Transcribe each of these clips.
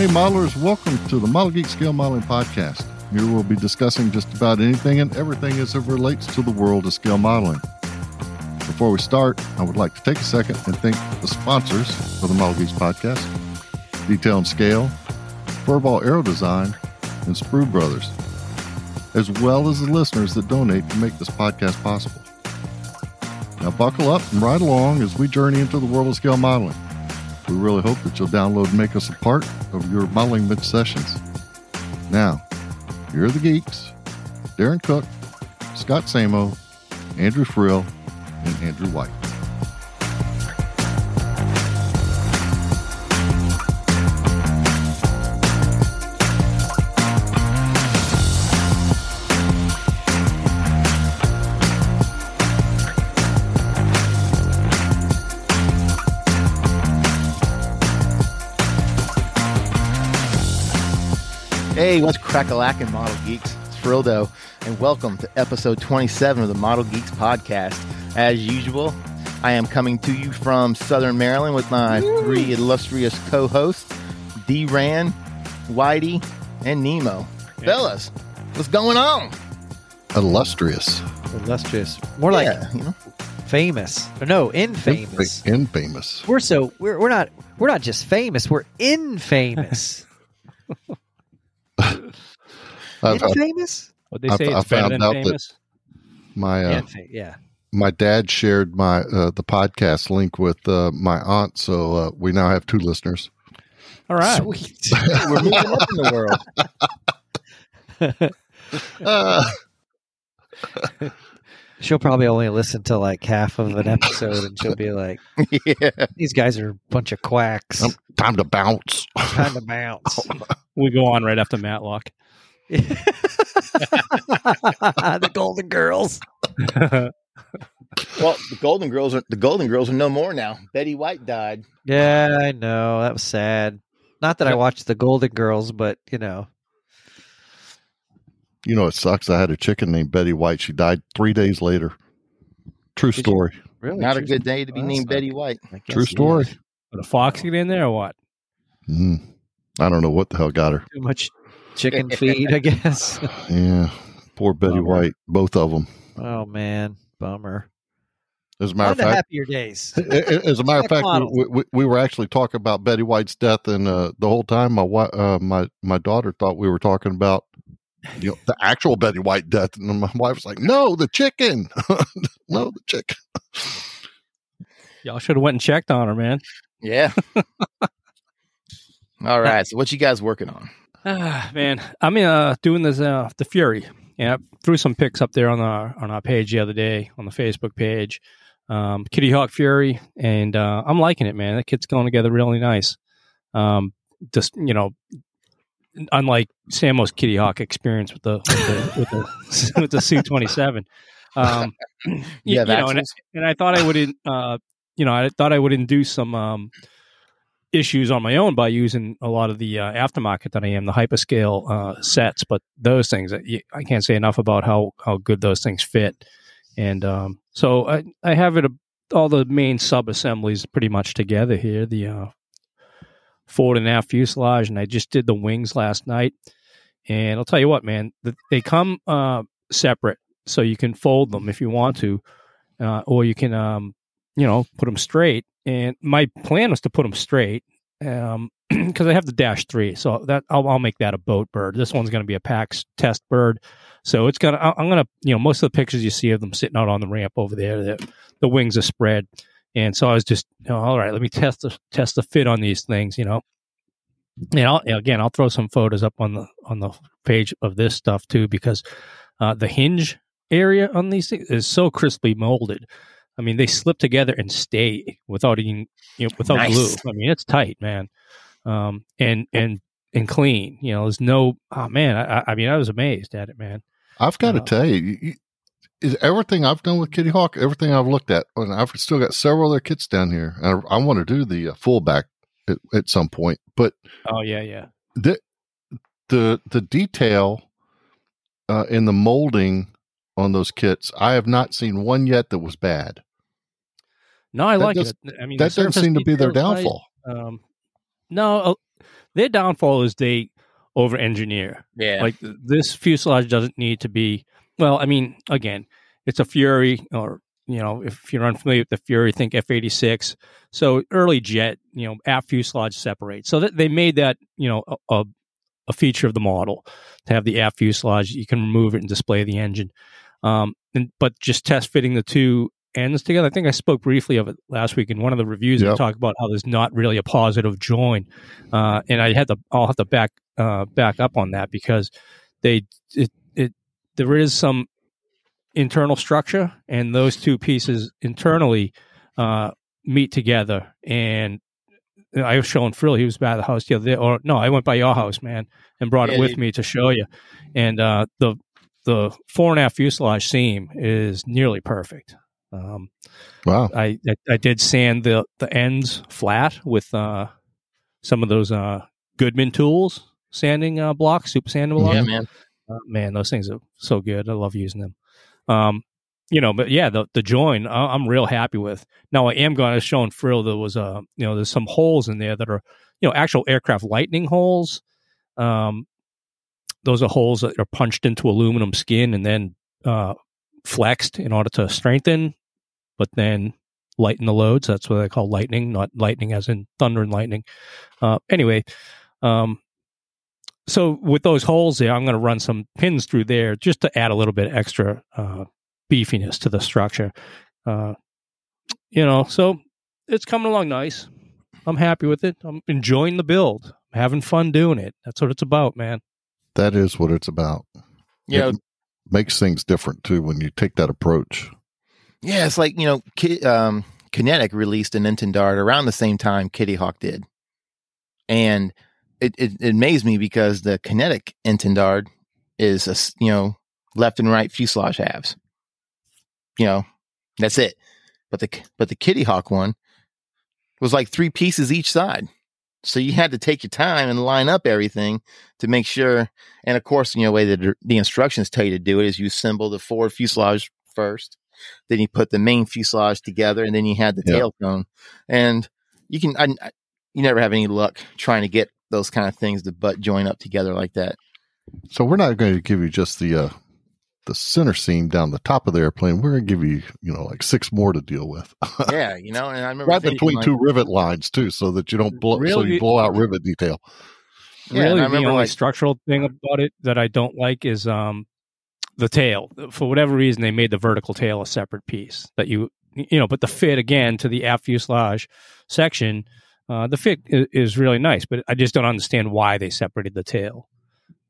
Hey, modelers, welcome to the Model Geek Scale Modeling Podcast. Here we'll be discussing just about anything and everything as it relates to the world of scale modeling. Before we start, I would like to take a second and thank the sponsors for the Model Geeks Podcast Detail and Scale, Furball Aero Design, and Sprue Brothers, as well as the listeners that donate to make this podcast possible. Now, buckle up and ride along as we journey into the world of scale modeling. We really hope that you'll download and make us a part of your modeling mid sessions. Now, here are the geeks Darren Cook, Scott Samo, Andrew Frill, and Andrew White. Hey, what's crack-a-lackin' Model Geeks? It's Frildo, and welcome to episode 27 of the Model Geeks podcast. As usual, I am coming to you from Southern Maryland with my three illustrious co-hosts, D-Ran, Whitey, and Nemo. Fellas, what's going on? Illustrious. illustrious, more like Yeah, you know, famous. Or no, infamous. Infamous. We're so we're we're not we're not just famous. We're infamous. I've, I've- What they say, I it's better found than out that- famous. my uh, Infa- yeah. my dad shared my uh, the podcast link with uh, my aunt, so uh, we now have two listeners. All right. Sweet. we're moving up in the world. She'll probably only listen to like half of an episode, and she'll be like, yeah. "These guys are a bunch of quacks." um, time to bounce. Time to bounce. We go on right after Matlock. the Golden Girls. Well, the Golden Girls are the Golden Girls are no more now. Betty White died. Yeah, I know that was sad. Not that I watched the Golden Girls, but you know, You know, it sucks. I had a chicken named Betty White. She died three days later. True Did you? story. really Not a good day to be named that's Betty White. True yeah. story. Put a fox get in there or what? Mm. I don't know what the hell got her. Too much chicken feed, I guess. Yeah, poor Betty Bummer. White. Both of them. Oh man, bummer. As a matter of fact, happier days. a- a- as a matter of fact, we, we, we were actually talking about Betty White's death, and uh, the whole time my uh, my my daughter thought we were talking about you know the actual Betty White death, and my wife was like, "No, the chicken, no, the chicken." Y'all should have went and checked on her, man. Yeah. All right. So what you guys working on? Ah, man, I'm uh, doing this uh, the Fury. Yeah, I threw some pics up there on our on our page the other day on the Facebook page. Um, Kitty Hawk Fury, and uh, I'm liking it, man. The kit's going together really nice. Um, just you know, unlike Samo's Kitty Hawk experience with the with the with the, with the C27. Um, you, Yeah, you know, and, and I thought I would, uh, you know, I thought I would induce some um, issues on my own by using a lot of the uh, aftermarket that I am, the hyperscale uh, sets. But those things, I I can't say enough about how how good those things fit. And um, so I I have it all the main sub assemblies pretty much together here. The uh, forward and aft fuselage, and I just did the wings last night. And I'll tell you what, man, th- they come uh, separate, so you can fold them if you want to, uh, or you can, um, you know, put them straight. And my plan was to put them straight because I have the Dash Three, so that I'll, I'll make that a boat bird. This one's going to be a PAX test bird, so it's gonna. I'm gonna, you know, most of the pictures you see of them sitting out on the ramp over there, the, the wings are spread, and so I was just, you know, all right, let me test the test the fit on these things, you know. And I'll, again, I'll throw some photos up on the on the page of this stuff too, because uh, the hinge area on these things is so crisply molded. I mean, they slip together and stay without even, you know, without Nice. glue. I mean, it's tight, man, um, and and and clean. You know, there's no. Oh man, I, I mean, I was amazed at it, man. I've got to Uh, tell you, is everything I've done with Kitty Hawk, everything I've looked at, and I've still got several other kits down here, and I, I want to do the uh, fullback at, at some point, but Oh yeah, yeah. the the the detail uh, in the molding on those kits, I have not seen one yet that was bad. No, I That like does- it. I mean, That doesn't seem to be their detail is downfall. Um, no, uh, their downfall is they over engineer. Yeah. Like this fuselage doesn't need to be. Well, I mean, again, it's a Fury, or you know, if you're unfamiliar with the Fury, think F-86. So early jet, you know, aft fuselage separate. So that they made that, you know, a, a, feature of the model to have the aft fuselage. You can remove it and display the engine. Um, and but just test fitting the two ends together. I think I spoke briefly of it last week in one of the reviews. Yep. I talked about how there's not really a positive join, uh, and I had to. I'll have to back uh, back up on that because they it there is some internal structure, and those two pieces internally uh, meet together. And I was showing Frill; he was by the house the other day, or no, I went by your house, man, and brought Yeah, it with they- me to show you. And uh, the the four and a half fuselage seam is nearly perfect. Um, Wow. I, I I did sand the the ends flat with uh, some of those uh, Goodman tools sanding uh, blocks, super sanding blocks. yeah, man. Uh, man, those things are so good. I love using them. Um, you know, but yeah, the the join I- I'm real happy with. Now I am going to show and Frill there was a you know there's some holes in there that are you know actual aircraft lightning holes. Um, those are holes that are punched into aluminum skin and then uh, flexed in order to strengthen, but then lighten the loads. That's what they call lightning, not lightning as in thunder and lightning. Uh, anyway, um, so with those holes there, I'm going to run some pins through there just to add a little bit extra uh, beefiness to the structure. Uh, you know, so it's coming along nice. I'm happy with it. I'm enjoying the build. I'm having fun doing it. That's what it's about, man. That is what it's about. Yeah, It makes things different too when you take that approach. yeah. It's like you know, Ki- um, Kinetic released an Etendard around the same time Kitty Hawk did, and it, it, it amazed me because the Kinetic Etendard is a you know left and right fuselage halves. You know, that's it. But the but the Kitty Hawk one was like three pieces each side. So you had to take your time and line up everything to make sure. And of course, you know, the way the, the instructions tell you to do it is you assemble the forward fuselage first, then you put the main fuselage together, and then you had the Yeah. tail cone. And you can, I- you never have any luck trying to get those kind of things to butt join up together like that. So we're not going to give you just the uh, the center seam down the top of the airplane. We're going to give you, you know, like six more to deal with. yeah, you know, and I remember right between like, two rivet lines too, so that you don't blow, so you blow out rivet detail. Yeah, and really, I the only like- structural thing about it that I don't like is um, the tail. For whatever reason, they made the vertical tail a separate piece that you you know, but the fit again to the aft fuselage section, uh, the fit is, is really nice, but I just don't understand why they separated the tail.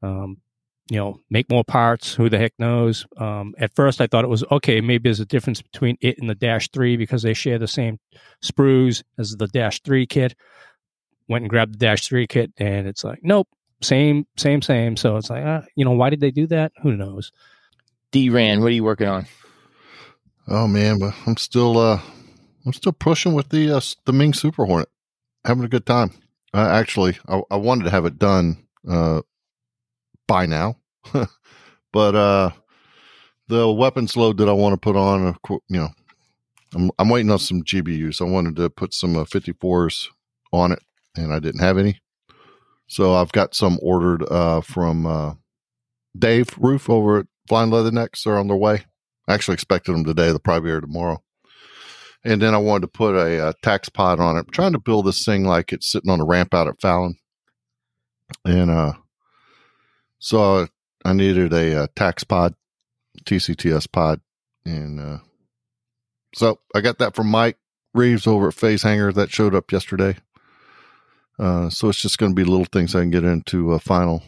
Um, you know, make more parts. Who the heck knows? Um, at first, I thought it was okay. Maybe there's a difference between it and the Dash Three because they share the same sprues as the Dash Three kit. Went and grabbed the Dash Three kit, and it's like, nope, same, same, same. So it's like, uh, you know, why did they do that? Who knows? D Ran, what are you working on? Oh man, but I'm still uh I'm still pushing with the uh, the Meng Super Hornet. Having a good time. Uh, actually, I, I wanted to have it done uh by now. but uh the weapons load that I want to put on, you know, I'm I'm waiting on some GBUs. I wanted to put some uh, 54s on it and I didn't have any. So I've got some ordered uh from uh Dave Roof over at Flying Leathernecks. They're on their way. I actually expected them today. They'll probably be here tomorrow. And then I wanted to put a, uh tax pod on it. I'm trying to build this thing like it's sitting on a ramp out at Fallon. And uh, so I needed a, uh tax pod, TCTS pod. And uh, so I got that from Mike Reeves over at Phase Hangar that showed up yesterday. Uh, so it's just going to be little things I can get into a final,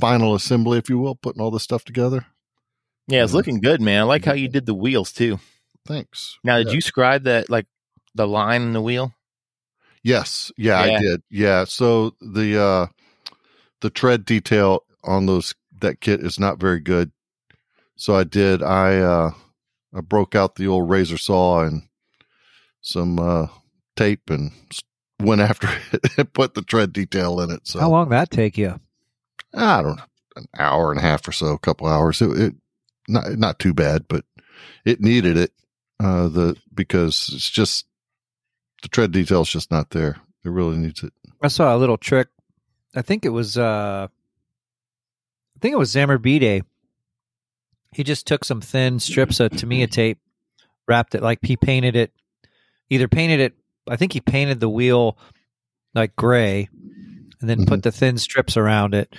final assembly, if you will, putting all this stuff together. Yeah, it's Yeah. looking good, man. I like how you did the wheels too. Thanks. Now, did Yeah. you scribe that like the line in the wheel? Yes, yeah, Yeah. I did. Yeah, so the uh the tread detail on those that kit is not very good. So I did I uh I broke out the old razor saw and some uh tape and went after it and put the tread detail in it. So How long that take you? I don't know, an hour and a half or so, a couple hours. It, it not not too bad, but it needed it. Uh the because it's just the tread detail is just not there. It really needs it. I saw a little trick I think it was uh I think it was Zamarbide. He just took some thin strips of Tamiya tape, wrapped it like he painted it either painted it I think he painted the wheel like gray and then put the thin strips around it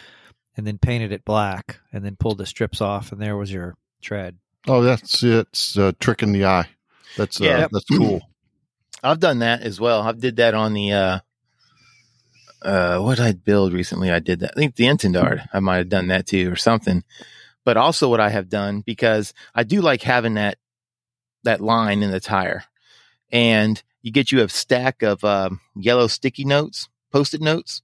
and then painted it black and then pulled the strips off and there was your tread. Oh, that's it's uh, tricking the eye. That's uh, Yeah. that's cool. I've done that as well. I've did that on the uh uh what I build recently? I did that. I think the Etendard. I might have done that too or something. But also what I have done because I do like having that that line in the tire. And you get you a stack of um, yellow sticky notes, post-it notes,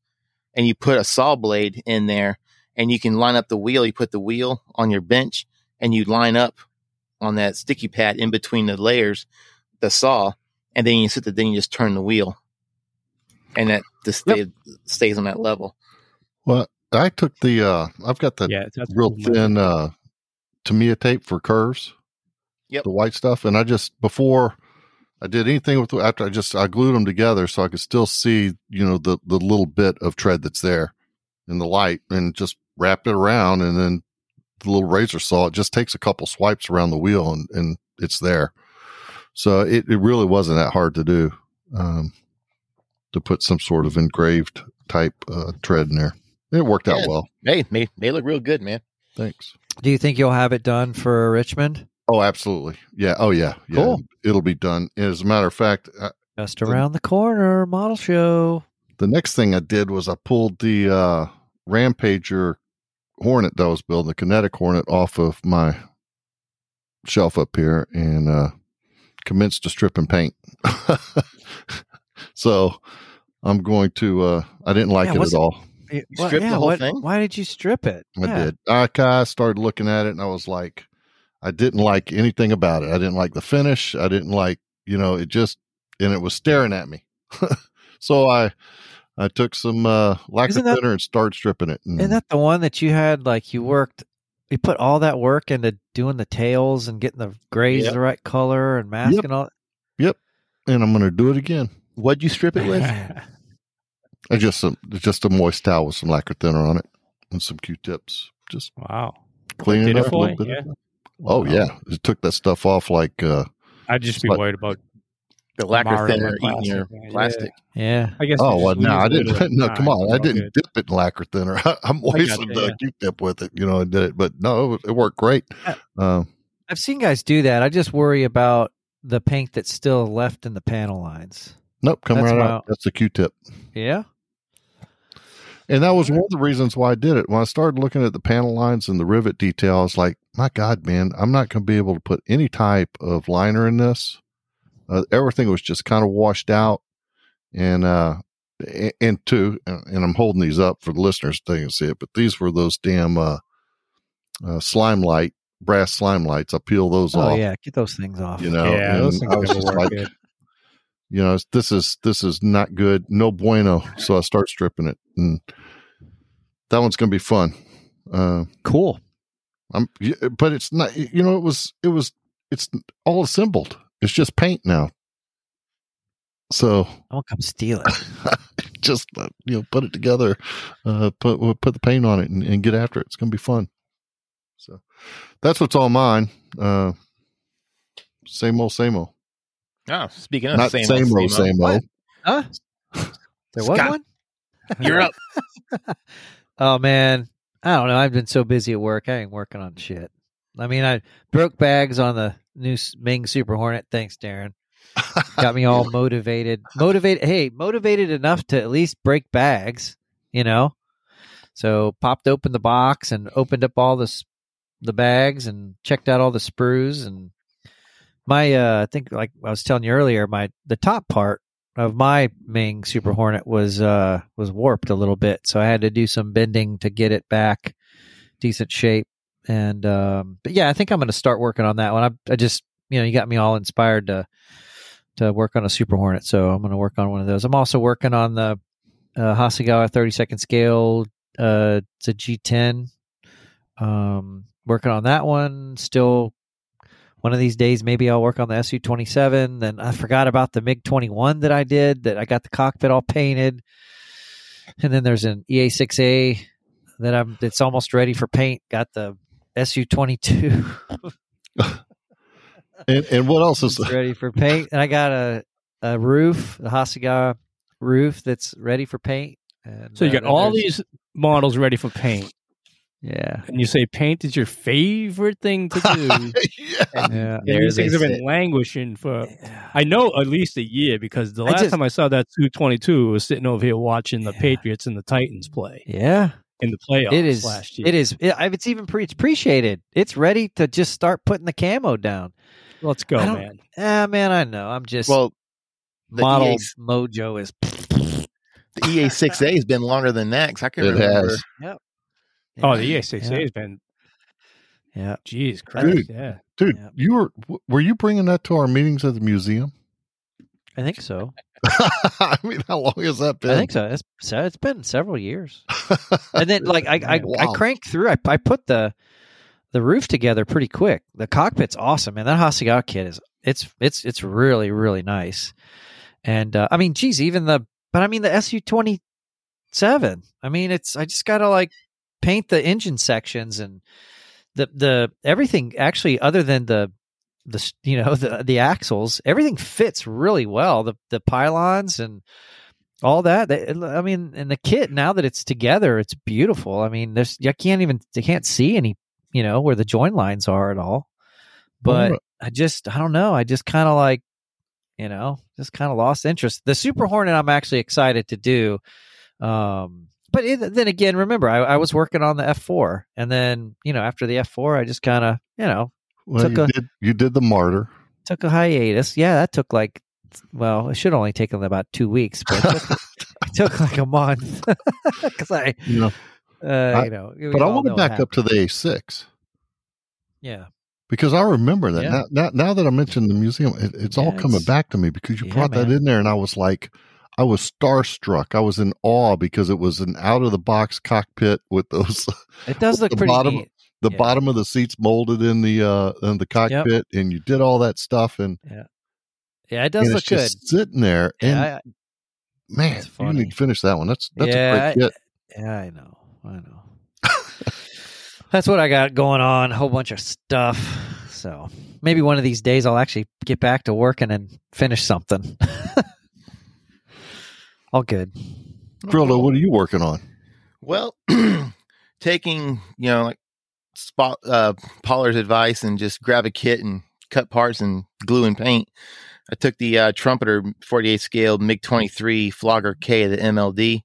and you put a saw blade in there and you can line up the wheel. You put the wheel on your bench and you line up on that sticky pad in between the layers, the saw, and then you sit there, then you just turn the wheel, and that just stay, stays on that level. Well, I took the uh, I've got the yeah, that's real cool, thin uh, Tamiya tape for curves. Yep. The white stuff, and I just before I did anything with after I just I glued them together so I could still see you know the the little bit of tread that's there in the light, and just wrapped it around, and then the little razor saw it just takes a couple swipes around the wheel, and and it's there. So it, it really wasn't that hard to do um, to put some sort of engraved type uh, tread in there. It worked out well. Hey, may they look real good, man. Thanks. Do you think you'll have it done for Richmond? Oh, absolutely. Yeah. Oh, yeah. Yeah. Cool. It'll be done. As a matter of fact, uh, Just around the corner, model show. the next thing I did was I pulled the uh, Rampager Hornet that I was building, the Kinetic Hornet, off of my shelf up here and uh, commenced to strip and paint. so I'm going to. Uh, I didn't like Yeah, it at all. You stripped the whole thing? Why did you strip it? I did. I kind of started looking at it and I was like, I didn't like anything about it. I didn't like the finish. I didn't like, you know, it just, and it was staring at me. so I, I took some uh, lacquer that- thinner and started stripping it. And Isn't that the one that you had like you worked you put all that work into doing the tails and getting the grays Yep. the right color and masking all Yep. and I'm going to do it again. What'd you strip it with? I just some, just a moist towel with some lacquer thinner on it and some Q-tips. Just wow. clean it it up a little bit. Yeah. Oh yeah, it took that stuff off like uh, I'd just be But- worried about. The lacquer Mara thinner plastic, eating your yeah. plastic. Yeah. I guess. Oh you well, no, leave I a didn't. little No, come on, I didn't good. dip it in lacquer thinner. I, I moistened you, the yeah. Q-tip with it, you know, and did it. But no, it, it worked great. Uh, Um, I've seen guys do that. I just worry about the paint that's still left in the panel lines. nope, come That's right why- out. That's the Q-tip, Yeah. and that was one of the reasons why I did it. When I started looking at the panel lines and the rivet detail, I was like, my God, man, I'm not going to be able to put any type of liner in this. Uh, everything was just kind of washed out, and uh, and two, and and I'm holding these up for the listeners so they can see it, but these were those damn uh, uh, slime light brass slime lights. I peel those Oh off. yeah, get those things off. You know, yeah, those things I was just like, good. you know, this is this is not good, no bueno. So I start stripping it, and that one's going to be fun. Uh, Cool. I'm, but it's not. You know, it was it was it's all assembled. It's just paint now. So I won't come steal it. just uh, you know, put it together, uh, put put the paint on it, and, and get after it. It's going to be fun. So that's what's on mine. Uh, same old, same old. Oh, speaking of Not same, same old, old, same old. Huh? There was Scott. one? You're up. Oh man, I don't know. I've been so busy at work. I ain't working on shit. I mean, I broke bags on the new Meng Super Hornet. Thanks, Darren. Got me all motivated. Motivated. Hey, motivated enough to at least break bags. You know. So popped open the box and opened up all the the bags and checked out all the sprues and my uh I think like I was telling you earlier, my the top part of my Meng Super Hornet was uh was warped a little bit, so I had to do some bending to get it back decent shape. And um but yeah, I think I'm going to start working on that one. I I just you know you got me all inspired to to work on a Super Hornet, so I'm going to work on one of those. I'm also working on the uh, Hasegawa 30 second scale. Uh, it's a G10. Um, working on that one. Still one of these days maybe I'll work on the SU27. Then I forgot about the MiG 21 that I did that I got the cockpit all painted. and then there's an EA6A that I'm It's almost ready for paint. Got the SU22 And, and what else is It's ready for paint, and I got a a Rufe, the Hasegawa Rufe that's ready for paint. And, So you uh, got then all there's- these models ready for paint, yeah, and you say paint is your favorite thing to do. yeah. And yeah. and these they things have sit. been languishing for I know at least a year because the I last just- time I saw that 222 was sitting over here watching the Yeah. Patriots and the Titans play yeah. In the playoffs It is. last year. It is. It, it's even pre- it's appreciated. It's ready to just start putting the camo down. Let's go, man. Ah, man, I know. I'm just Well, the model EA, mojo is. the EA6A has been longer than that. 'cause I can It remember. has. Oh, the EA6A Yeah. has been, Yeah. geez, Christ, Dude. yeah. Dude, Yeah. you were were you bringing that to our meetings at the museum? I think so. I mean, how long has that been? I think so. It's so it's been several years. and then like I I, I cranked through. I I put the the Rufe together pretty quick. The cockpit's awesome, and that Hasegawa kit is it's it's it's really really nice. And uh, I mean, geez, even the but I mean the SU twenty seven. I mean, it's I just gotta like paint the engine sections and the the everything actually other than the the you know the the axles everything fits really well the the pylons and all that they, i mean and the kit now that it's together it's beautiful. I mean there's you can't even you can't see any you know where the join lines are at all. But i just i don't know i just kind of like you know just kind of lost interest. The super hornet i'm actually excited to do um but it, then again remember I, I was working on the f4 and then you know after the f4 i just kind of you know well, took you a- did you did the martyr. took a hiatus. Yeah, that took like well, it should only taken about two weeks, but it took, it took like a month because I, You know, uh, I- you know, but I want to back up to the A6 Yeah, because I remember that Yeah. now, now. Now that I mentioned the museum, it, it's all coming it's- back to me because you Yeah, brought that in there, and I was like, I was starstruck. I was in awe because it was an out of the box cockpit with those it does look pretty bottom- neat. The Yeah. bottom of the seats molded in the uh in the cockpit, and you did all that stuff, and, Yeah, it does and look it's good. just sitting there. And Yeah, I, man, you need to finish that one. That's that's Yeah, a great kit. yeah, I know, I know. That's what I got going on. A whole bunch of stuff. So maybe one of these days I'll actually get back to working and finish something. all good. Frillo, what are you working on? Well, taking you know like spot uh, Pollard's advice and just grab a kit and cut parts and glue and paint. I took the uh, trumpeter 48 scale MiG 23 Flogger K of the MLD,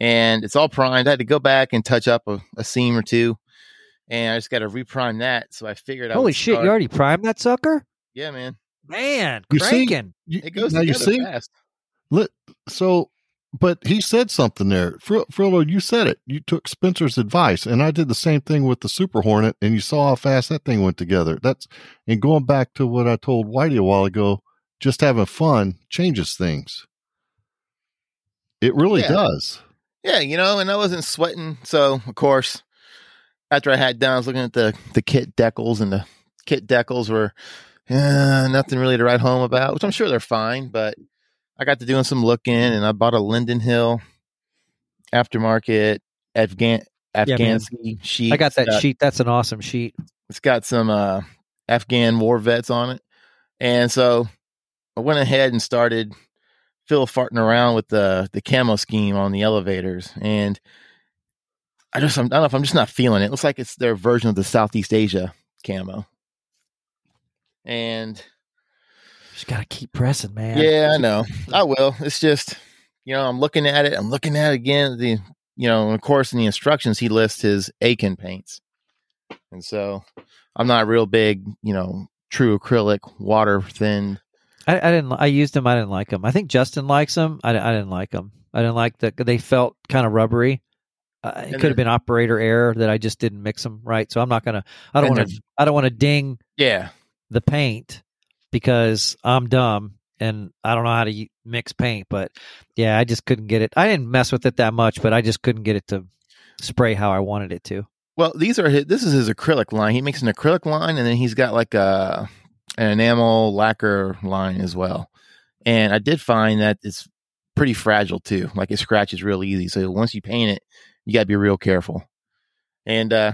and it's all primed. I had to go back and touch up a, a seam or two, and I just got to reprime that. So I figured, I Holy would shit! start- You already primed that sucker, yeah, man, man. You see? Cranking. You- it goes now you together see, fast. Let, so, but he said something there. Fr- Frillo, you said it. You took Spencer's advice, and I did the same thing with the Super Hornet, and you saw how fast that thing went together. That's and going back to what I told Whitey a while ago, just having fun changes things. It really Yeah. does. Yeah, you know, and I wasn't sweating. So, of course, after I had done, I was looking at the the kit decals, and the kit decals were uh, nothing really to write home about, which I'm sure they're fine. But I got to doing some looking, and I bought a Linden Hill aftermarket Afghan man. Afghansky sheet. I got that got- sheet. That's an awesome sheet. It's got some uh, Afghan war vets on it, and so I went ahead and started fill farting around with the the camo scheme on the elevators, and I just I'm, I don't know if I'm just not feeling it. It looks like it's their version of the Southeast Asia camo, and Just gotta keep pressing, man. yeah, I know I will. It's just you know I'm looking at it. I'm looking at it again. The you know, of course, in the instructions he lists his AKAN paints, and so I'm not real big, you know, true acrylic, water thin. I, I didn't. I used them. I didn't like them. I think Justin likes them. I, I didn't like them. I didn't like that. They felt kind of rubbery. Uh, it And could have been operator error that I just didn't mix them right. So I'm not gonna. I don't want to. I don't want to ding Yeah, the paint because I'm dumb and I don't know how to mix paint. But yeah, I just couldn't get it. I didn't mess with it that much, but I just couldn't get it to spray how I wanted it to. Well, these are his, this is his acrylic line. He makes an acrylic line, and then he's got like a an enamel lacquer line as well. And I did find that it's pretty fragile too. Like it scratches real easy. So once you paint it, you got to be real careful. And uh,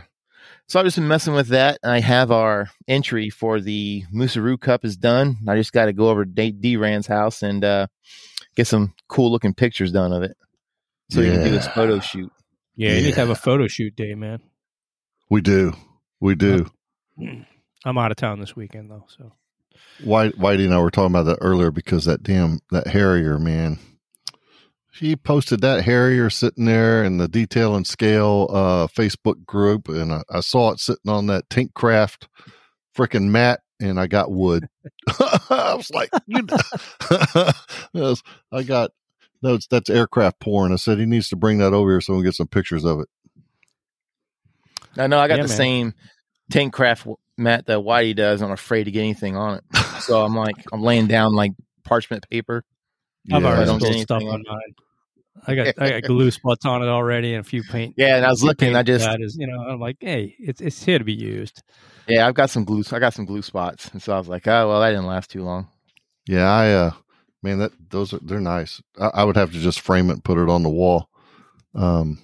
so I've just been messing with that. I have our entry for the Musaroo Cup is done. I just got to go over to D Rand's house and uh, get some cool looking pictures done of it, so yeah. you can do this photo shoot. Yeah, you yeah. need to have a photo shoot day, man. We do, we do. I'm out of town this weekend though, so. White, Whitey and I were talking about that earlier because that damn that Harrier man she posted that Harrier sitting there in the detail and scale uh, Facebook group, and I, I, saw it sitting on that Tinkcraft freaking mat, and I got wood. I was like, you know, I got that's that's aircraft porn. I said he needs to bring that over here so we can get some pictures of it. I know I got yeah, the man. same Tinkcraft mat that Whitey does. I'm afraid to get anything on it, so I'm like I'm laying down like parchment paper. I've yeah. already spilled stuff on mine. I got I got glue spots on it already and a few paint. Yeah, and I was looking. I just that is you know I'm like, hey, it's it's here to be used. Yeah, I've got some glue. I got some glue spots, and so I was like, oh well, that didn't last too long. Yeah, I uh, man, that those are they're nice. I, I would have to just frame it and put it on the wall. Um,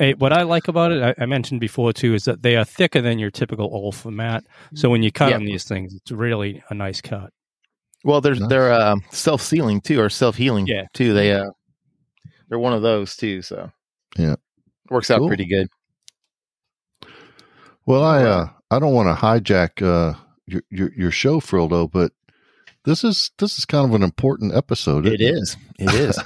Hey, what I like about it, I, I, mentioned before too, is that they are thicker than your typical Olfa mat. So when you cut yep. on these things, it's really a nice cut. Well, there's nice. they're uh, self sealing too, or self healing yeah. too. They uh, they're one of those too. So yeah, works out cool. pretty good. Well, I uh, I don't want to hijack uh, your, your your show, Frildo, but this is this is kind of an important episode. It is. It is.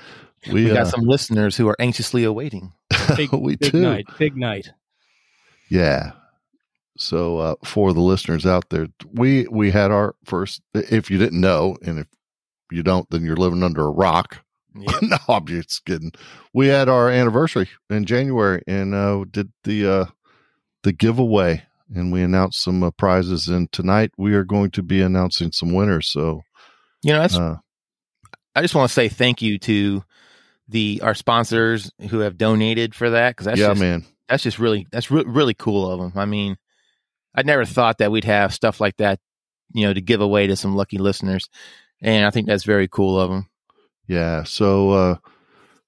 we, we, got uh, some listeners who are anxiously awaiting. Big, we big too. Night, big night. Yeah. So uh, for the listeners out there, we we had our first. If you didn't know, and if you don't, then you're living under a rock. Yep. no, I'm just kidding. We had our anniversary in January and uh, did the uh, the giveaway, and we announced some uh, prizes. And tonight we are going to be announcing some winners. So, you know, that's. Uh, I just want to say thank you to the our sponsors who have donated for that because that's yeah, just, man, that's just really that's re- really cool of them. I mean, I never thought that we'd have stuff like that, you know, to give away to some lucky listeners, and I think that's very cool of them. Yeah. So uh,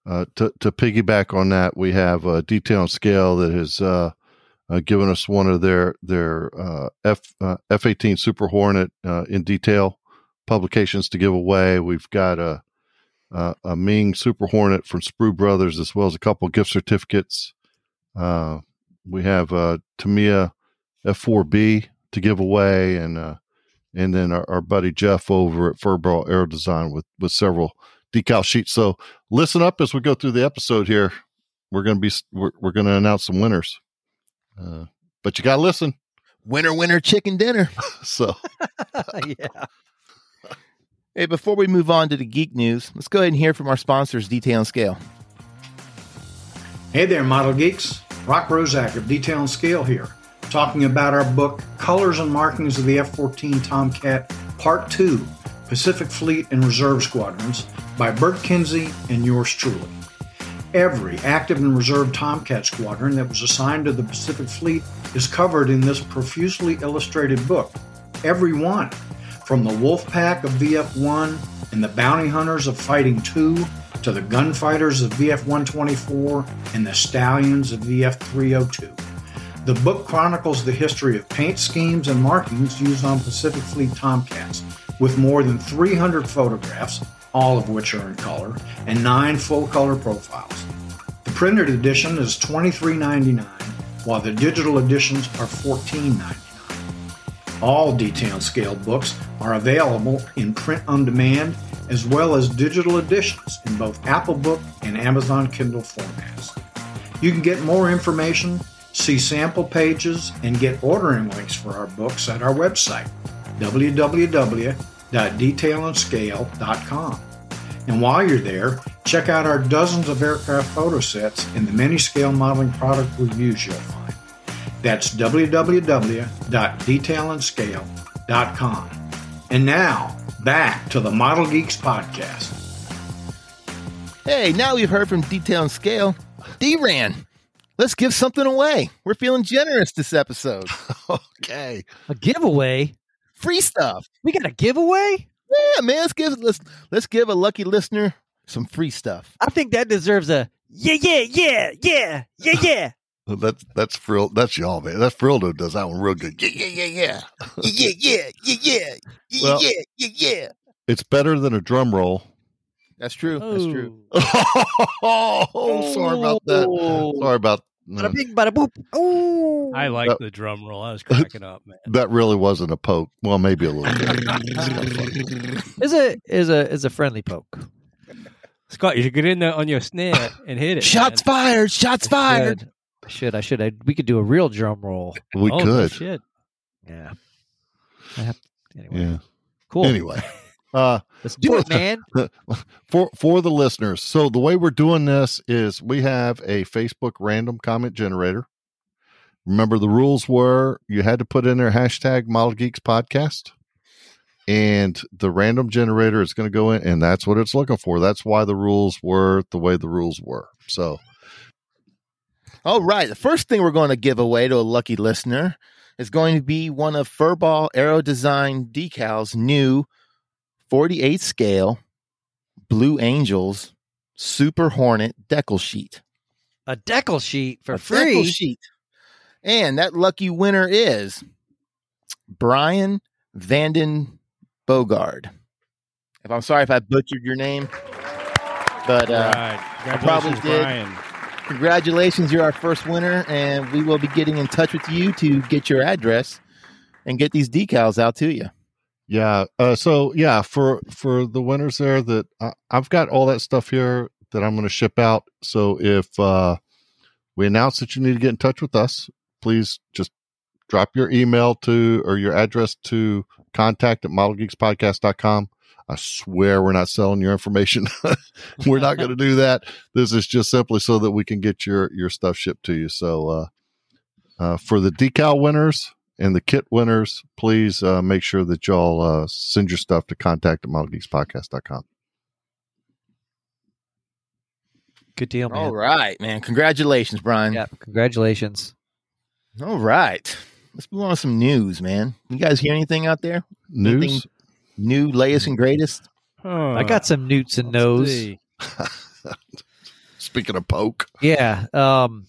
uh, to to piggyback on that, we have a detail and scale that has uh, uh, given us one of their their uh, F uh, F eighteen Super Hornet in detail publications to give away. We've got a a, Meng Super Hornet from Sprue Brothers, as well as a couple gift certificates. We have uh, Tamiya F4B to give away, and uh, and then our, our buddy Jeff over at Furball Aero Design with with several decal sheets. So listen up as we go through the episode here. We're going to be we're, we're going to announce some winners, uh, but you got to listen. Winner, winner, chicken dinner. so yeah. Hey, before we move on to the geek news, let's go ahead and hear from our sponsors, Detail and Scale. Hey there, model geeks. Rock Roszak of Detail and Scale here, talking about our book, Colors and Markings of the F 14 Tomcat, Part 2 Pacific Fleet and Reserve Squadrons by Bert Kinzey and yours truly. Every active and reserve Tomcat squadron that was assigned to the Pacific Fleet is covered in this profusely illustrated book. Every one, from the Wolf Pack of VF 1 and the Bounty Hunters of Fighting 2 to the Gunfighters of VF 124 and the Stallions of VF 302. The book chronicles the history of paint schemes and markings used on Pacific Fleet Tomcats with more than 300 photographs, all of which are in color, and nine full color profiles. The printed edition is $23.99, while the digital editions are $14.99. All detailed scale books are available in print on demand as well as digital editions in both Apple Book and Amazon Kindle formats. You can get more information, see sample pages, and get ordering links for our books at our website, www.detailandscale.com. And while you're there, check out our dozens of aircraft photo sets and the many scale modeling product reviews you'll find. That's www.detailandscale.com. And now, back to the Model Geeks podcast. Hey, now we've heard from Detail and Scale. D-Ran, let's give something away. We're feeling generous this episode. okay. A giveaway? free stuff. We got a giveaway? Yeah, man. Let's give let's let's give a lucky listener some free stuff. I think that deserves a yeah, yeah, yeah, yeah, yeah, yeah. That's that's Frill. That's y'all, man. That's Frildo does that one real good. Yeah, yeah, yeah, yeah. yeah, yeah, yeah, yeah, yeah, Well- yeah, yeah, yeah. It's better than a drum roll. That's true. That's true. oh, sorry about that. Sorry about Bada mm. bing, bada boop. Oh, I like the drum roll. I was cracking up, man. that. Really wasn't a poke. Well, maybe a little bit. is a is a is a friendly poke. Scott, you should get in there on your snare and hit it. Shots fired! Shots fired! Should. I should. I should. I, we could do a real drum roll. We oh, could. shit. Yeah. I have, anyway. Yeah. Cool. Anyway, uh, let's do it, man. for for the listeners, so the way we're doing this is we have a Facebook random comment generator. Remember, the rules were you had to put in there hashtag Model Geeks Podcast, and the random generator is going to go in, and that's what it's looking for. That's why the rules were the way the rules were. So, All right. The first thing we're going to give away to a lucky listener is going to be one of Furball Aero Design Decals new 48 scale Blue Angels Super Hornet decal sheet. A decal sheet for A free. decal sheet. And that lucky winner is Brian Vanden Bogard. If I'm sorry if I butchered your name, but uh, right. probably did. Brian. congratulations, you're our first winner, and we will be getting in touch with you to get your address and get these decals out to you. Yeah. Uh, so yeah, for for the winners there, that I, I've got all that stuff here that I'm going to ship out. So if uh, we announce that you need to get in touch with us, please just drop your email to or your address to contact at modelgeekspodcast.com. I swear we're not selling your information. we're not going to do that. This is just simply so that we can get your your stuff shipped to you. So uh, uh, for the decal winners and the kit winners, please uh, make sure that y'all uh, send your stuff to contact at modelgeekspodcast.com. Good deal, man. All right, man. Congratulations, Brian. Yeah. Congratulations. All right. Let's move on to some news, man. You guys hear anything out there? News? Anything new, latest, and greatest? I got some newts and nose. Speaking of poke, Yeah. Um.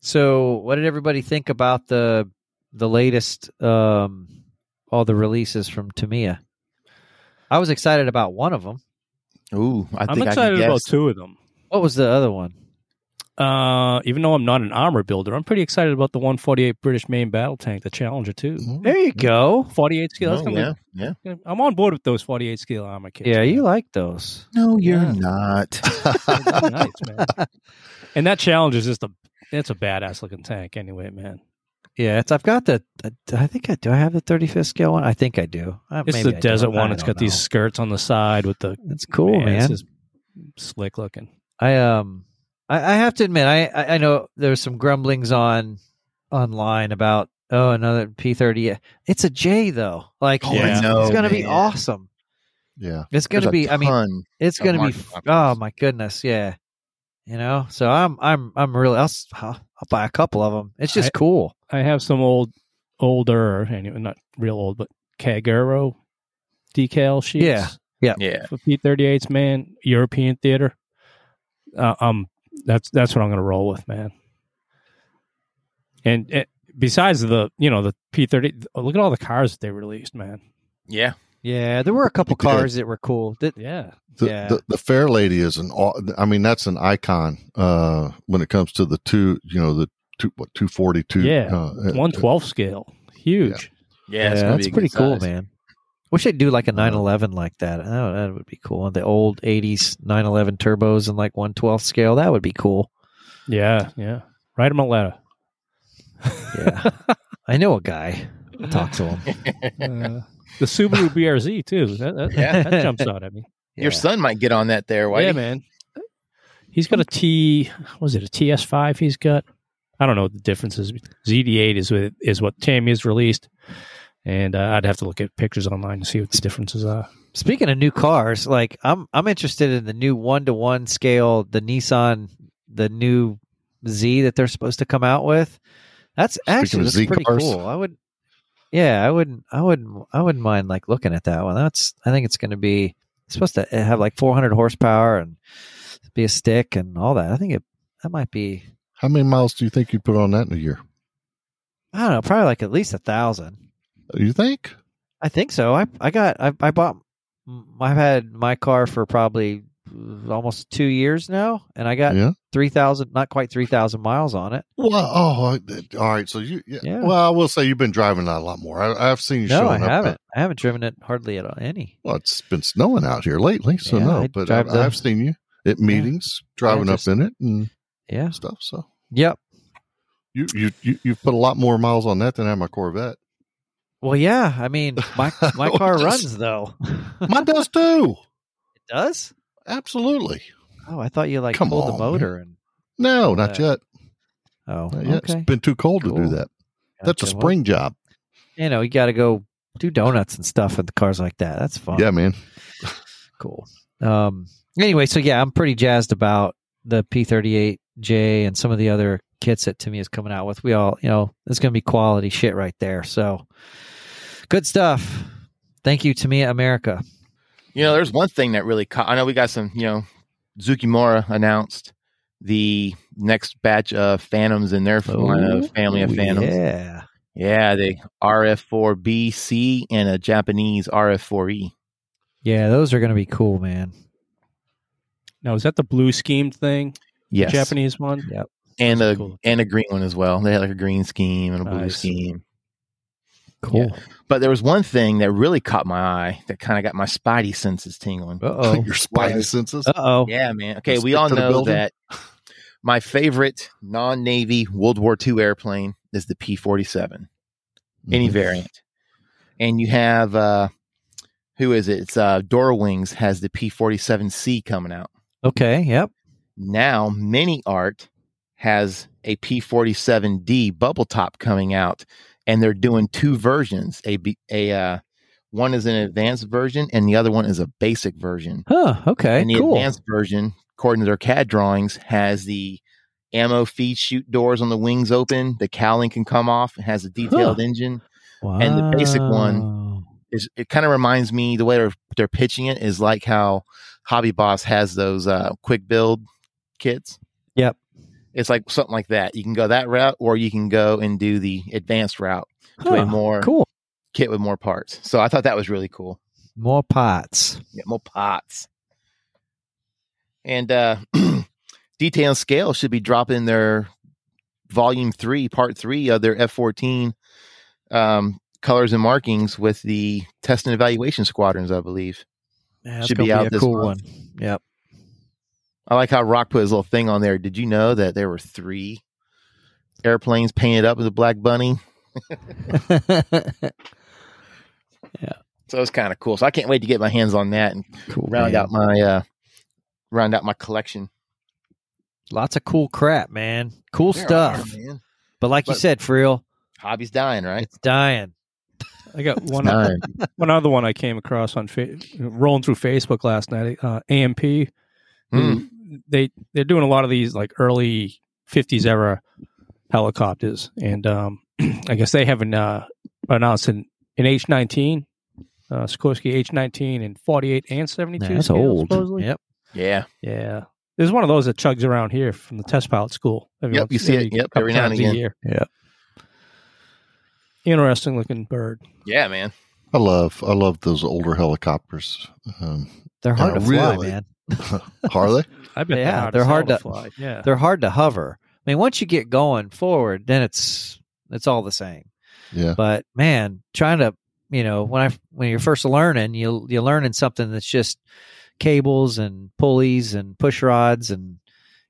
So, what did everybody think about the the latest um all the releases from Tamiya. I was excited about one of them. Ooh, I I'm think excited I can about guess. two of them. What was the other one? Uh, even though I'm not an armor builder, I'm pretty excited about the 148 British main battle tank, the Challenger 2. There you go. 48 scale. Oh, gonna yeah, yeah. I'm on board with those 48 scale armor kits. Yeah, man. you like those. No, you're Yeah. not. Nice, man. And that Challenger is just a it's a badass looking tank anyway, man. Yeah, it's. I've got the. I think I do. I have the 35th scale one. I think I do. Uh, It's maybe the I desert don't. one. It's don't got these skirts on the side with the It's cool, man. It's slick looking. I um, I, I have to admit, I I I know there's some grumblings on online about oh another P30. It's a J though. Like Oh, Yeah. it's, know, it's gonna be awesome. yeah. It's gonna There's be. I mean, it's gonna be. market options. Oh my goodness, yeah. You know, so I'm I'm I'm really. I'll s- I'll, I'll buy a couple of them. It's just I- cool. I have some old, older, anyway, not real old, but Kagero decal sheets. Yeah. yeah. for P38s, man. European theater. Uh, um, that's that's what I'm going to roll with, man. And uh, besides the, you know, the P30, look at all the cars that they released, man. Yeah. Yeah, there were a couple They did. cars that were cool. That Yeah, The, Yeah. the the fair lady is an. I mean, that's an icon uh, when it comes to the two. You know, the two what two forty two. Yeah. uh, one twelve scale, huge. Yeah. it's yeah, that's pretty cool, size. man. Wish they'd do like a Uh, 911 like that. Oh, that would be cool. The old 80s 911 turbos and like 112 scale. That would be cool. Yeah, yeah. Write him a letter. Yeah. I know a guy. I'll talk to him. Uh, the Subaru BRZ too. That, that, Yeah. that jumps out at me. Your son might get on that there, Whitey. Yeah, man. He's got a T. what Was it a TS5? He's got. I don't know what the difference is. ZD8 is with is what Tamiya's released, and uh, I'd have to look at pictures online to see what the differences are. Speaking of new cars, like I'm I'm interested in the new one to one scale, the Nissan, the new Z that they're supposed to come out with. That's actually that's pretty cars. cool. I would, yeah, I wouldn't, I wouldn't, I wouldn't mind like looking at that one. That's I think it's going to be supposed to have like 400 horsepower and be a stick and all that. I think it that might be. How many miles do you think you put on that in a year? I don't know, probably like at least a thousand. You think? I think so. I I got I I bought I've had my car for probably almost two years now, and I got Yeah. three thousand, not quite three thousand miles on it. Well, oh, all right. So you, yeah. Yeah. Well, I will say you've been driving that a lot more. I, I've seen you No, I up. haven't. I haven't driven it hardly at all, any. Well, it's been snowing out here lately, so Yeah, no. I But I, I've seen you at meetings driving just- up in it and Yeah. stuff. So Yep. you you you you've put a lot more miles on that than I have my Corvette. Well, yeah. I mean, my my car Just- runs though. Mine does too. it does. Absolutely. Oh, I thought you like Come pulled on, the motor and. No, not Uh, yet. Oh, Not yet. okay. It's been too cold to do Cool. that. That's a Gotcha. Well, spring job. you know, you got to go do donuts and stuff in the cars like that. That's fun. Yeah, man. cool. Um. Anyway, so yeah, I'm pretty jazzed about the P38J and some of the other kits that Tamiya is coming out with. We all, you know, it's going to be quality shit right there. So good stuff. Thank you, Tamiya America. You know, there's one thing that really caught. I know we got some. You know, Zoukei-Mura announced the next batch of Phantoms in their line of family of Phantoms. Yeah. Yeah, the RF4BC and a Japanese RF4E. Yeah, those are going to be cool, man. Now, is that the blue schemed thing? Yes, Japanese one? Yep. and Those a cool. and a green one as well. They had like a green scheme and a blue Nice. scheme. Cool. But there was one thing that really caught my eye that kind of got my spidey senses tingling. Uh oh. Your spidey Why- senses. Uh oh. Yeah, man. Okay, Stick we all know that my favorite non-Navy World War II airplane is the P-47, any Mhm. variant. And you have uh who is it? It's uh Dora Wings has the P-47C coming out. Okay. Yep. Now, Mini Art has a P47D bubble top coming out, and they're doing two versions. A B- a uh, one is an advanced version, and the other one is a basic version. Huh. Okay. and the Cool. advanced version, according to their CAD drawings, has the ammo feed chute doors on the wings open. The cowling can come off. It has a detailed engine. wow. and the basic one- Is it kind of reminds me the way they're they're pitching it is like how Hobby Boss has those uh, quick build kits. It's like something like that. You can go that route, or you can go and do the advanced route to Huh, a more cool. kit with more parts. So I thought that was really cool. More parts. Get more parts. And uh Detail Scale should be dropping their volume three, part three of their F fourteen um colors and markings with the test and evaluation squadrons, I believe. Yeah, that's Should gonna be out a this cool month. one. Yep. I like how Rock put his little thing on there. Did you know that there were three airplanes painted up with a black bunny? Yeah. So it's kind of cool. So I can't wait to get my hands on that and cool. round man. out my uh round out my collection. Lots of cool crap, man. Cool There stuff. are, man. But like you said, for real, Hobby's dying, right? it's dying. I got one Dying. one other one I came across on fa- rolling through Facebook last night. Uh, AMP, who- they they're doing a lot of these like early '50s era helicopters, and um, I guess they haven't uh, announced an, an H-19, uh, Sikorsky H-19 in 48 and 72. Yeah, that's scale, old. supposedly. Yep. Yeah. Yeah. There's one of those that chugs around here from the test pilot school. Every Yep, once- you see it. every Yep, every now and again. year. Yep. Interesting looking bird. Yeah, man. I love I love those older helicopters. Um, They're hard Yeah, to fly, man. are they? I bet Yeah, they're they're hard, hard to- fly. Yeah. They're hard to hover. I mean, once you get going forward, then it's it's all the same. Yeah. But man, trying to you know when I when you're first learning, you you're learning something that's just cables and pulleys and push rods and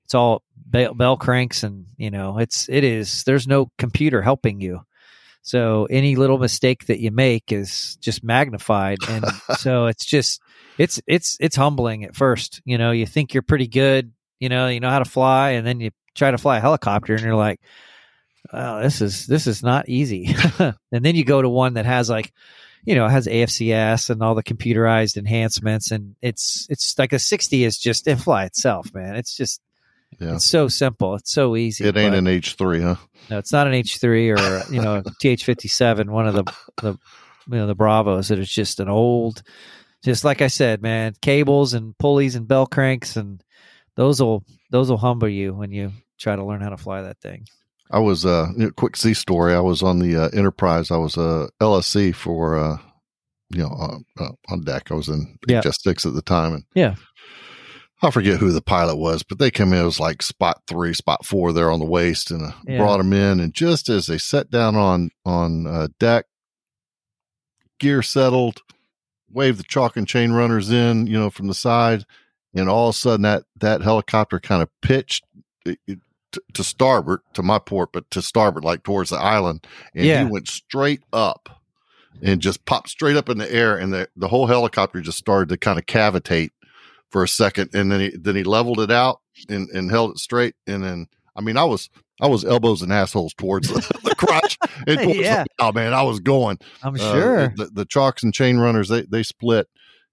it's all bell, bell cranks and you know it's it is there's no computer helping you. So any little mistake that you make is just magnified, and so it's just it's it's it's humbling at first. You know, you think you're pretty good. You know, you know how to fly, and then you try to fly a helicopter, and you're like, "Oh, this is this is not easy." and then you go to one that has like, you know, has AFCS and all the computerized enhancements, and it's it's like a 60 is just it fly itself, man. It's just Yeah. it's so simple, it's so easy. It ain't an H three, huh? no, it's not an H three or you know TH fifty seven, one of the the you know the Bravos. That is just an old just like I said, man, cables and pulleys and bell cranks and those will those will humble you when you try to learn how to fly that thing. I was uh you quick sea story. I was on the uh, Enterprise. I was a uh, LSE for uh you know uh, uh, on deck. I was in Yeah. HS six at the time, and Yeah. I forget who the pilot was, but they came in. It was like spot three, spot four there on the waist, and uh, Yeah. brought them in. And just as they sat down on on uh, deck, gear settled, waved the chock and chain runners in, you know, from the side, and all of a sudden that that helicopter kind of pitched. It, it, to, to starboard to my port, but to starboard, like towards the island, and Yeah. he went straight up and just popped straight up in the air, and the the whole helicopter just started to kind of cavitate for a second, and then he then he leveled it out and and held it straight, and then I mean I was I was elbows and assholes towards the, the crotch, and towards the- oh man, I was going. I'm Uh, sure. the, the chocks and chain runners they they split,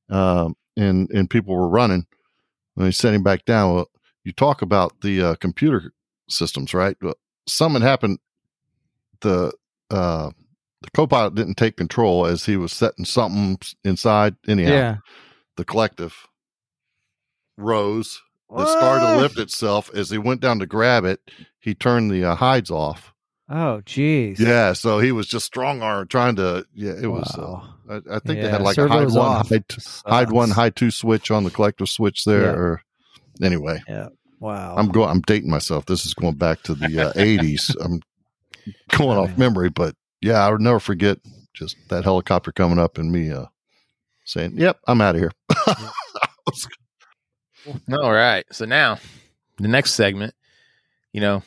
um, and and people were running. When he set him back down, well, you talk about the uh, computer systems, right? Well, something happened. The uh, the co-pilot didn't take control as he was setting something inside. Anyhow, yeah. the collective rose. It started to lift itself as he went down to grab it. He turned the uh, hides off. Oh, jeez. Yeah, so he was just strong arm trying to. Yeah, it was. Uh, I, I think they had like a hide one, off. hide, hide one, hide two switch on the collective switch there. Yeah. Or anyway, yeah Wow. I'm going. I'm dating myself. This is going back to the uh, 80s. I'm going off memory, but yeah, I would never forget just that helicopter coming up and me uh, saying, "Yep, I'm out of here." All right. So now, the next segment, you know,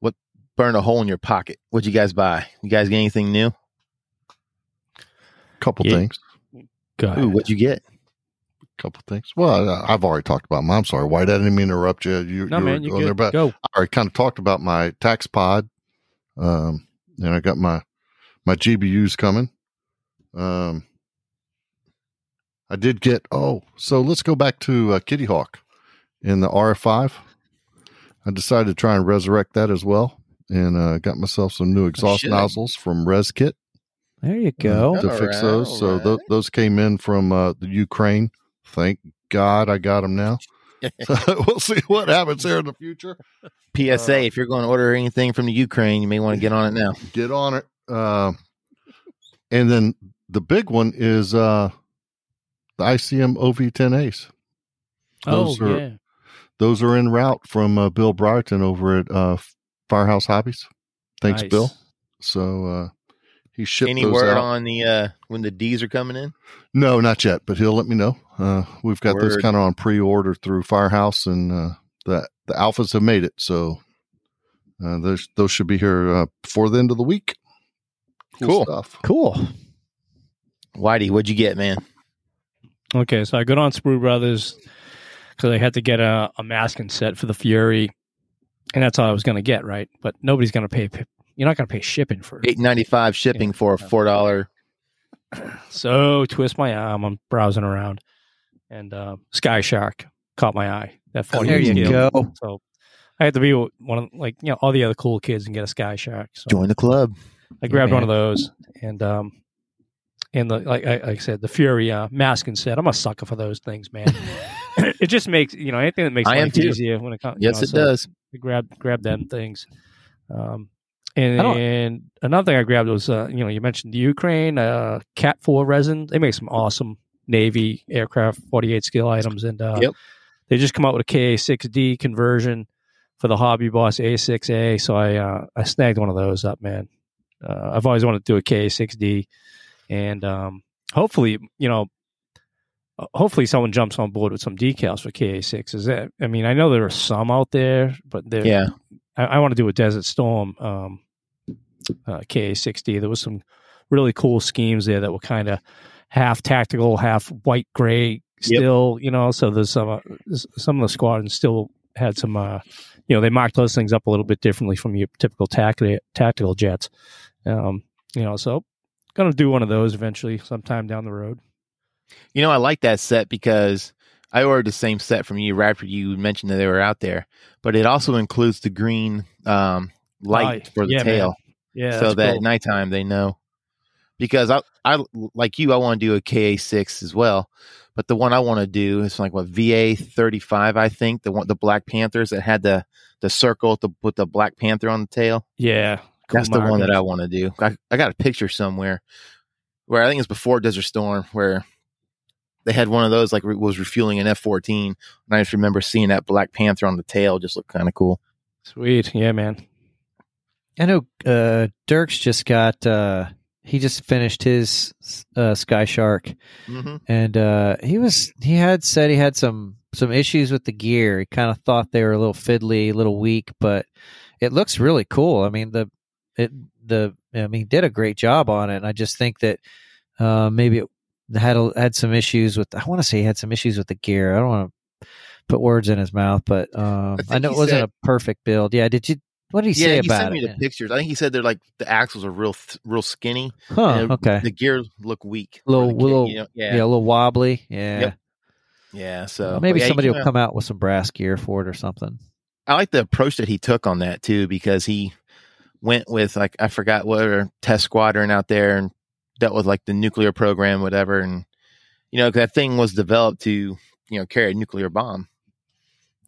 what burned a hole in your pocket? What'd you guys buy? You guys get anything new? couple Yeah. things. Go Ooh, ahead. what'd you get? couple things. Well, I- I've already talked about mine. I'm sorry, White. I didn't mean to interrupt you. You, no, you man, were you going there, but Go. I already kind of talked about my tax pod. Um, and I got my my GBUs coming. Um, I did get. Oh, so let's go back to uh, Kitty Hawk in the RF5. I decided to try and resurrect that as well, and uh, got myself some new exhaust should. nozzles from ResKit there you uh, go. to All fix right, those. So tho- right. those came in from uh, the Ukraine. Thank God I got them now. we'll see what happens there in the future. PSA: Uh, If you're going to order anything from the Ukraine, you may want to get on it now. Get on it. Uh, and then the big one is uh, the ICM OV10As. Those oh, are- yeah. Those are en route from uh, Bill Brighton over at uh, Firehouse Hobbies. Thanks, Nice. Bill. So uh, he shipped Any those word out. on the uh when the D's are coming in? No, not yet, but he'll let me know. Uh, we've got those kind of on pre-order through Firehouse, and uh, the the alphas have made it, so uh, those those should be here uh, before the end of the week. Cool. stuff. Cool. Whitey, what'd you get, man? Okay, so I got on Sprue Brothers because I had to get a, a and set for the Fury, and that's all I was going to get, right? But nobody's going to pay. You're not going to pay shipping for. Eight ninety five shipping for a four dollar. So twist my arm. I'm browsing around, and uh, Sky Shark caught my eye. That Oh, 40 there you scale. go. So I had to be one of like you know all the other cool kids and get a Sky Shark. So Join the club. I grabbed man. one of those, and um, and the like I, like I said, the Fury uh, and set. I'm a sucker for those things, man. it just makes you know anything that makes I life easier when it comes. Yes, know, it so does. Grab grab them things. Um, and, and another thing I grabbed was uh, you know you mentioned the Ukraine uh, Cat Four resin. They make some awesome Navy aircraft 48 scale items, and uh, Yep. they just come out with a KA6D conversion for the Hobby Boss A6A. So I uh, I snagged one of those up, man. Uh, I've always wanted to do a KA6D, and um, hopefully you know. Uh, Hopefully, someone jumps on board with some decals for KA6. Is that? I mean, I know there are some out there, but they're Yeah. I, I want to do a Desert Storm um, uh, KA60. There was some really cool schemes there that were kind of half tactical, half white gray. Still, you know, so there's some uh, some of the squadrons still had some. Uh, you know, they marked those things up a little bit differently from your typical tactical tactical jets. Um, you know, so gonna do one of those eventually, sometime down the road. You know, I like that set because I ordered the same set from you right after you mentioned that they were out there, but it also includes the green um, light for the yeah, man. tail, Yeah, so that cool. at nighttime they know. Because I, I like you, I want to do a KA six as well, But the one I want to do is like what VA thirty five, I think the one the Black Panthers that had the the circle with the, with the Black Panther on the tail. Yeah, cool That's the one that. I want to do. I, I got a picture somewhere where I think it's before Desert Storm where they had one of those like re- was refueling an F fourteen, and I just remember seeing that Black Panther on the tail just looked kind of cool. Sweet, yeah, man. I know uh, Dirks just got. Uh, he just finished his uh, Sky Shark, Mm-hmm. and uh, he was he had said he had some some issues with the gear. He kind of thought they were a little fiddly, a little weak, but it looks really cool. I mean the it the I mean he did a great job on it. And I just think that uh, maybe it had a, had some issues with. I want to say he had some issues with the gear. I don't want to put words in his mouth, but um, I I, know it wasn't said- a perfect build. Yeah, did you? What did he say about it? yeah, say he about sent me it? the pictures. I think he said they're like the axles are real, real skinny. Huh? and Okay. The gear look weak. for Little- little- you know? yeah. yeah, a little wobbly. Yeah. Yep. yeah. So Well, maybe yeah, somebody will know, come out with some brass gear for it or something. I like the approach that he took on that too, because he went with like I forgot what or test squadron out there and dealt with like the nuclear program, whatever, and you know that thing was developed to you know carry a nuclear bomb,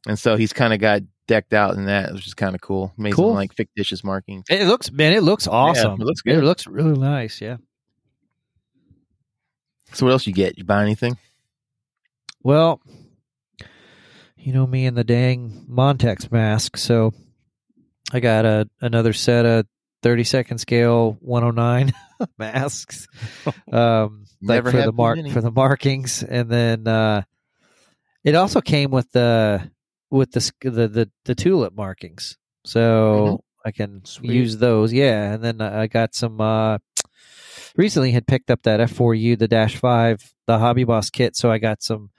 and so he's kind of got decked out in that, which is kind of cool. Made Cool. some like fictitious markings. It looks, man, it looks awesome. it looks good. It looks really nice. Yeah. So what else you get? You buy anything? Well, you know me and the dang Montex mask, so I got a another set of thirty second scale one hundred nine masks. Um, like for the mark for the markings, and then uh, it also came with the with the sk- the the, the tulip markings, so I can Sweet. use those. Yeah, and then I got some. Uh, recently, had picked up that F4U, the Dash Five, the Hobby Boss kit, so I got some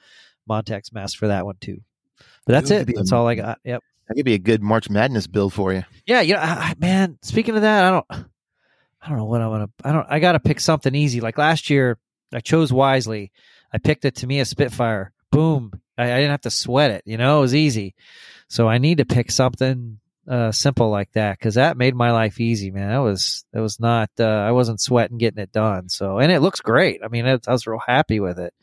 Montex masks for that one too. But that's Ooh, it. could be a- That's all I got. Yep. That could be a good March Madness build for you. Yeah, you know, I, I- man. Speaking of that, I don't, I don't know what I'm gonna. I don't. I got to pick something easy. Like last year, I chose wisely. I picked a Tamiya Spitfire. Boom. I, I didn't have to sweat it. You know, it was easy. So I need to pick something uh, simple like that because that made my life easy, man. That was that was not. Uh, I wasn't sweating getting it done. So and it looks great. I mean, it, I was real happy with it.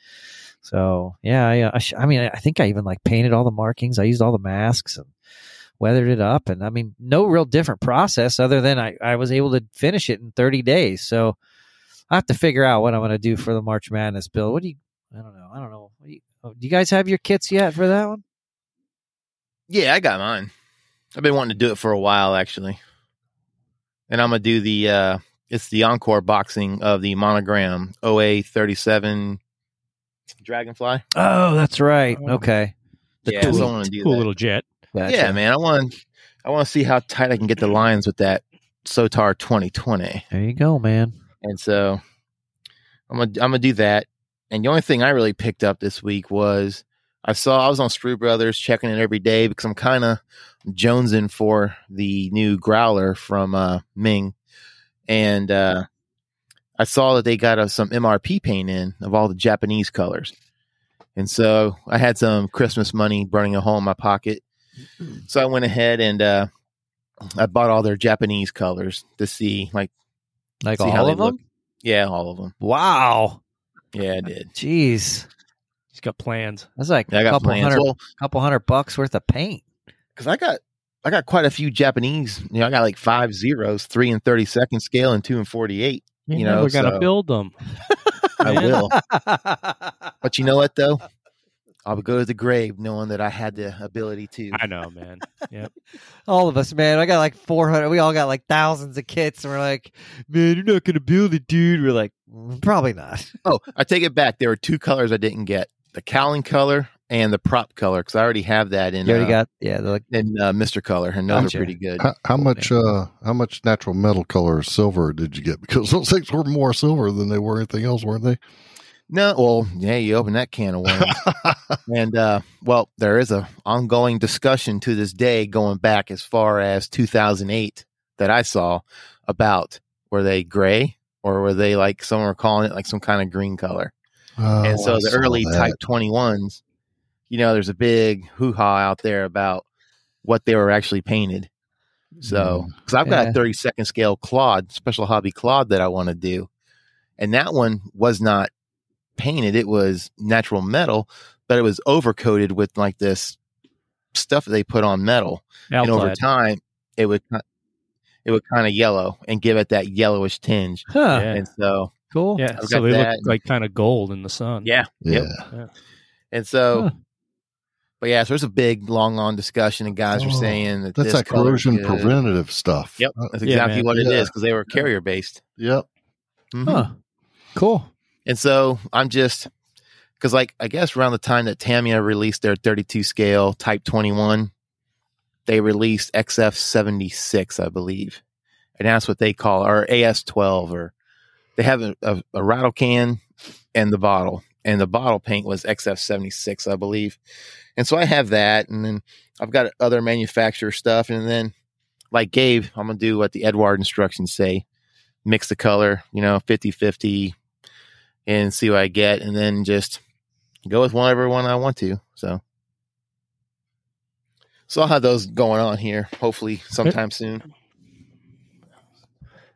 So yeah, I, I, sh- I mean, I think I even like painted all the markings. I used all the masks and weathered it up, and I mean, no real different process other than I, I was able to finish it in 30 days. So I have to figure out what I'm going to do for the March Madness build. What do you? I don't know. I don't know. Do, you, oh, do you guys have your kits yet for that one? Yeah, I got mine. I've been wanting to do it for a while actually. And I'm gonna do the uh it's the encore boxing of the monogram OA thirty seven Dragonfly. Oh, that's right. Oh. Okay. The yeah, cool- so I want to do cool that. little jet. Gotcha. Yeah, man. I want I want to see how tight I can get the lines with that Sotar twenty twenty. There you go, man. And so I'm gonna I'm gonna do that. And the only thing I really picked up this week was I saw I was on Sprue Brothers checking it every day because I'm kind of jonesing for the new growler from uh, Meng, and uh, I saw that they got uh, some MRP paint in of all the Japanese colors, and so I had some Christmas money burning a hole in my pocket, so I went ahead and uh, I bought all their Japanese colors to see like Like see how all they of them? look. yeah all of them Wow. yeah I did. Jeez. He's got plans. That's like Yeah, I a got couple plans. hundred, Well, couple hundred bucks worth of paint. because I got I got quite a few Japanese. You know, I got like five zeros, three and thirty second scale, and two and forty eight. You're You know, never gonna so- build them. I will, but you know what though? I'll go to the grave knowing that I had the ability to. I know, man. Yep. all of us, man. I got like 400. We all got like thousands of kits, and we're like, man, you're not going to build it, dude. We're like, "Mm, probably not. Oh, I take it back. There were two colors I didn't get: the cowling color and the prop color, because I already have that in You already uh, got, yeah, like, in uh, Mister Color, and those Gotcha. are pretty good. How, how much uh how much natural metal color silver did you get? Because those things were more silver than they were anything else, weren't they? No, well, yeah, you open that can of worms. And uh, well, there is a ongoing discussion to this day, going back as far as 2008, that I saw about were they gray or were they like someone were calling it like some kind of green color. Oh, and so I the early that. Type 21s, you know, there's a big hoo ha out there about what they were actually painted. So, mm. because I've got Yeah. a 30 second scale Claude, special hobby Claude that I want to do. And that one was not painted. It was natural metal, but it was overcoated with like this stuff that they put on metal, and over time, it would it would kind of yellow and give it that yellowish tinge. Huh. Yeah. And so, Cool. Yeah, so got they look like kind of gold in the sun. yeah, Yeah. Yep. And so, Huh. But yeah, so there's a big, long, long discussion, and guys were Oh, saying that That's this that color corrosion good. preventative stuff. Yep, Uh, that's exactly man. what it Yeah. is because they were carrier based. yep. Mhm. Huh. Cool. And so I'm just because, like, I guess around the time that Tamiya released their 32 scale Type 21, they released XF 76, I believe, and that's what they call or AS 12, or they have a, a, a rattle can and the bottle, and the bottle paint was XF 76, I believe. And so I have that, and then I've got other manufacturer stuff, and then like Gabe, I'm gonna do what the Eduard instructions say mix the color, you know, 50 50 and see what I get, and then just go with whatever one I want to. So, so I'll have those going on here, hopefully sometime soon.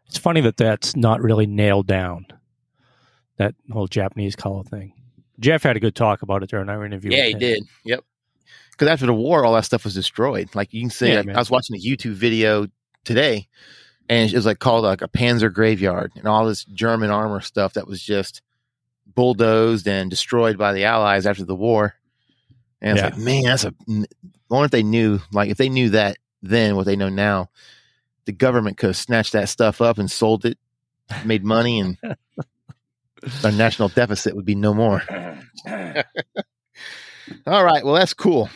It's funny that that's not really nailed down. That whole Japanese color thing. Jeff had a good talk about it during our interview. Yeah, he did. Yep. Because after the war, all that stuff was destroyed. Like you can see, Yeah, like. I was watching a YouTube video today, and it was like called like a Panzer graveyard, and all this German armor stuff that was just bulldozed and destroyed by the Allies after the war. And it's Yeah. like, man, that's a. I wonder if they knew, like, if they knew that then, what they know now, the government could have snatched that stuff up and sold it, made money, and our national deficit would be no more. All right. Well, that's cool.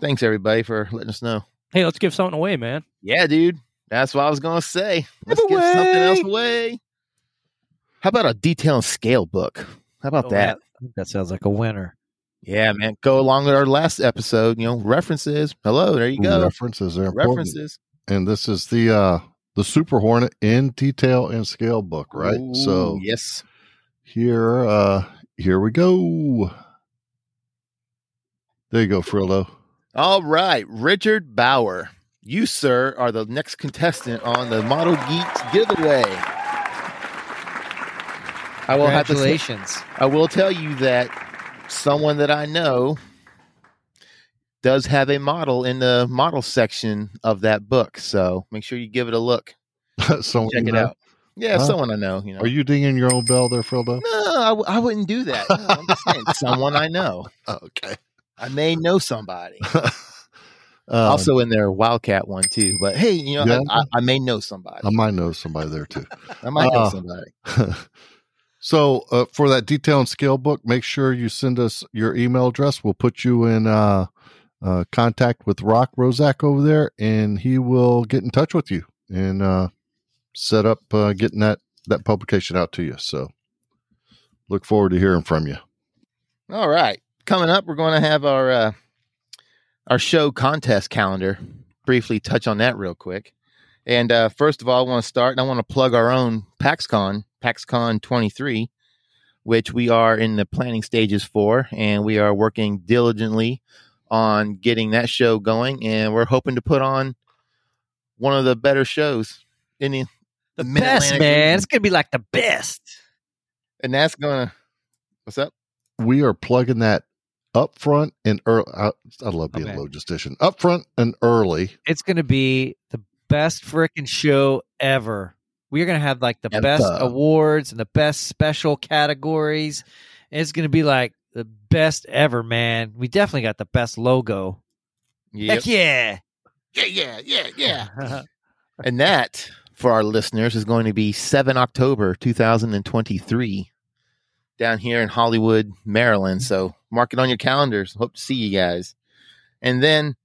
Thanks everybody for letting us know. Hey, let's give something away, man. Yeah, dude. That's what I was gonna say. Let's Give give something else away. How about a detail and scale book? How about Oh, that? man. That sounds like a winner. Yeah, man. Go along with our last episode. You know, references. Hello, there you go. References are important. References. And this is the uh the Super Hornet in detail and scale book, right? Ooh, so yes. Here uh here we go. There you go, Frillo. All right, Richard Bauer. You, sir, are the next contestant on the Model Geeks giveaway. I will have to say, Congratulations. I will tell you that someone that I know does have a model in the model section of that book. So make sure you give it a look. Someone Check you it know? out. Yeah, Huh? someone I know. You know. Are you dinging your own bell there, Frillo? No, I, w- I wouldn't do that. No, I'm just saying, someone I know. okay. I may know somebody. Um, also in their Wildcat one too. But hey, you know, Yeah. I, I, I may know somebody. I might know somebody there too. I might know uh, somebody. so uh, for that detail and scale book, make sure you send us your email address. We'll put you in uh, uh, contact with Rock Roszak over there, and he will get in touch with you and uh, set up uh, getting that that publication out to you. So look forward to hearing from you. All right. Coming up, we're going to have our uh, our show contest calendar. Briefly touch on that real quick. And uh, first of all, I want to start and I want to plug our own PAXCon, PAXCon 23, which we are in the planning stages for, and we are working diligently on getting that show going. And we're hoping to put on one of the better shows in the, The Mid-Atlantic best, man. region. It's gonna be like the best. and that's going to. What's up? We are plugging that up front and early. I, I love being Okay. logistician. Up front and early. It's gonna be the best freaking show ever. We're gonna have like the Ever. best uh, awards and the best special categories. It's gonna be like the best ever, man. We definitely got the best logo. Yep. Heck yeah! Yeah, yeah, yeah, yeah. And that, for our listeners, is going to be 7 October 2023 down here in Hollywood, Maryland. So mark it on your calendars. Hope to see you guys. And then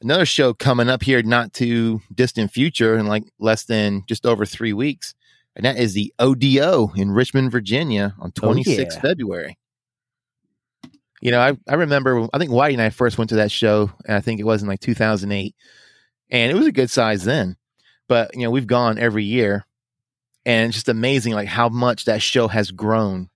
another show coming up here, not too distant future, in like less than just over three weeks. And that is the ODO in Richmond, Virginia on 26th yeah. February. You know, I, I remember, I think Whitey and I first went to that show, and I think it was in like 2008 and it was a good size then. But you know, we've gone every year, and it's just amazing like how much that show has grown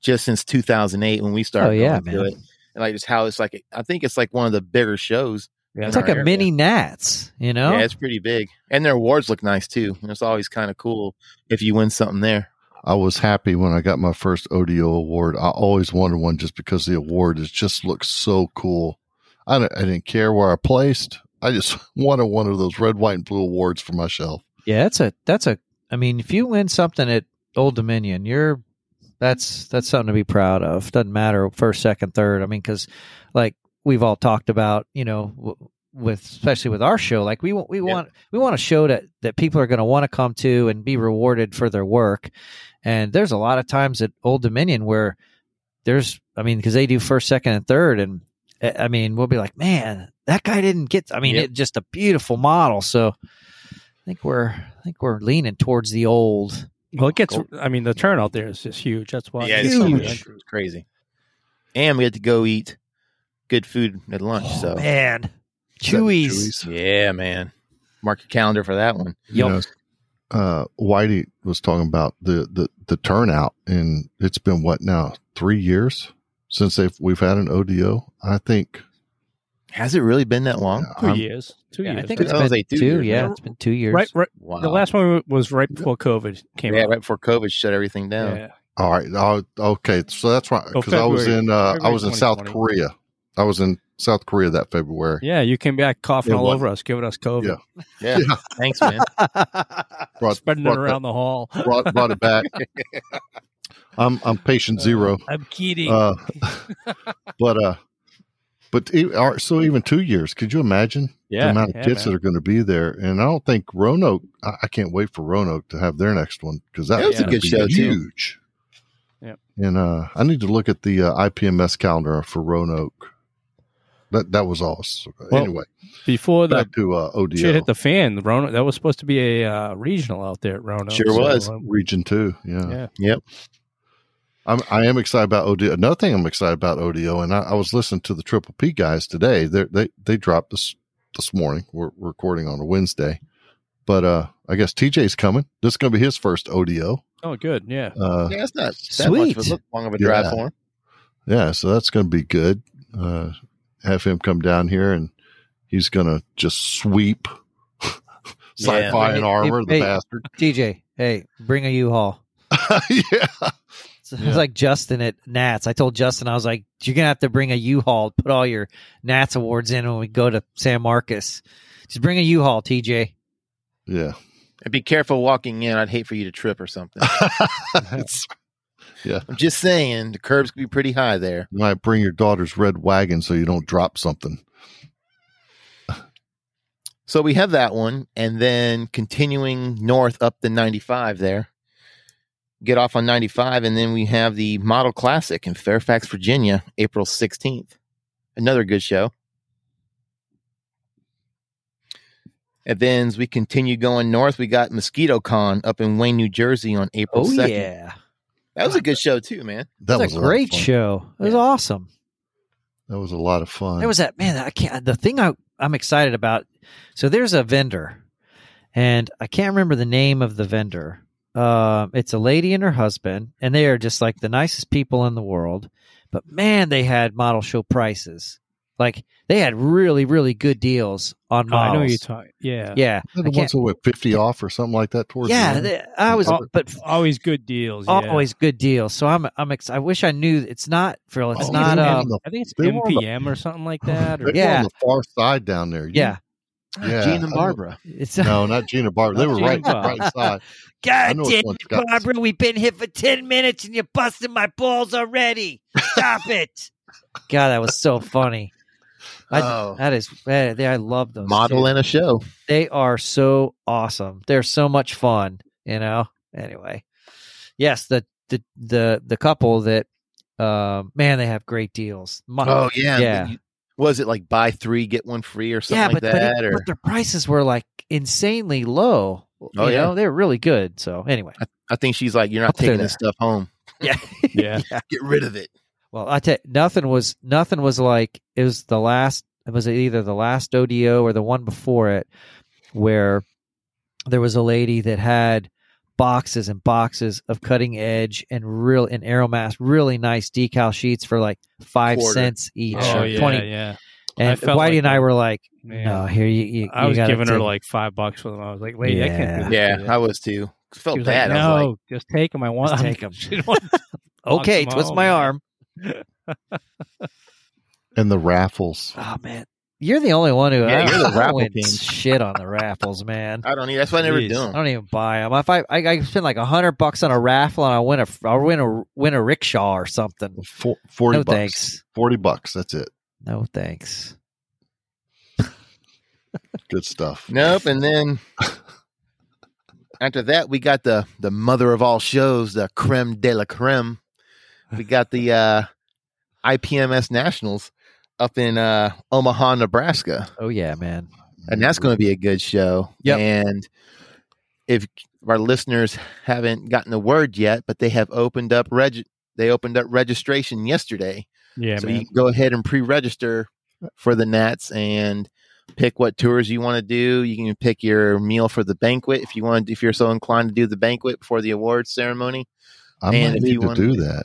just since 2008 when we started. Oh, yeah, going to man. it. and like just how it's like. I think it's like one of the bigger shows. Yeah, It's like a area. mini Nats, you know? Yeah, it's pretty big, and their awards look nice too. And it's always kind of cool if you win something there. I was happy when I got my first ODO award. I always wanted one just because the award is just looks so cool. I, don't- I didn't care where I placed. I just wanted one of those red, white, and blue awards for my shelf. Yeah, that's a that's a. I mean, if you win something at Old Dominion, you're that's that's something to be proud of. Doesn't matter first, second, third. I mean, because like we've all talked about, you know, with especially with our show, like we want we Yeah. want we want a show that that people are going to want to come to and be rewarded for their work. And there's a lot of times at Old Dominion where there's, I mean, because they do first, second, and third, and I mean, we'll be like, man, that guy didn't get. I mean, Yep. it just a beautiful model. So I think we're I think we're leaning towards the old. Well, it gets. Cool. I mean, the turnout there is just huge. That's why. yeah, it's huge. huge. It's crazy. And we had to go eat good food at lunch. Oh, so man, Is that Chewy's. yeah, man. Mark your calendar for that one. You know, uh, Whitey was talking about the, the, the turnout, and it's been what now three years since they've we've had an ODO. I think Has it really been that long? 2 I'm- years. Two Yeah, years. I think I it's was been like two. two years, yeah, it's been two years. right. Right. Wow. The last one was right before COVID came yeah, out. right before COVID shut everything down. Yeah. All right. Oh, okay. So that's right. Oh, Because I was in uh, I was in South Korea. I was in South Korea that February. Yeah, you came back coughing Yeah, all what- over us, giving us COVID, Yeah. Yeah. Thanks, man. Brought, spreading brought it around the hall. brought, brought it back. I'm I'm patient zero. I'm kidding. Uh, but uh, but e- all right, so even two years. Could you imagine yeah, the amount of yeah, kids man. that are going to be there? And I don't think Roanoke. I, I can't wait for Roanoke to have their next one because that was was a gonna good be show, too. huge. Yep. And uh, I need to look at the uh, IPMS calendar for Roanoke. That that was awesome. Well, anyway, before that, to uh, ODO shit hit the fan. Roanoke, that was supposed to be a uh, regional out there at Roanoke. Sure was. um, region two. Yeah. yeah. Yep. I'm, I am excited about ODO. Another thing I'm excited about ODO, and I, I was listening to the Triple P guys today. They they they dropped this this morning. We're, we're recording on a Wednesday, but uh, I guess TJ's coming. This is going to be his first ODO. Oh, good. Yeah. Uh, Yeah, it's not that much of a Sweet. long of a drive Yeah. for him. yeah, so that's going to be good. Uh, have him come down here, and he's going to just sweep sci-fi Hey, and armor, hey, the hey. bastard. TJ, hey, bring a U-Haul. yeah, It's it's Yeah. like Justin at Nats. I told Justin, I was like, you're gonna have to bring a U-Haul, put all your Nats awards in when we go to San Marcos. Just bring a U-Haul, TJ. yeah. And be careful walking in. I'd hate for you to trip or something. yeah, I'm just saying, the curbs could be pretty high there. you might bring your daughter's red wagon so you don't drop something. So we have that one, and then continuing north up the 95 there. Get off on 95, and then we have the Model Classic in Fairfax, Virginia, April 16th. Another good show. And then as we continue going north, we got Mosquito Con up in Wayne, New Jersey on April Oh 2nd. yeah, That was a good show, too, man. That that's was a great show. It was Yeah. awesome. That was a lot of fun. There was that man. I can't. The thing I, I'm excited about. So there's a vendor, and I can't remember the name of the vendor. Um, it's a lady and her husband, and they are just like the nicest people in the world. But man, they had model show prices. Like they had really, really good deals on Oh, I know you're talking. Yeah. Yeah, They're I the ones that went 50 off or something like that towards the yeah. end. They, I was, but Always good deals. Yeah. always good deals. So I'm, I'm. Ex- I wish I knew. It's not Phil. It's Oh, not. they were on the- I think it's they were the- MPM or something like that. Or, They were Yeah. on the far side down there. You- yeah. Yeah. Gene and Barbara. It's No, not Gina Barbara. They were Gina right, Barbara. right side. God damn it, Barbara, we've been here for 10 minutes and you're busting my balls already. Stop it. God, that was so funny. I, Oh. That is, eh, they- I love those. Model two. and a show. They are so awesome. They're so much fun, you know? Anyway, yes, the, the, the, the couple that, uh, man, they have great deals. Mo- Oh, yeah. yeah. You- Was it like buy three, get one free or something yeah, like but, but, that? it- or but their prices were like insanely low. Oh, you yeah. know, they're really good. So anyway, I think she's like, you're not Up there taking this stuff home. yeah. Yeah. Get rid of it. Well, I tell you, nothing was nothing was like it was the last. It was either the last ODO or the one before it, where there was a lady that had boxes and boxes of cutting edge and real and AeroMaster really nice decal sheets for like five Quarter. cents each Oh or yeah, twenty. yeah. And I Whitey like and I were like, Man. "No, here you." you I was gotta giving her like five bucks for them. I was like, lady, I can't do. Yeah. I was too. I felt was bad. Like, I was no, like, just take them. I want Just I'm- she don't want- Okay, twist my arm. And the raffles. Oh man, you're the only one who Yeah, I, you're the I raffle king. shit on the raffles, man. I don't need. That's why I never Jeez. do them. I don't even buy them. If I I, I spend like a hundred bucks on a raffle and I win a I win a win a rickshaw or something. Four, 40 No bucks. thanks. 40 bucks. That's it. No thanks. Good stuff. Nope. And then after that, we got the the mother of all shows, the creme de la creme. We got the uh, IPMS Nationals up in uh, Omaha, Nebraska, Oh yeah, man. and that's going to be a good show. Yep. And if our listeners haven't gotten the word yet, but they have opened up reg- they opened up registration yesterday. yeah, so man. you can go ahead and pre-register for the Nats and pick what tours you want to do. You can pick your meal for the banquet if you want. If you're so inclined to do the banquet before the awards ceremony. I And might if need to do that.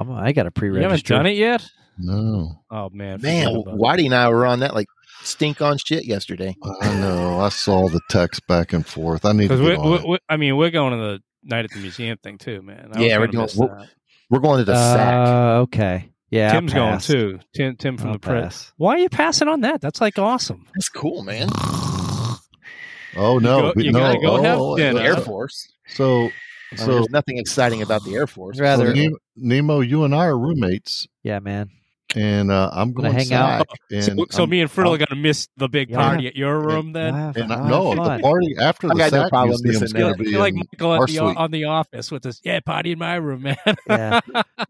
I'm, I got a pre-register. You haven't done it yet? No. Oh man, Man, forget about it. Whitey and I were on that like stink on shit yesterday. I know. I saw the text back and forth. I need to get we, on we, it. we, I mean, we're going to the night at the museum thing too, man. I Yeah, we're gonna we're- We're going to the sack. Uh, okay. Yeah, Tim's going pass. too. Tim, Tim from I'll the press. pass. Why are you passing on that? That's like awesome. That's cool, man. Oh, no. go- you no. gotta go have oh, dinner. uh, Air Force. So, I mean, so, there's nothing exciting about the Air Force. Rather- so Nemo, Nemo, you and I are roommates, Yeah, man. And uh, I'm Gonna hang out. And So, so me and Frill are going to miss the big Yeah. party at your room then. I'll and I, no, have the party after I the got no SAC problem museum is going to be You're like Michael our at the, suite. on the office with this. Yeah, party in my room, man. Yeah.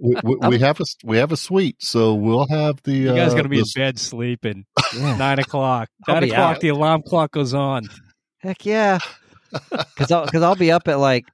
we, we, we have a we have a suite, so we'll have the. you guys uh, going to be in bed sleeping. yeah. Nine o'clock. Nine o'clock. out. The alarm clock goes on. Heck yeah. Because I'll because I'll be up at like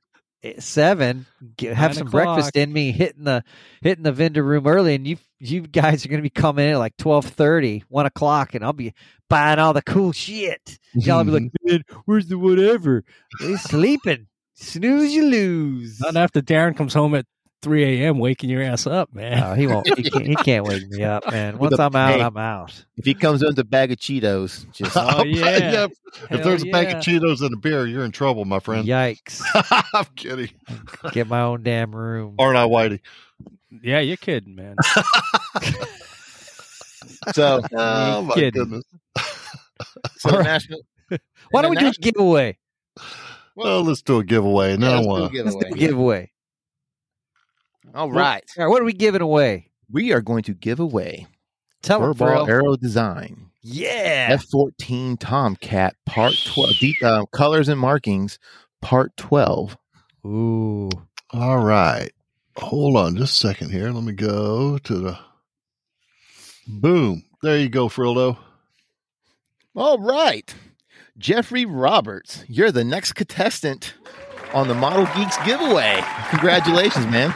seven, get, have some o'clock. breakfast in me, hitting the hitting the vendor room early, and you you guys are gonna be coming in at like 12:30, 1 o'clock, and I'll be buying all the cool shit. Y'all be like, man, where's the whatever? He's sleeping. Snooze, you lose. Not after Darren comes home at 3 a.m. waking your ass up, man. No, he won't. He can't, he can't wake me up, man. Once With a- I'm out, hey. I'm out. If he comes in with a bag of Cheetos, just Oh, yeah. if Hell there's a bag of Cheetos and a beer, you're in trouble, my friend. Yikes! I'm kidding. Get my own damn room. Aren't I, Whitey? Yeah, you're kidding, man. so. Oh my kidding. goodness. So the All right. national. Why don't we the do a giveaway? Well, let's do a giveaway. Yeah, No, let's do a uh, Let's do a giveaway. All right, All right, what are we giving away? we are going to give away Tell Furball. Aero Design Yeah. F14 Tomcat Part 12, deep, uh, colors and markings Part 12. Ooh. all right. Hold on just a second here. Let me go to the. Boom. There you go, Frildo. All right, Jeffrey Roberts, you're the next contestant on the Model Geeks giveaway. Congratulations, man.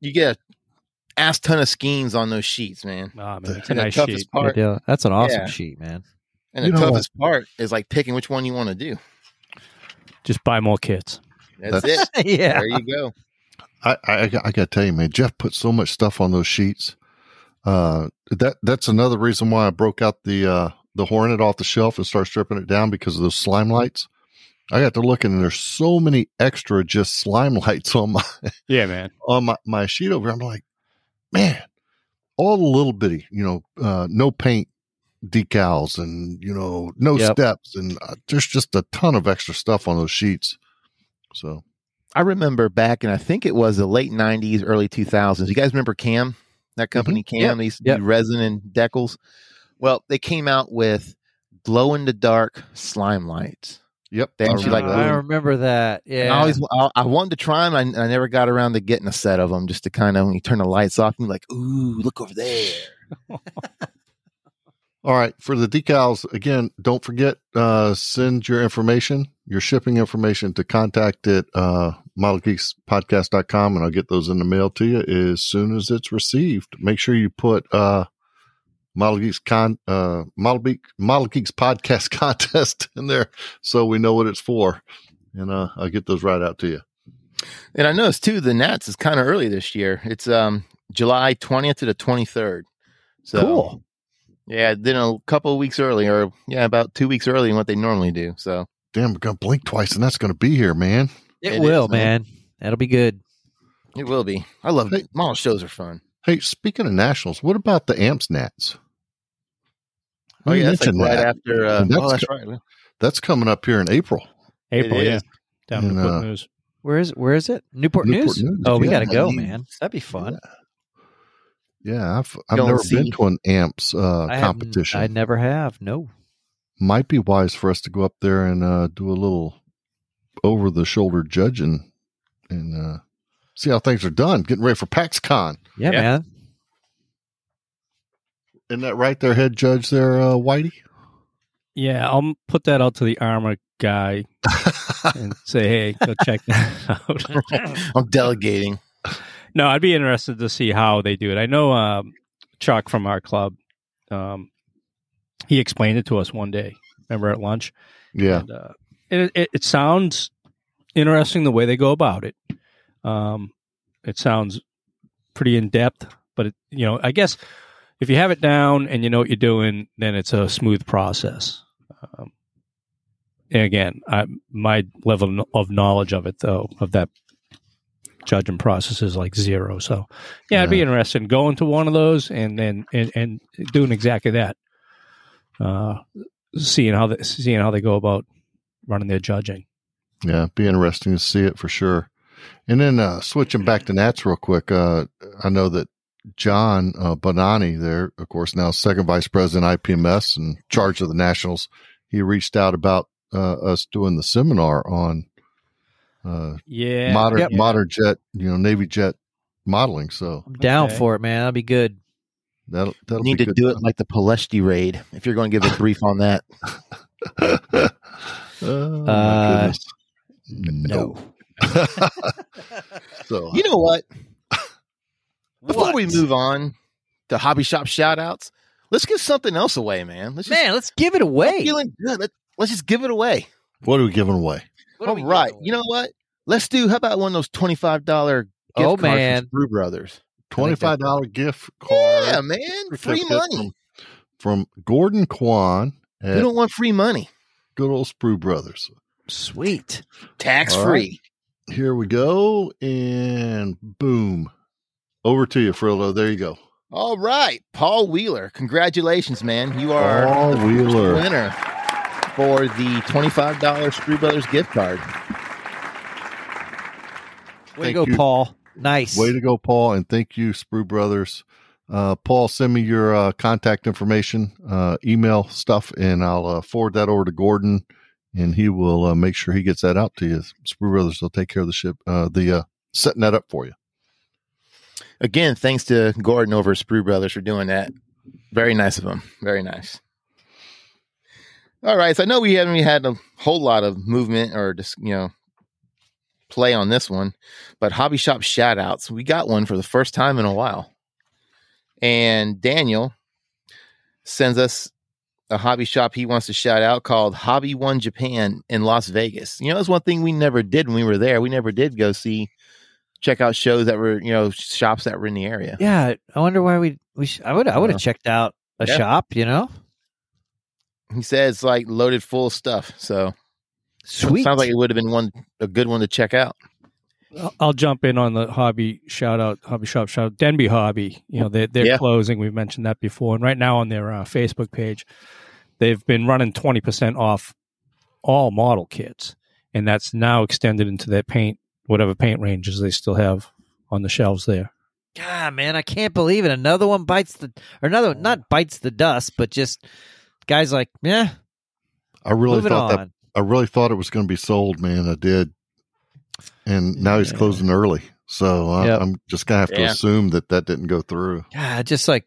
You get a ass ton of schemes on those sheets, man. Ah, man, it's a And the nice toughest sheet. Part, deal. That's an awesome Yeah. sheet, man. and You the know toughest part is like picking which one you want to do. Just buy more kits. That's, That's- it. yeah. There you go. I, I, I got to tell you, man, Jeff put so much stuff on those sheets. Uh, that that's another reason why I broke out the uh, the Hornet off the shelf and started stripping it down because of those slime lights. I got to looking, and there's so many extra just slime lights on my Yeah, man. on my, my sheet over. I'm like, man, all the little bitty, you know, uh, no paint decals and you know no Yep. steps, and uh, there's just a ton of extra stuff on those sheets. So I remember back in I think it was the late '90s, early 2000s. You guys remember Cam? That company Cam. Yep. They used to Yep. resin and decals. Well, they came out with glow in the dark slime lights. Yep, They I like, remember I that. remember that. And Yeah. I always I, I wanted to try them. I, I never got around to getting a set of them just to kind of when you turn the lights off, you're like, ooh, look over there. All right. For the decals, again, don't forget, uh, send your information, your shipping information to contact at uh, modelgeekspodcast.com and I'll get those in the mail to you as soon as it's received. Make sure you put uh, Model Geeks con uh, Model, Geek, Model Geeks podcast contest in there so we know what it's for. And uh, I'll get those right out to you. And I noticed too, the Nats is kind of early this year. It's um July 20th to the 23rd. So Cool. Yeah, then a couple of weeks early, or yeah, about two weeks early than what they normally do. So Damn, we're gonna blink twice, and that's gonna be here, man. It, It will, is, man. man. That'll be good. it will be. I love Hey. it. Model shows are fun. Hey, speaking of nationals, what about the Amps Nats? Oh You yeah, that's like mentioned right that. after. Uh, that's oh, that's co- right. That's coming up here in April. April, yeah. is. Down And, in Newport uh, News. Where is where is it? Newport, Newport News? News, Oh, we yeah. gotta go, News. man. That'd be fun. Yeah, I've I've Go and never been to an Amps uh, I competition. Have, I never have. No. Might be wise for us to go up there and uh, do a little over the shoulder judging and uh, see how things are done. Getting ready for PAXCon. Yeah, Yeah. man. Isn't that right there, head judge there, uh, Whitey? Yeah, I'll put that out to the armor guy and say, hey, go check that out. I'm delegating. no, I'd be interested to see how they do it. I know um, Chuck from our club, um, he explained it to us one day. Remember at lunch? yeah. And, uh, it, it, it sounds interesting the way they go about it. Um, it sounds pretty in depth, but it, you know, I guess if you have it down and you know what you're doing, then it's a smooth process. Um, again, I, my level of knowledge of it, though, of that judging process is like zero. So, yeah, I'd be interested in going to one of those and then and, and doing exactly that. Uh, seeing how they, seeing how they go about running their judging. Yeah, be interesting to see it for sure. And then uh, switching back to Nats real quick, uh, I know that John uh, Bonani, there, of course, now second vice president IPMS and charge of the Nationals, he reached out about uh, us doing the seminar on uh, Yeah, modern Yep. modern jet, you know, Navy jet modeling. So I'm down Okay. for it, man. That'd be good. that'll that'll Need be to good do it like the Paleshti raid. If you're going to give a brief on that, oh, Uh, goodness. No. so you know what? Before we move on to hobby shop shout outs, let's give something else away, man. Let's just Man, let's give it I'm away. feeling good. Let, let's just give it away. what are we giving away? What are All we right. You know what? Let's do. How about one of those twenty five dollar gift Oh, cards man. from Sprue Brothers? Twenty five dollar gift card. Yeah, man, free money. from Gordon Kwan We at don't want free money. good old Sprue Brothers. Sweet. Tax All free. Here we go, and boom, over to you, Frillo. There you go. All right, Paul Wheeler. Congratulations, man. You are Paul the first Wheeler. winner for the twenty-five dollars Sprue Brothers gift card. Way Thank to go, you. Paul. Nice. Way to go, Paul, and thank you, Sprue Brothers. Uh, Paul, send me your uh, contact information, uh, email stuff, and I'll uh, forward that over to Gordon, and he will uh, make sure he gets that out to you. Sprue Brothers will take care of the ship, uh, the uh, setting that up for you. Again, thanks to Gordon over Sprue Brothers for doing that. Very nice of him. Very nice. All right, so I know we haven't had a whole lot of movement or just you know play on this one, but hobby shop shout outs. We got one for the first time in a while. And Daniel sends us a hobby shop he wants to shout out called Hobby One Japan in Las Vegas. You know, that's one thing we never did when we were there. We never did go see check out shows that were, you know, shops that were in the area. Yeah, I wonder why we we sh- I would I would have checked out a Yeah. shop, you know? He says like loaded full of stuff. So Sweet. sounds like it would have been one a good one to check out. I'll- I'll jump in on the hobby shout out, hobby shop shout out, Denbigh Hobby. You know, they're, they're Yeah. closing. We've mentioned that before. And right now on their uh, Facebook page, they've been running 20% off all model kits. And that's now extended into their paint, whatever paint ranges they still have on the shelves there. God, man, I can't believe it. Another one bites the or another not bites the dust, but just guys like, yeah, I really move it thought that. I really thought it was going to be sold, man. I did, and now he's closing early, so I, Yep. I'm just gonna have to Yeah. assume that that didn't go through. Yeah, just like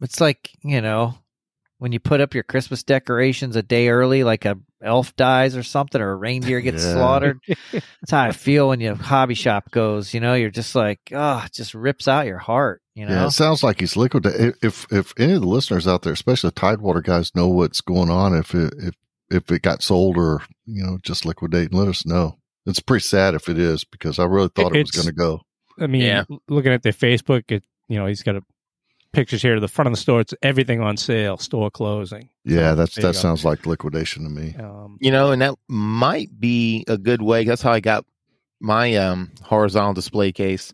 it's like you know when you put up your Christmas decorations a day early, like a elf dies or something, or a reindeer gets Yeah. slaughtered. That's how I feel when your hobby shop goes. You know, you're just like, oh, it just rips out your heart. You know, Yeah, it sounds like he's liquidated. If if any of the listeners out there, especially the Tidewater guys, know what's going on, if it if if it got sold or you know just liquidating, let us know. It's pretty sad if it is because I really thought it, was going to go. I mean, Yeah. looking at the Facebook, it you know he's got a pictures here to the front of the store. It's everything on sale, store closing. Yeah, that's There you that go. sounds like liquidation to me. Um, You know, and that might be a good way. That's how I got my um, horizontal display case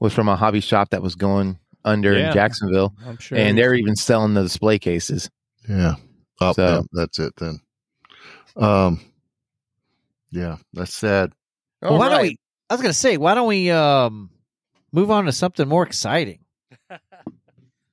was from a hobby shop that was going under Yeah. in Jacksonville, I'm sure. and they're even selling the display cases. Yeah. Oh, So- yeah, that's it then. Um yeah, that's sad. Well, All why don't we? I was gonna say, why don't we um move on to something more exciting?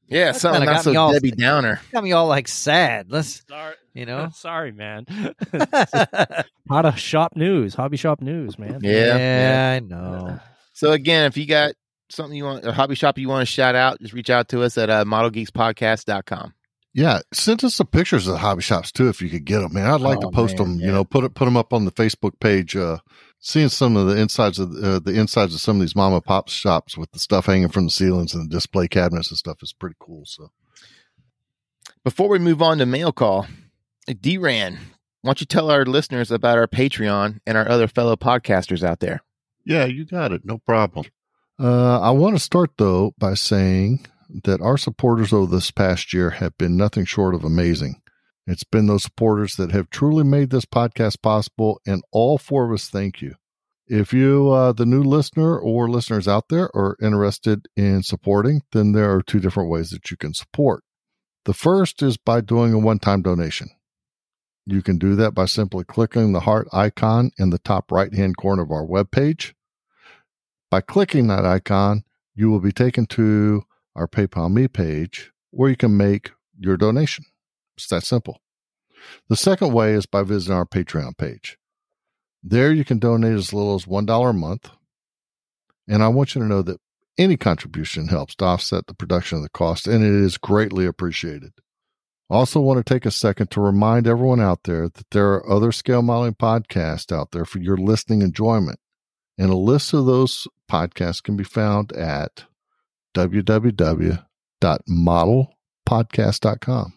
Yeah, That something kinda not got so me all- Debbie Downer. Got me all like sad. Let's, Sorry, you know. sorry, man. Hot of shop news, hobby shop news, man. Yeah, yeah, I know. So again, if you got something you want, a hobby shop you want to shout out, just reach out to us at uh, modelgeekspodcast.com. Yeah, send us some pictures of the hobby shops too if you could get them, man. I'd like Oh, to post man, them, yeah. you know, put it put them up on the Facebook page uh seeing some of the insides of uh, the insides of some of these mom and pop shops with the stuff hanging from the ceilings and the display cabinets and stuff is pretty cool. So Before we move on to mail call, D-Ran, why don't you tell our listeners about our Patreon and our other fellow podcasters out there? Yeah, you got it. No problem. Uh, I want to start though by saying that our supporters over this past year have been nothing short of amazing. It's been those supporters that have truly made this podcast possible, and all four of us thank you. If you, uh, the new listener or listeners out there, are interested in supporting, then there are two different ways that you can support. The first is by doing a one time donation. You can do that by simply clicking the heart icon in the top right hand corner of our webpage. By clicking that icon, you will be taken to our PayPal Me page where you can make your donation. It's that simple. The second way is by visiting our Patreon page. There you can donate as little as $1 a month. And I want you to know that any contribution helps to offset the production of the cost, and it is greatly appreciated. Also, want to take a second to remind everyone out there that there are other scale modeling podcasts out there for your listening enjoyment. And a list of those podcasts can be found at www.modelpodcast.com.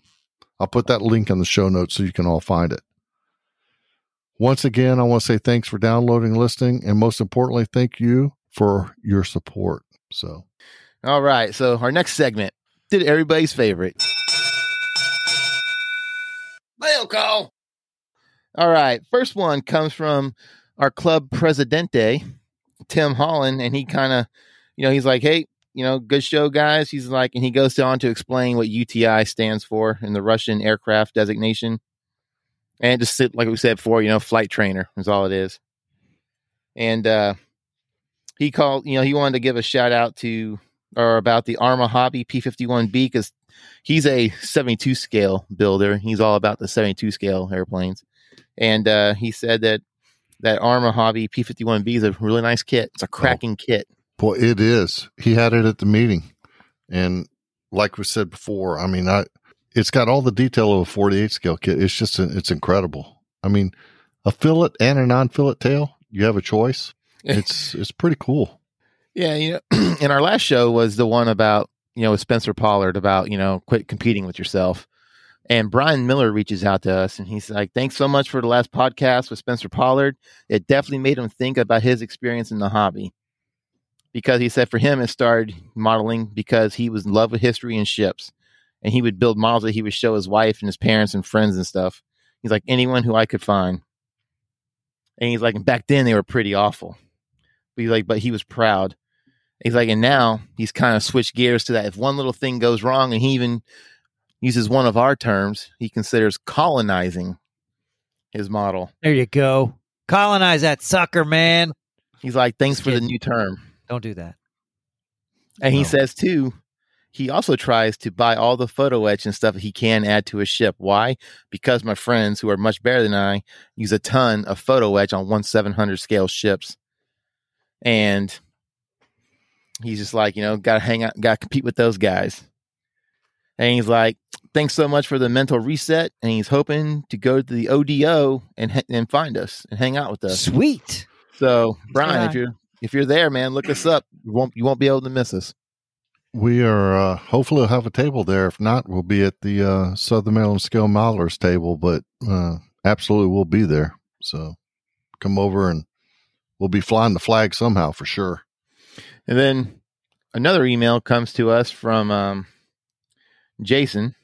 I'll put that link in the show notes so you can all find it. Once again, I want to say thanks for downloading, listening, and most importantly, thank you for your support. So, All right, so our next segment did everybody's favorite mail call. All right, first one comes from our club presidente, Tim Holland, and he kind of, you know, he's like, "Hey, you know, good show, guys." He's like, and he goes on to explain what UTI stands for in the Russian aircraft designation, and just sit like we said before, you know, flight trainer is all it is. And uh he called, you know, he wanted to give a shout out to or about the Arma Hobby P51B because he's a 72 scale builder. He's all about the 72 scale airplanes. And uh, he said that that Arma Hobby P51B is a really nice kit. It's a cracking kit. Boy, it is. He had it at the meeting. And like we said before, I mean, I, it's got all the detail of a 48 scale kit. It's just, it's incredible. I mean, a fillet and a non fillet tail, you have a choice. It's, it's pretty cool. Yeah, you know, and our last show was the one about, you know, with Spencer Pollard about, you know, quit competing with yourself. And Brian Miller reaches out to us and he's like, Thanks so much for the last podcast with Spencer Pollard. It definitely made him think about his experience in the hobby. Because he said for him, it started modeling because he was in love with history and ships. And he would build models that he would show his wife and his parents and friends and stuff. He's like, anyone who I could find. And he's like, back then they were pretty awful. But he's like, but he was proud. He's like, and now he's kind of switched gears to that. If one little thing goes wrong, and he even uses one of our terms, he considers colonizing his model. There you go. Colonize that sucker, man. He's like, thanks for the new term. Don't do that. And he says too, he also tries to buy all the photo etch and stuff he can add to his ship. Why? Because my friends who are much better than I use a ton of photo etch on one seven hundred scale ships, and he's just like, you know, got to hang out, got to compete with those guys. And he's like, thanks so much for the mental reset. And he's hoping to go to the ODO and and find us and hang out with us. Sweet. So, Brian, Yeah. if you're if you're there, man, look us up. You won't you won't be able to miss us. We are, uh, hopefully we'll have a table there. If not, we'll be at the, uh, Southern Maryland Scale Modelers table, but, uh, absolutely we'll be there. So come over and we'll be flying the flag somehow for sure. And then another email comes to us from um, Jason,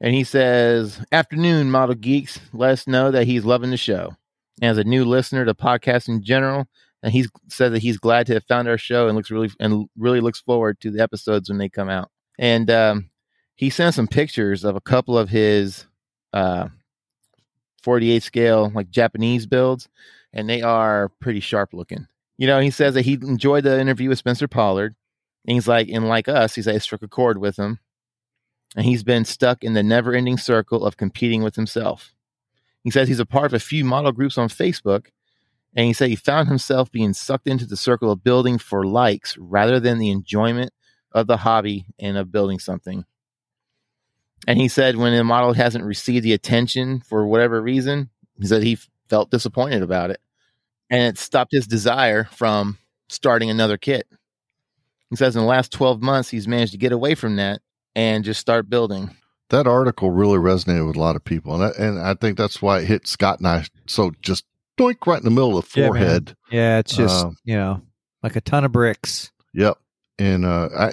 and he says, "Afternoon, model geeks. Let us know that he's loving the show. As a new listener to podcasts in general, and he said that he's glad to have found our show and looks really and really looks forward to the episodes when they come out. And um, he sent some pictures of a couple of his uh, 48 scale like Japanese builds, and they are pretty sharp looking. You know, he says that he enjoyed the interview with Spencer Pollard. And he's like, and like us, he's like, I struck a chord with him. And he's been stuck in the never ending circle of competing with himself. He says he's a part of a few model groups on Facebook. And he said he found himself being sucked into the circle of building for likes rather than the enjoyment of the hobby and of building something. And he said when a model hasn't received the attention for whatever reason, he said he felt disappointed about it. And it stopped his desire from starting another kit. He says in the last 12 months, he's managed to get away from that and just start building. That article really resonated with a lot of people. And I, and I think that's why it hit Scott and I so just doink right in the middle of the forehead. Yeah, it's just Um, you know like a ton of bricks. Yep. And uh, I,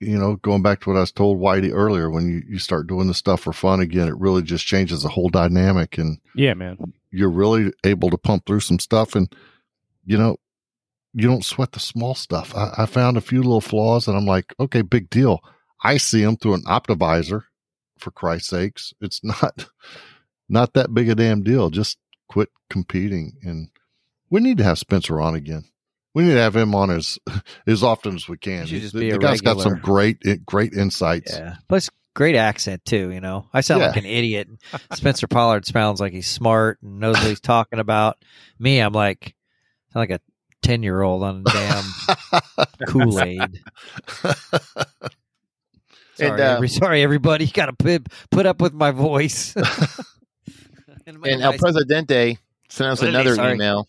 you know, going back to what I was told Whitey earlier, when you, you start doing the stuff for fun again, it really just changes the whole dynamic, and Yeah, man. you're really able to pump through some stuff. And you know, you don't sweat the small stuff. I, I found a few little flaws, and I'm like, okay, big deal. I see them through an Optivisor For Christ's sakes, it's not not that big a damn deal. Just quit competing, and we need to have Spencer on again. We need to have him on as as often as we can. He just the be the a guy's got some great eh, great insights. Yeah, plus great accent too. You know, I sound Yeah. like an idiot. Spencer Pollard sounds like he's smart and knows what he's talking about. Me, I'm like sound like a ten year old on damn Kool Aid. Sorry, And, uh, every- sorry, everybody. You got to put put up with my voice. and my And El Presidente sent us What another email,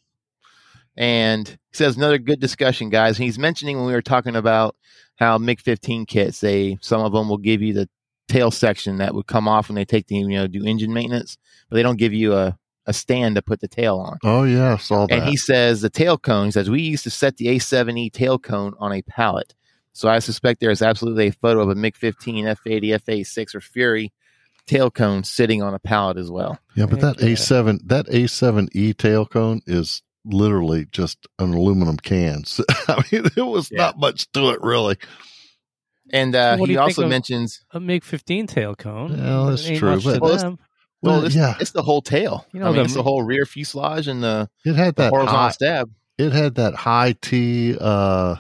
and he says another good discussion, guys. And he's mentioning when we were talking about how MiG 15 kits, they some of them will give you the tail section that would come off when they take the you know do engine maintenance, but they don't give you a a stand to put the tail on. oh yeah, saw that. And he says the tail cone. He says we used to set the A7E tail cone on a pallet. So I suspect there is absolutely a photo of a MiG 15, F80, F86, or Fury tail cone sitting on a pallet as well. yeah, but that Heck. A seven that A seven E tail cone is literally just an aluminum can. So, I mean, it was Yeah. not much to it really. And uh, What do he also mentions, A MiG 15 tail cone. Well, that's true, but- Well, it's- well, Well, it's, yeah, it's the whole tail. You You know, know, I mean, the- it's the whole rear fuselage and the, it had that horizontal high, stab. it had that high T uh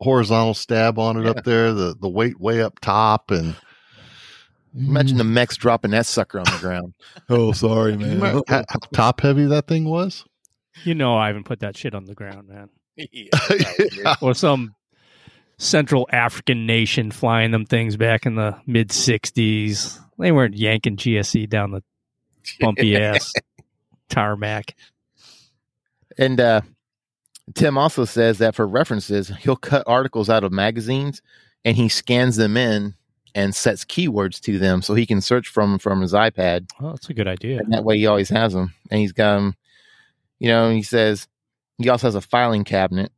horizontal stab on it Yeah. up there, the the weight way up top and Imagine the mechs dropping that sucker on the ground. Oh, sorry, man. how, how top heavy that thing was? You know, I haven't put that shit on the ground, man. Yeah. Or some Central African nation flying them things back in the mid 60s. They weren't yanking GSE down the bumpy ass tarmac. And uh, Tim also says that for references, he'll cut articles out of magazines and he scans them in and sets keywords to them so he can search from from his iPad. Oh, that's a good idea. And that way he always has them. And he's got them, you know, he says he also has a filing cabinet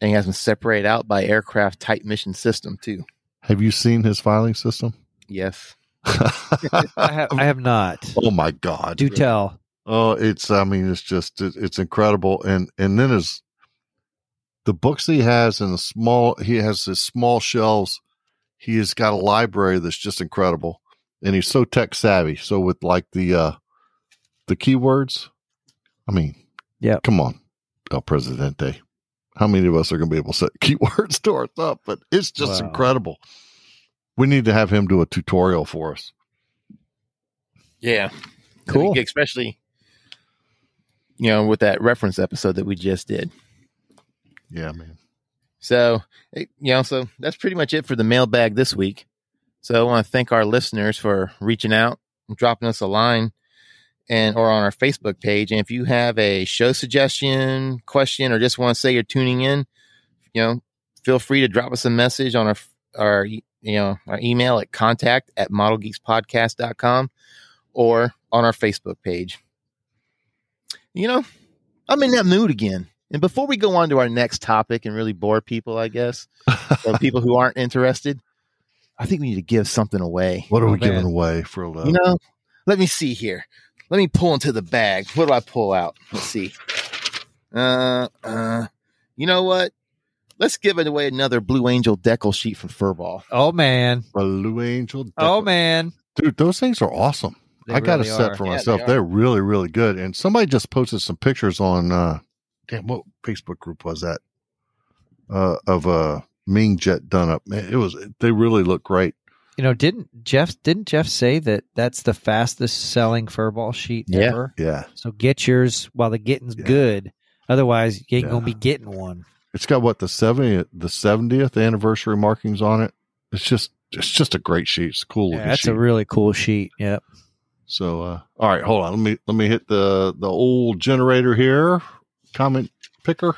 and he has them separated out by aircraft type mission system too. Have you seen his filing system? Yes. I have, I have not. oh my god. Do tell. Oh, it's I mean it's just it, it's incredible and and then his the books he has and the small he has his small shelves. He has got a library that's just incredible. And he's so tech savvy. So with like the uh the keywords, I mean, yeah, Come on, El Presidente. How many of us are going to be able to set keywords to our stuff? But it's just Wow. incredible. We need to have him do a tutorial for us. Yeah. Cool. Especially, you know, with that reference episode that we just did. Yeah, man. So, you know, so that's pretty much it for the mailbag this week. So I want to thank our listeners for reaching out and dropping us a line and or on our Facebook page. And if you have a show suggestion, question, or just want to say you're tuning in, you know, feel free to drop us a message on our our you know our email at contact at modelgeekspodcast.com or on our Facebook page. You know, I'm in that mood again. And before we go on to our next topic and really bore people, I guess, or people who aren't interested, I think we need to give something away. What are Oh, we giving away for a little? You know, let me see here. Let me pull into the bag. What do I pull out? Let's see. Uh, uh, you know what? Let's give it away another Blue Angel decal sheet from Furball. Oh man. Blue Angel? Oh man. Dude, those things are awesome. They I got a set are. for Yeah, myself. they are. they are really, really good. And somebody just posted some pictures on uh damn what Facebook group was that? Uh of a Meng jet done up. Man, it was they really look great. You know, didn't Jeff didn't Jeff say that that's the fastest selling furball sheet Yeah. ever? Yeah. So get yours while the getting's Yeah. good. Otherwise, you ain't Yeah. gonna be getting one. It's got what the 70th the 70th anniversary markings on it. It's just it's just a great sheet. It's a cool Yeah, that's sheet. a really cool sheet. Yep. So uh all right, hold on. Let me let me hit the the old generator here. Comment picker.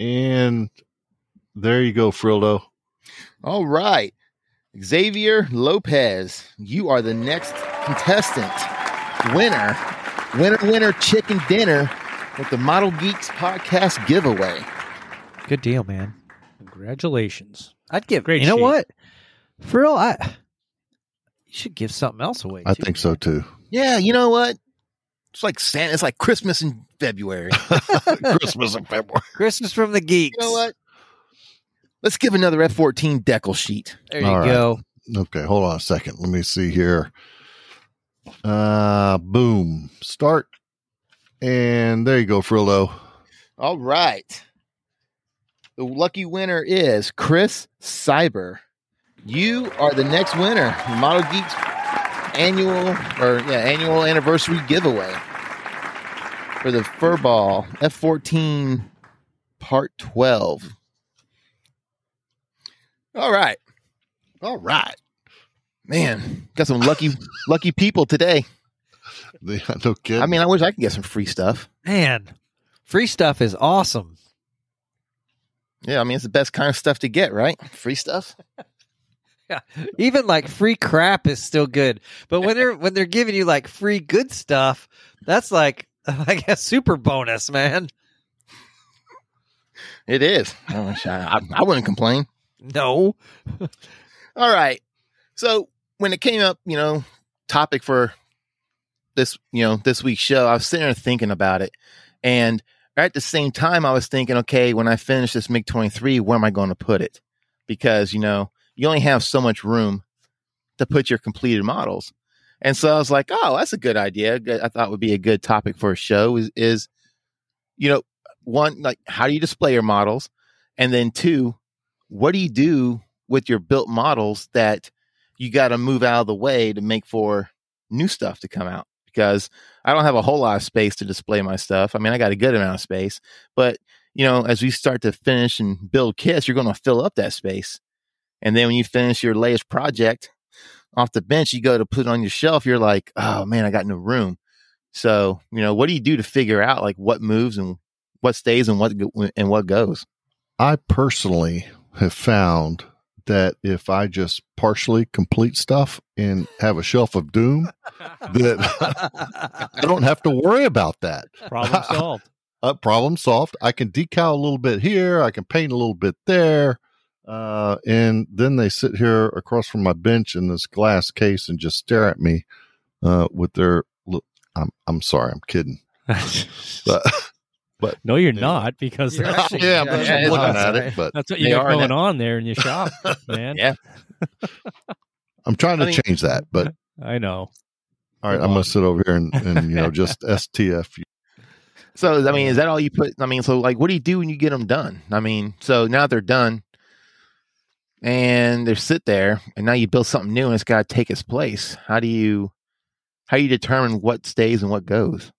And there you go, Frildo. All right. Xavier Lopez, you are the next contestant. Winner. Winner, winner, chicken dinner with the Model Geeks podcast giveaway. Good deal, man. Congratulations. I'd give. Great you know what? For real, I you should give something else away. I too, think so too. Yeah, you know what? It's like Santa. It's like Christmas in February. Christmas in February. Christmas from the geeks. You know what? Let's give another F14 decal sheet. There you All right. go. Okay, hold on a second. Let me see here. Uh boom. Start. And there you go, Frillo. All right. The lucky winner is Chris Cyber. You are the next winner. Model Geeks annual or yeah, annual anniversary giveaway for the Furball F14 Part 12. All right. All right. Man, got some lucky lucky people today. Yeah, no kidding. I mean, I wish I could get some free stuff. Man, free stuff is awesome. Yeah, I mean, it's the best kind of stuff to get, right? Free stuff. Even like free crap is still good. But when they're when they're giving you like free good stuff, that's like like a super bonus, man. It is. I, I, I, I wouldn't complain. No. All right. So when it came up, you know, topic for this, you know, this week's show, I was sitting there thinking about it. And at the same time, I was thinking, okay, when I finish this MiG 23, where am I going to put it? Because, you know, you only have so much room to put your completed models. And so I was like, oh, that's a good idea. I thought would be a good topic for a show is, is, you know, one, like, how do you display your models? And then two, what do you do with your built models that you got to move out of the way to make for new stuff to come out because I don't have a whole lot of space to display my stuff. I mean, I got a good amount of space, but you know, as we start to finish and build kits, you're going to fill up that space. And then when you finish your latest project off the bench, you go to put it on your shelf, you're like, oh man, I got no room. So, you know, what do you do to figure out like what moves and what stays and what and what goes? I personally have found that if I just partially complete stuff and have a shelf of doom, that I don't have to worry about that. Problem solved. Uh, problem solved. I can decal a little bit here. I can paint a little bit there. Uh, and then they sit here across from my bench in this glass case and just stare at me uh, with their. Look, I'm I'm sorry, I'm kidding. But but no, you're not because You're that's, actually- yeah, I'm yeah, yeah, looking at right. it. But that's what you got are going on there in your shop, man. Yeah. I'm trying to I mean- change that. But I know. all right, I'm going to sit over here and, and you know just STF. So I mean, is that all you put? I mean, so like, what do you do when you get them done? I mean, so now they're done, and they sit there, and now you build something new, and it's got to take its place. How do you, how do you determine what stays and what goes?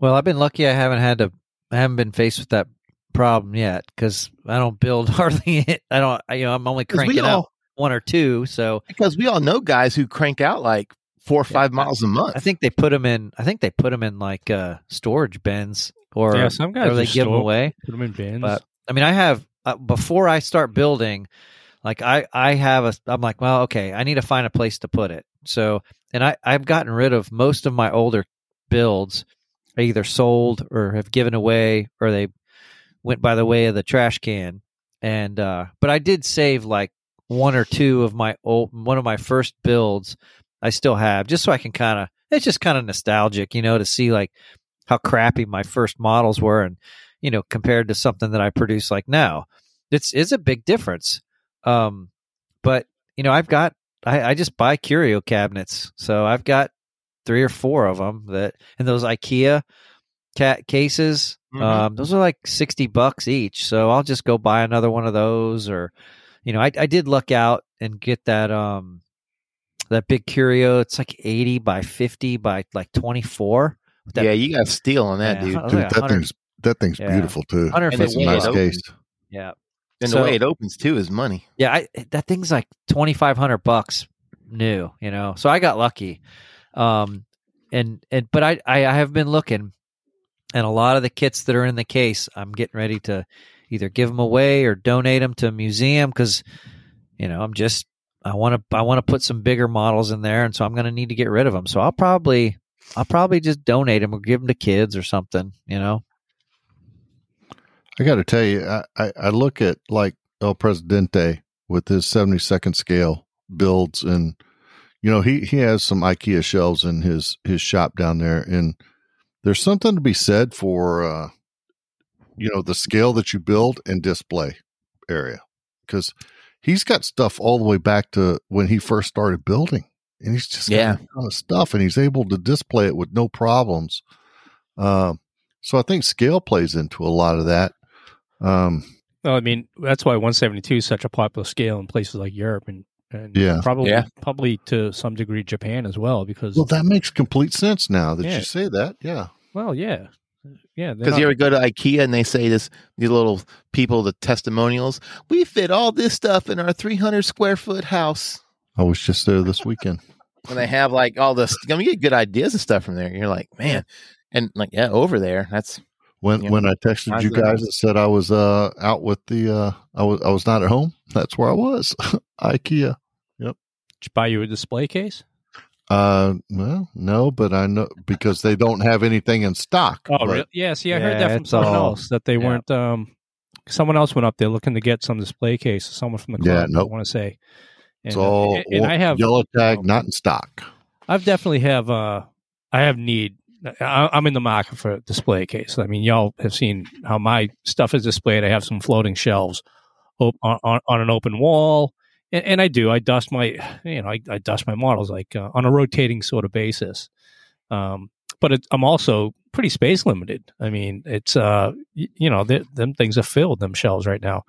Well, I've been lucky. I haven't had to. I haven't been faced with that problem yet because I don't build hardly. it I don't. I, you know, I'm only cranking all- out one or two. So Because we all know guys who crank out like four or Yeah. five miles a month. I think they put them in. I think they put them in like uh, storage bins, or Yeah, some guys or they just give them away. Put them in bins. But I mean, I have uh, before I start building, like I I have a. I'm like, well, okay, I need to find a place to put it. So, and I I've gotten rid of most of my older builds. I either sold or have given away, or they went by the way of the trash can. And uh but I did save like one or two of my old one of my first builds I still have just so I can kind of it's just kind of nostalgic, you know, to see like how crappy my first models were and you know compared to something that I produce like now. It's is a big difference. Um but you know, I've got I, I just buy curio cabinets. So I've got three or four of them that and those IKEA cat cases Mhm. um, those are like 60 bucks each. So I'll just go buy another one of those or, you know, I, I did luck out and get that, um, that big curio. It's like 80 by 50 by like 24. that yeah, you got steel on that, Yeah, dude. I Dude, like that 100 thing's that thing's Yeah. beautiful too. 150 It's a nice it case. Yeah. And So- the way it opens too is money. Yeah. I, that thing's like 2,500 bucks new, you know? So I got lucky. Um, and, and, but I, I, I have been looking and a lot of the kits that are in the case, I'm getting ready to either give them away or donate them to a museum because, you know, I'm just I want to I want to put some bigger models in there, and so I'm going to need to get rid of them. So I'll probably I'll probably just donate them or give them to kids or something. You know, I got to tell you, I, I, I look at like El Presidente with his 72nd scale builds, and you know he he has some IKEA shelves in his his shop down there, and there's something to be said for uh, you know the scale that you build and display area because he's got stuff all the way back to when he first started building, and he's just got Yeah. a ton of stuff, and he's able to display it with no problems. Um, so I think scale plays into a lot of that. Um, Well, I mean, that's why 172 is such a popular scale in places like Europe and, and Yeah. probably Yeah. probably to some degree Japan as well. Because well, that makes complete sense now that Yeah. you say that. Yeah. well, yeah, yeah, Because not- you ever go to IKEA and they say this, these little people, the testimonials, we fit all this stuff in our 300 square foot house. I was just there this weekend. And they have like all this, I mean, you get good ideas and stuff from there. And you're like, man, and like, yeah, over there, that's When Yeah. when I texted How's you guys and said I was uh out with the uh I was I was not at home. That's where I was. IKEA. Yep. Did you buy you a display case? Uh well, no, but I know because they don't have anything in stock. Oh, But really? Yeah. See, I heard that from someone all- else that they yeah. weren't. Um, someone else went up there looking to get some display case. Someone from the Yeah, club. nope. I want to say. It's And, uh, all and, and I have yellow tag, not in stock. I've definitely have uh I have need I, I'm in the market for display case. I mean, y'all have seen how my stuff is displayed. I have some floating shelves op- on, on, an open wall, and, and I do. I dust my, you know, I, I dust my models like uh, on a rotating sort of basis. Um, but it, I'm also pretty space limited. I mean, it's uh, you know, th- them things are filled them shelves right now,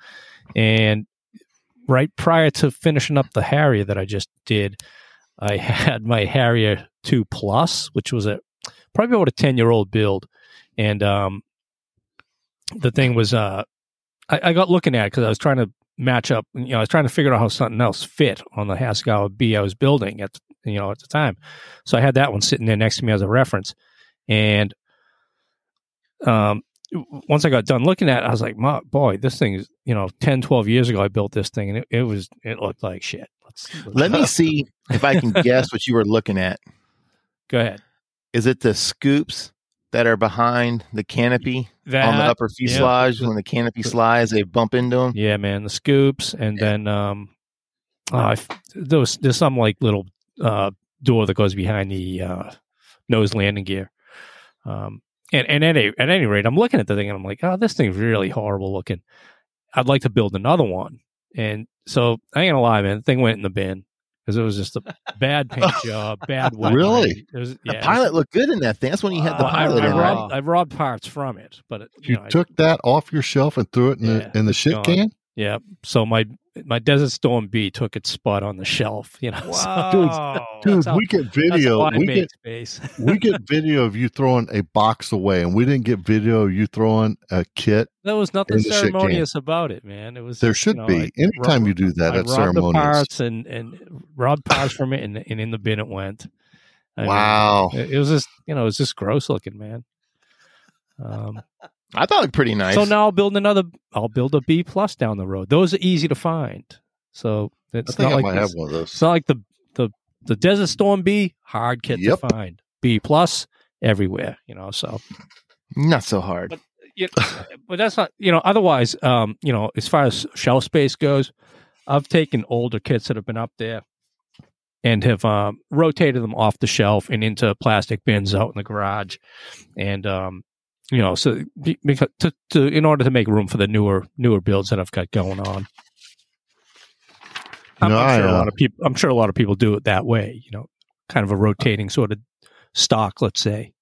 and right prior to finishing up the Harrier that I just did, I had my Harrier 2 Plus, which was a probably about a 10 year old build. And um, the thing was, uh, I, I got looking at it because I was trying to match up, you know, I was trying to figure out how something else fit on the Haskell B I was building at, you know, at the time. So I had that one sitting there next to me as a reference. And um, once I got done looking at it, I was like, my, boy, this thing is, you know, 10, 12 years ago, I built this thing and it, it was, it looked like shit. Let's, let's- let me see if I can guess what you were looking at. go ahead. Is it the scoops that are behind the canopy That, on the upper fuselage? when the canopy slides, they bump into them. Yeah, man, the scoops, and Yeah. then um, I f- there was there's some like little uh door that goes behind the uh nose landing gear. Um, and and at any at any rate, I'm looking at the thing and I'm like, oh, this thing's really horrible looking. I'd like to build another one, and so I ain't gonna lie, man, the thing went in the bin because it was just a bad paint job, bad weathering. Really? It was, The yeah, it was- pilot looked good in that thing. That's when you had the well, I, pilot I in robbed, I robbed parts from it, but it, you, You know, I- took that off your shelf and threw it in Yeah, the in the shit gone. can? Yeah. So my my Desert Storm B took its spot on the shelf. You know, So Wow. Dude, how- we get video. We get space. we get video of you throwing a box away, and we didn't get video of you throwing a kit. there was nothing the ceremonious about it, man. It was There should you know, be. I Anytime robbed- you do that, I that's robbed the ceremonious. parts and and robbed parts from it, and, and in the bin it went. I mean, Wow. it, it was just you know it was just gross looking, man. Um, I thought it looked pretty nice. So now I'll build another. I'll build a B plus down the road. Those are easy to find. So I it's think not I like might this- have one of those. It's not like the the the Desert Storm B hard kit Yep. to find. B plus everywhere, you know. So, Not so hard. But- you but that's not you know. Otherwise, um, you know, as far as shelf space goes, I've taken older kits that have been up there and have um, rotated them off the shelf and into plastic bins out in the garage, and um, you know, so because to, to in order to make room for the newer newer builds that I've got going on. I'm, No, I'm I, sure a lot of people. I'm sure a lot of people do it that way. You know, kind of a rotating sort of stock, let's say.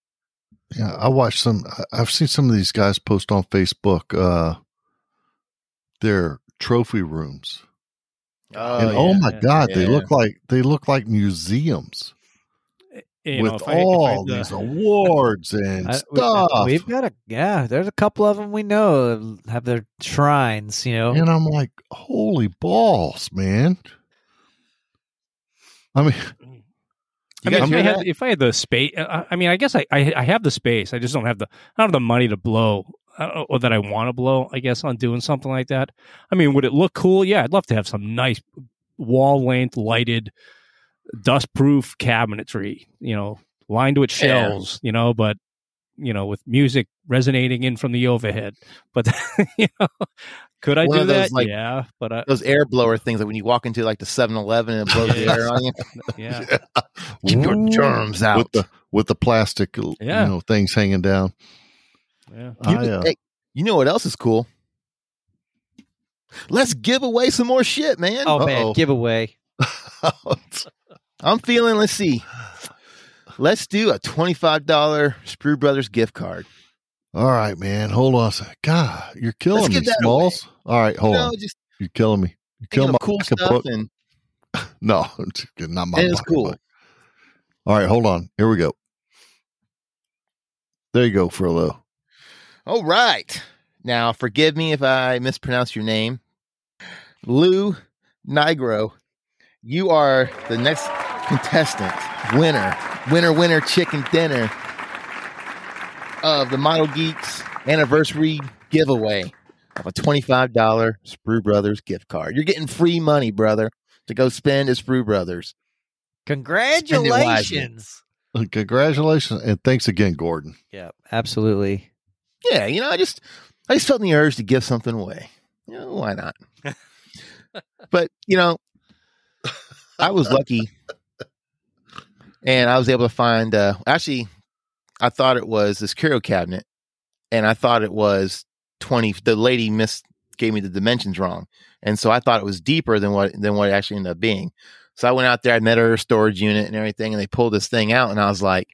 Yeah, I watched some. I- I've seen some of these guys post on Facebook. Uh, their trophy rooms, Oh, and yeah. oh my yeah, god, they yeah. look like they look like museums You know, with I- I all had the- these awards and I- stuff. We've got a yeah. There's a couple of them we know have their shrines. You know, and I'm like, holy balls, man! I mean, mm. I mean, if I, had, if I had the space, uh, I, I mean, I guess I, I I have the space. I just don't have the I don't have the money to blow uh, uh or that I want to blow. I guess on doing something like that. I mean, would it look cool? Yeah, I'd love to have some nice wall length lighted, dust proof cabinetry. You know, lined with Yeah. shelves. You know, but you know, with music resonating in from the overhead. But you know, could I One do those, that? like- yeah, but I, Those air blower things, like when you walk into like the 7-Eleven and it blows the air on you, yeah, keep your germs out. with the with the plastic, Yeah. you know, things hanging down. yeah. You, I, uh, hey, you know what else is cool? Let's give away some more shit, man. oh man, Uh-oh. giveaway. I'm feeling. Let's see. Let's do a twenty-five dollar Sprue Brothers gift card. All right, man. Hold on a second. God, you're killing Let's me, Smalls. All right, hold know, on. just You're killing me. You're killing my cool stuff, and No, it's not my it is cool. pocketbook. All right, hold on. Here we go. There you go, Frillo. All right. Now, forgive me if I mispronounce your name. Lou Nigro, you are the next contestant, winner, winner, winner, chicken dinner of the Model Geeks anniversary giveaway of a $25 Sprue Brothers gift card. You're getting free money, brother, to go spend at Sprue Brothers. Congratulations. Uh, congratulations and thanks again, Gordon. Yeah, absolutely. Yeah, you know, I just I just felt the urge to give something away. You know, why not? but you know, I was lucky, and I was able to find. Uh, actually, I thought it was this curio cabinet, and I thought it was twenty. The lady miss gave me the dimensions wrong, and so I thought it was deeper than what than what it actually ended up being. So I went out there, I met her storage unit and everything, and they pulled this thing out, and I was like,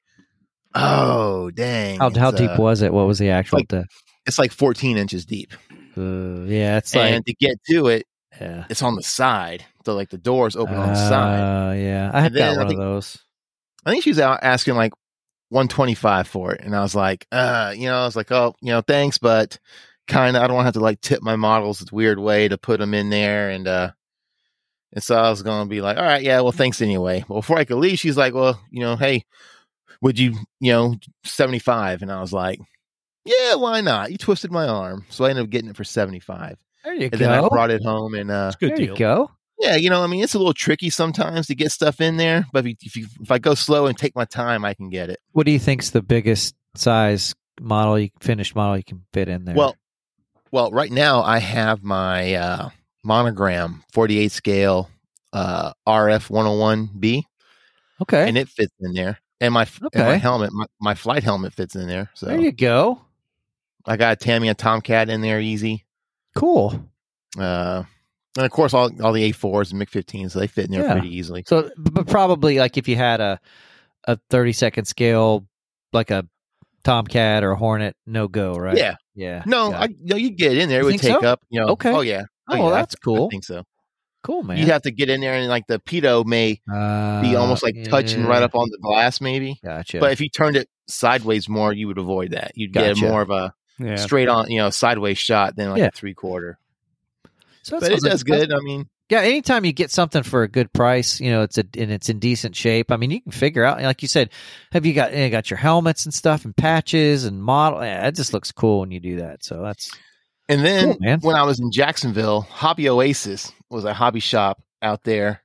"Oh, dang! How how deep uh, was it? What was the actual? like- depth? It's like 14 inches deep, Uh, yeah, it's like and to get to it, yeah. it's on the side. So like the doors open on the side. Uh, yeah, I had got I one think- of those. I think she was out asking like 125 for it, and I was like, uh, you know, I was like, oh, you know, thanks, but kind of, I don't want to have to like tip my models. It's a weird way to put them in there, and uh, and so I was gonna be like, all right, yeah, well, thanks anyway. But before I could leave, she's like, well, you know, hey, would you, you know, 75? And I was like, yeah, why not? You twisted my arm, so I ended up getting it for 75, There you and go. then I brought it home and uh. It's good there deal. you go. Yeah, you know, I mean, it's a little tricky sometimes to get stuff in there, but if, you, if, you, if I go slow and take my time, I can get it. What do you think's the biggest size model, you finished model you can fit in there? Well, well, right now I have my uh, monogram 48 scale uh, RF 101B, okay, and it fits in there. And my and my helmet, my, my flight helmet fits in there. So there you go. I got a and Tomcat in there easy. Cool. Uh, and of course, all all the A4s and MiG-15s, so they fit in there Yeah. pretty easily. So, but probably like if you had a a thirty second scale, like a Tomcat or a Hornet, no go, right? Yeah, yeah. no, I, no, you get in there. It You would take so? up, you know. Okay. Oh yeah. Oh, yeah, I- that's cool. I think so. cool, man. You'd have to get in there and like the pitot may be Uh, almost like touching right up on the glass, maybe. Gotcha. But if you turned it sideways more, you would avoid that. You'd Gotcha. get more of a Yeah. straight on, you know, sideways shot than like Yeah. a three quarter. So But it does good. I mean, Yeah, anytime you get something for a good price, you know, it's a and it's in decent shape. I mean, you can figure out, like you said, have you got you got your helmets and stuff and patches and model? Yeah, it just looks cool when you do that. So that's and then Cool, when I was in Jacksonville, Hobby Oasis was a hobby shop out there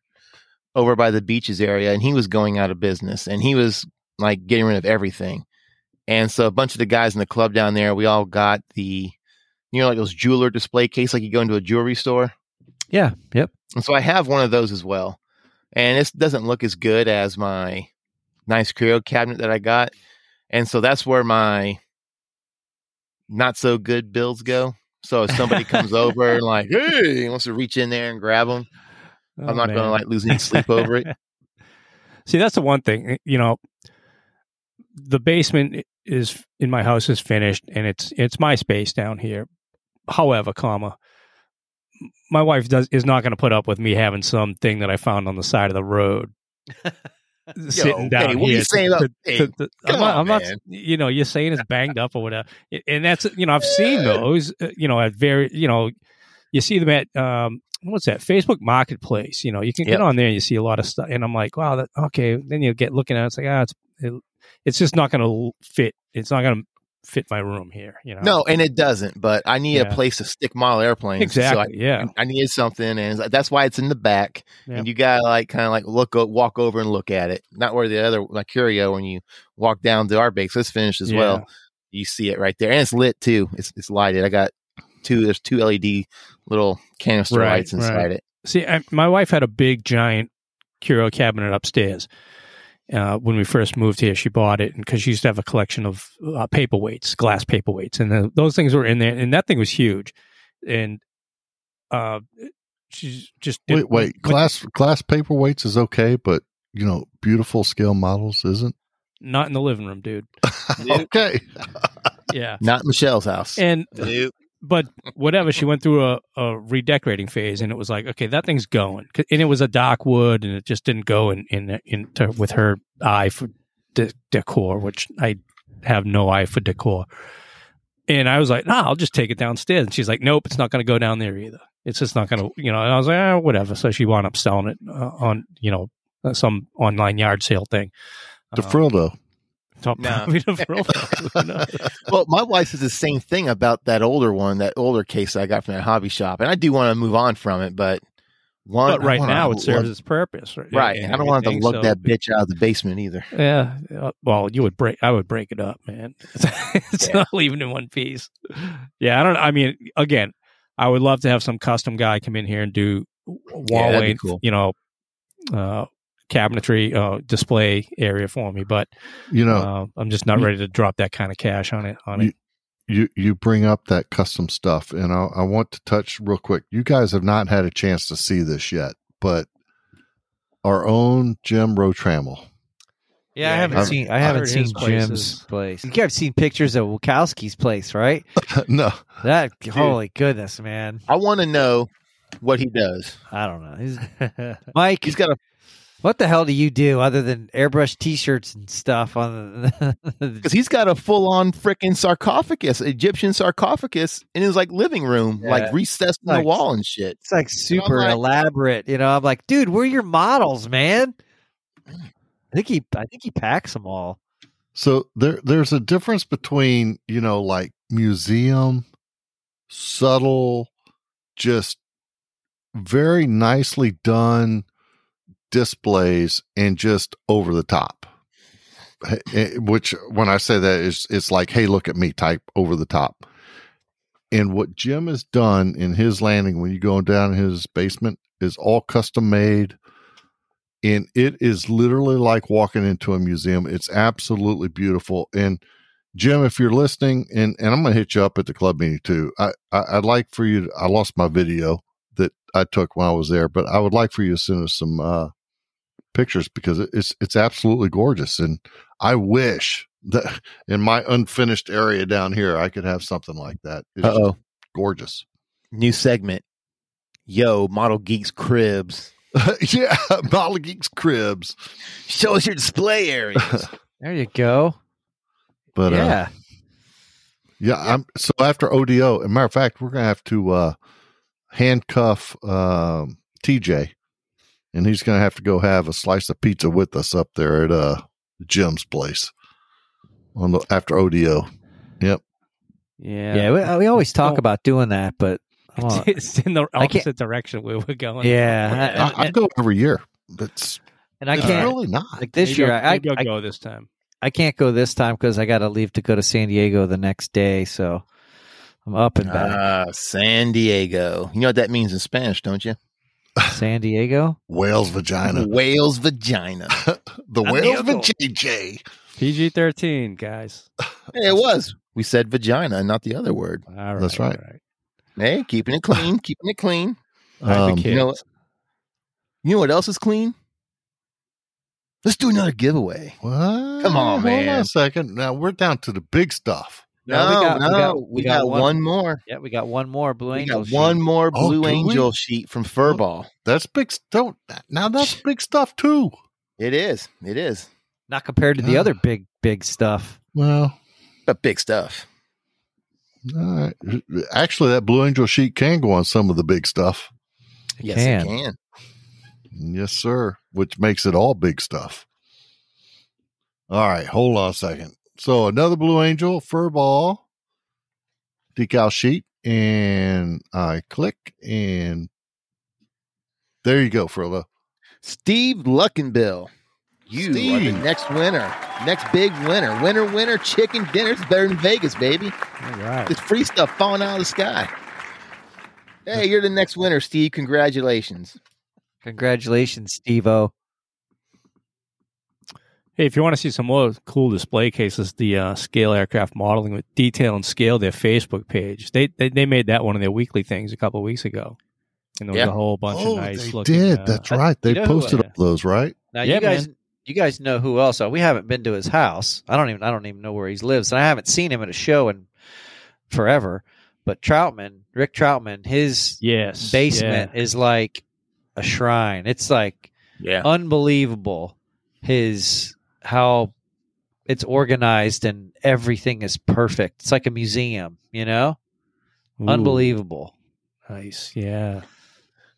over by the beaches area, and he was going out of business, and he was like getting rid of everything. And so a bunch of the guys in the club down there, we all got the, you know, like those jeweler display case, like you go into a jewelry store. yeah, yep. And so I have one of those as well. And this doesn't look as good as my nice curio cabinet that I got. And so that's where my not so good builds go. So if somebody comes over and like, hey, wants to reach in there and grab them, Oh, I'm not going to like lose any sleep over it. See, that's the one thing. Eh, you know, the basement is in my house is finished, and it's it's my space down here. However, comma, my wife does is not going to put up with me having something that I found on the side of the road sitting down hey, what are you saying about- hey, I'm not, on, I'm not. You know, you're saying it's banged up or whatever, and that's you know I've seen those. uh, You know, at very you know, you see them at um, what's that Facebook Marketplace. You know, you can Yep. get on there and you see a lot of stuff, and I'm like, wow, that, okay. Then you get looking at it, it's like, ah, it's it, it's just not going to fit. It's not going to fit my room here. You know, No, and it doesn't, but I need Yeah. a place to stick model airplanes. exactly. So yeah, I, I needed something, and like- that's why it's in the back. Yeah. And you gotta like kind of like look, walk over and look at it. Not where the other like Curio when you walk down to our base. It's finished as Yeah. well. You see it right there, and it's lit too. It's it's lighted. I got two. There's two LED little canister Right, lights inside right. it. See, I, my wife had a big, giant curio cabinet upstairs. Uh, when we first moved here, she bought it because she used to have a collection of uh, paperweights, glass paperweights, and the, those things were in there, and that thing was huge. And uh, she's just Wait, wait. went- Class class paperweights is okay, but you know, beautiful scale models isn't. not in the living room, dude. okay. Yeah, Not Michelle's house. and Nope. But whatever she went through a, a redecorating phase and it was like okay that thing's going, and it was a dark wood and it just didn't go in in into with her eye for de- decor which i have no eye for decor. And i was like no i'll just take it downstairs. And she's like nope it's not going to go down there either. It's just not going to you know and i was like oh, whatever. So she wound up selling it uh, on you know uh, some online yard sale thing. The Frildo. Top- No. probably the Frillo. No. well, my wife says the same thing about that older one, that older case I got from that hobby shop, and I do want to move on from it, but one but right I wanna now it love- serves its purpose right, right. and I don't want to everything, lug so- that bitch out of the basement either. Yeah. uh, Well, you would break. I would break it up, man. it's Yeah. not leaving in one piece. Yeah. I don't. I mean, again, I would love to have some custom guy come in here and do wall that'd be length, cool. you know, uh, cabinetry uh, display area for me. But You know, uh, I'm just not ready to drop that kind of cash on it. On it. you you bring up that custom stuff, and I, I want to touch real quick. You guys have not had a chance to see this yet, but our own Jim Rotrammel. Yeah, I haven't I've- seen. I I've haven't seen Jim's place. You guys have seen pictures of Wachowski's place, right? no, That holy goodness, man! I want to know what he does. I don't know. He's, Mike, He's got a what the hell do you do other than airbrush T-shirts and stuff on the? because he's got a full on freaking sarcophagus, Egyptian sarcophagus in his like living room, Yeah. like recessed in the wall and shit. it's like super like- elaborate. You know, I'm like, dude, where are your models, man? I think he, I think he packs them all. So there there's a difference between, you know, like museum, subtle, just very nicely done displays and just over the top. Eh, Which when I say that is it's like, hey, look at me type over the top. And what Jim has done in his landing when you go down his basement is all custom made and it is literally like walking into a museum. It's absolutely beautiful. And Jim, if you're listening, and and I'm gonna hit you up at the club meeting too. I, I I'd like for you. To, I lost my video that I took when I was there, but I would like for you to send us some uh, pictures because it's it's absolutely gorgeous. And I wish that in my unfinished area down here, I could have something like that. It's Uh just oh, gorgeous. new segment. Yo, Model Geeks Cribs. yeah, Model Geeks cribs. Show us your display areas. There you go. But uh, yeah, Yeah, I'm so after ODO, as a matter of fact, we're gonna have to uh handcuff um TJ and he's gonna have to go have a slice of pizza with us up there at uh Jim's place on the after ODO. Yep. Yeah. yeah. we, we always talk about doing that, but oh, it's in the opposite direction we were going. yeah, I, I go every year. That's and I can't really not. like this Maybe year. I'll, I, maybe I'll I go this time. I can't go this time because I got to leave to go to San Diego the next day. So I'm up and back. Ah, San Diego. You know what that means in Spanish, don't you? San Diego. Whale's vagina. Whale's vagina. the San whale's Diego. vajayjay. PG thirteen, guys. Hey, it was. We said vagina, and not the other word. All right, That's right. all right. Hey, keeping it clean, keeping it clean. Um, You know, you know what else is clean? Let's do another giveaway. What? Come on, Hold man. on a second. Now we're down to the big stuff. No, No, we got- no, we we got- got, we got one, one. more. Yeah, we got one more Blue We Angel. got sheet. one more Oh, Blue do we? Angel sheet from Furball. That's big. Don't now. That's big stuff too. It is. It is. Not compared to the Ah. other big, big stuff. Well, But big stuff. all right. actually, that Blue Angel sheet can go on some of the big stuff. It yes, can. it can. Yes, sir. Which makes it all big stuff. All right, hold on a second. So another Blue Angel Furball decal sheet, and I click, and there you go, Frodo. Steve Luckenbill. You are the next winner. Next big winner. Winner, winner, chicken dinner's better than Vegas, baby. All right. It's free stuff falling out of the sky. Hey, you're the next winner, Steve. Congratulations. Congratulations, Steve O. Hey, if you want to see some more cool display cases, the uh, Scale Aircraft Modeling with Detail and Scale, their Facebook page, they they, they made that one of their weekly things a couple of weeks ago, and there was Yeah. a whole bunch oh, of nice they looking. did. uh, That's right. They you know who posted I- all those, right? Now Yeah, you guys, man. you guys know who else? We haven't been to his house. I don't even, I don't even know where he lives, and I haven't seen him at a show in forever. But Troutman, Rick Troutman, his yes basement yeah. is like a shrine. It's like Yeah. unbelievable. His how it's organized and everything is perfect. It's like a museum, you know? Ooh, Unbelievable. Nice, yeah.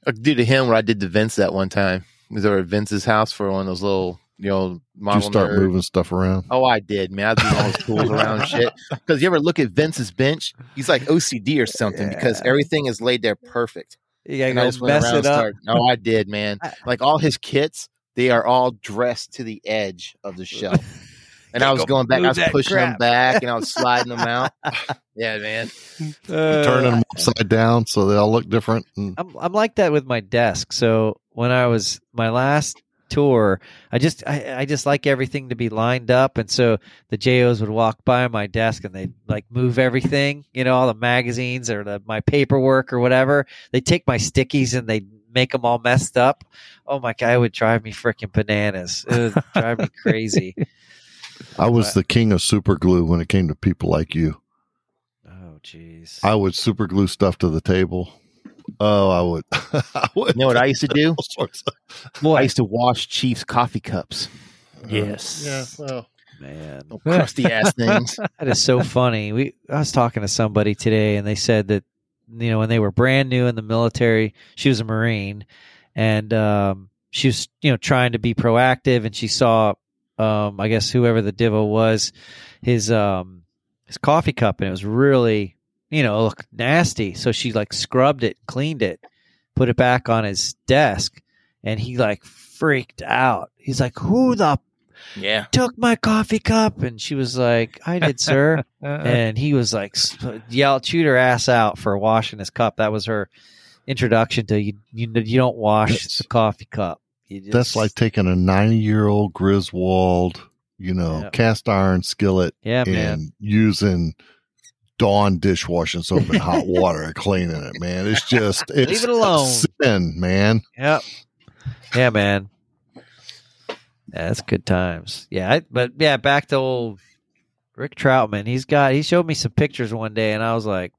I could do to him what I did to Vince that one time. We was over at Vince's house for one of those little, you know, Did model you start nerd- moving stuff around? Oh, I did, man. I threw all his tools around shit. Because you ever look at Vince's bench? He's like OCD or something because everything is laid there perfect. You gotta I go just mess it up. started- Oh, I did, man. Like all his kits, they are all dressed to the edge of the shelf. And I was go going back, I was that pushing them back and I was sliding them out. Yeah, man. Uh, Turning them upside down so they all look different. And I'm I'm like that with my desk. So when I was my last tour, I just I, I just like everything to be lined up, and so the JOs would walk by my desk and they'd like move everything, you know, all the magazines or the my paperwork or whatever. They take my stickies and they make them all messed up. Oh my god, it would drive me freaking bananas. It would drive me crazy. I was the king of super glue when it came to people like you. Oh jeez. I would super glue stuff to the table. Oh, I would. I would. You know what I used to do? All of- I used to wash Chief's coffee cups. Uh-huh. Yes. Yeah. Well, Man. Little crusty ass things. That is so funny. We I was talking to somebody today, and they said that you know when they were brand new in the military, she was a Marine, and um, she was you know trying to be proactive, and she saw, um, I guess whoever the divo was, his um his coffee cup, and it was really you know look nasty. So she like scrubbed it, cleaned it, put it back on his desk, and he like freaked out. He's like, "Who the Yeah. took my coffee cup and she was like i did sir uh-uh. and he was like sp- yell chewed her ass out for washing his cup that was her introduction to you you, you don't wash That's- the coffee cup You just- that's like taking a 90 year old Griswold, you know, Yeah. cast iron skillet yeah man and using Dawn dishwashing soap and hot water and cleaning it, man. It's just, it's Leave it alone. a sin, man. yep yeah man yeah that's good times yeah I, but yeah back to old rick troutman he's got he showed me some pictures one day and i was like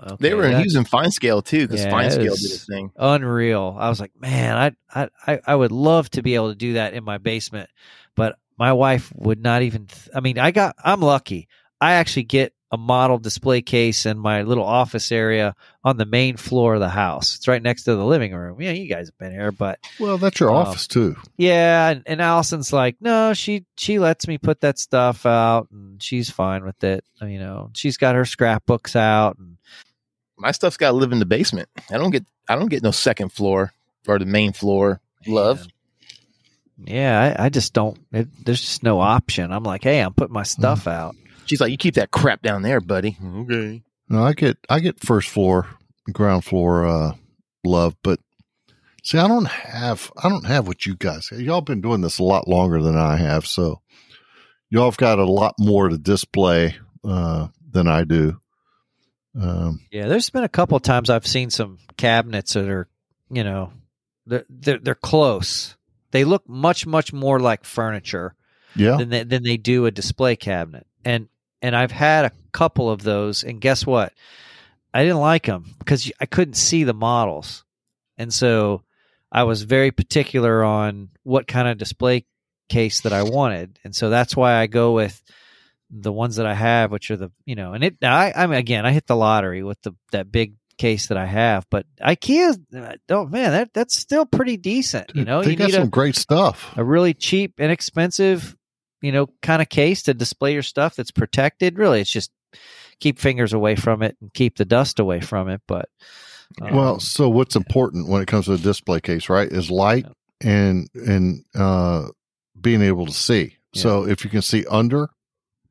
okay, They were that- using Fine Scale too because Yeah, Fine Scale did a thing. unreal. I was like, man, I, I, I, I would love to be able to do that in my basement, but my wife would not even. Th- I mean, I got, I'm lucky. I actually get a model display case in my little office area on the main floor of the house. It's right next to the living room. Yeah, you guys have been here, but Well, that's your Um, office too. yeah, and, and Allison's like, no, she she lets me put that stuff out, and she's fine with it. You know, she's got her scrapbooks out, and My stuff's got to live in the basement. I don't get I don't get no second floor or the main floor love. Man. Yeah, I, I just don't. It, there's just no option. I'm like, hey, I'm putting my stuff out. She's like, you keep that crap down there, buddy. Okay. No, I get, I get first floor, ground floor, uh, love, but See, I don't have I don't have what you guys. Y'all been doing this a lot longer than I have, so y'all have got a lot more to display uh, than I do. Um, Yeah, there's been a couple of times I've seen some cabinets that are, you know, they're they're, they're close. They look much much more like furniture yeah, than they, than they do a display cabinet. And and I've had a couple of those, and guess what? I didn't like them because I couldn't see the models, and so I was very particular on what kind of display case that I wanted, and so that's why I go with the ones that I have, which are the you know, and it. I I mean, again, I hit the lottery with the that big case that I have, but IKEA, uh, oh man, that that's still pretty decent. You know, they you got need some a, great stuff. a really cheap, inexpensive, you know, kind of case to display your stuff that's protected. Really, it's just keep fingers away from it and keep the dust away from it. But um, well, so what's important when it comes to a display case, right, is light and and uh, being able to see. So if you can see under,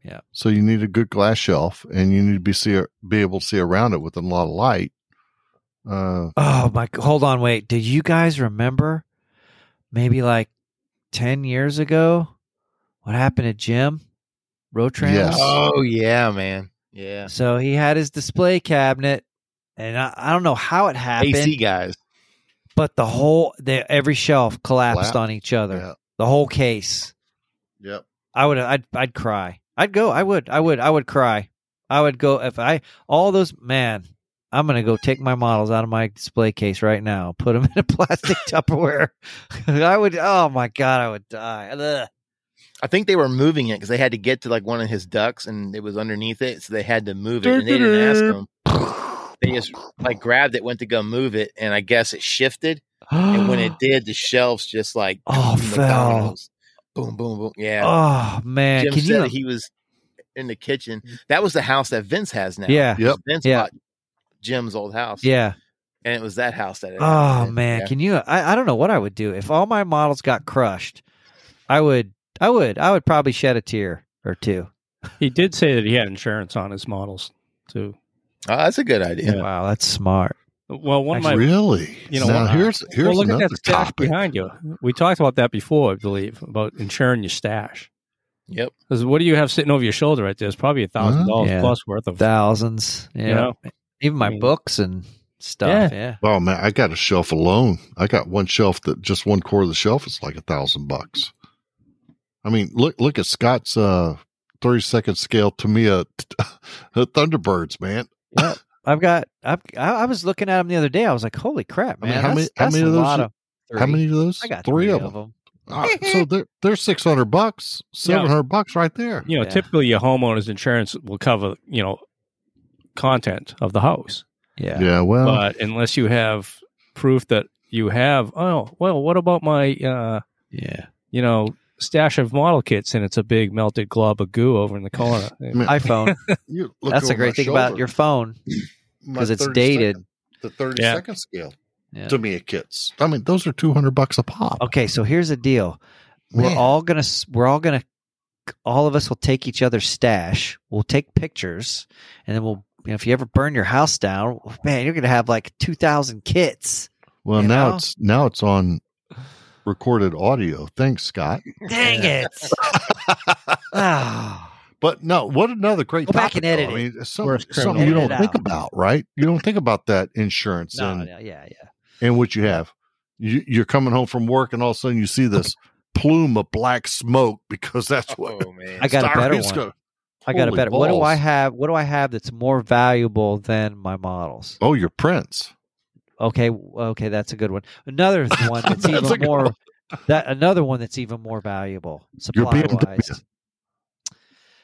Yeah. So you need a good glass shelf, and you need to be see be able to see around it with a lot of light. Uh, oh my, hold on, wait. Did you guys remember maybe like ten years ago what happened to Jim Rotrans? Yes. Oh yeah, man. Yeah. So he had his display cabinet, and I, I don't know how it happened, AC guys. but the whole the every shelf collapsed Collapsed. on each other. yeah. The whole case. Yep. I would I'd I'd cry. I'd go. I would. I would. I would cry. I would go if I all those man. I'm gonna go take my models out of my display case right now. Put them in a plastic Tupperware. I would. Oh my god, I would die. Ugh. I think they were moving it because they had to get to like one of his ducks and it was underneath it, so they had to move it. And they didn't ask him. They just like grabbed it, went to go move it, and I guess it shifted. And when it did, the shelves just like Oh, boom, fell. Boom, boom, boom. Yeah. oh man, Jim can said you? he was in the kitchen. That was the house that Vince has now. yeah, Yep. Vince Yeah. bought Jim's old house. yeah. And it was that house that. it Oh happened man, Yeah. can you? I, I don't know what I would do if all my models got crushed. I would. I would. I would probably shed a tear or two. He did say that he had insurance on his models too. Oh, that's a good idea. Wow, that's smart. Well, one of my really? you know, now here's here's well, look at that stash topic. behind you. We talked about that before, I believe, about insuring your stash. Yep. Because what do you have sitting over your shoulder right there? It's probably a thousand dollars plus worth of. Thousands. Yeah. You know? Even my I mean- books and stuff. Yeah. Oh man, I got a shelf alone. I got one shelf that just one quarter of the shelf is like a thousand bucks. I mean, look look at Scott's uh thirty second scale Tamiya Thunderbirds, man. I've got. I've, I I was looking at them the other day. I was like, "Holy crap, I mean, man! how many- how many of those of How three. many of those? I got three, three of them. Ah, so they're they're six hundred bucks, seven hundred bucks right there. You know, Yeah. typically your homeowner's insurance will cover you know content of the house, Yeah. Yeah, well, but unless you have proof that you have, oh well, what about my uh, Yeah. you know stash of model kits and it's a big melted glob of goo over in the corner? Man, iPhone. you look That's a great thing about your phone. because it's 32nd dated. The thirty Yeah. second scale Yeah. Tamiya kits. I mean, those are two hundred bucks a pop. Okay, so here's the deal. We're all gonna. We're all gonna. All of us will take each other's stash. We'll take pictures, and then we'll. You know, if you ever burn your house down, man, you're gonna have like two thousand kits. Well, now know? it's now it's on recorded audio. Thanks, Scott. Dang it! Ah. But no, what another great Go back topic, and edit though. I mean, it's something, Worst something you don't think out. about, right? You don't think about that insurance no, and no, yeah, yeah. and what you have. You, you're coming home from work, and all of a sudden you see this plume of black smoke because that's what Oh man. I got a better one. go- I got a Holy better. What do I have? What do I have that's more valuable than my models? Oh, your prints. Okay, okay, that's a good one. Another one that's, That's even more one. that another one that's even more valuable supply wise.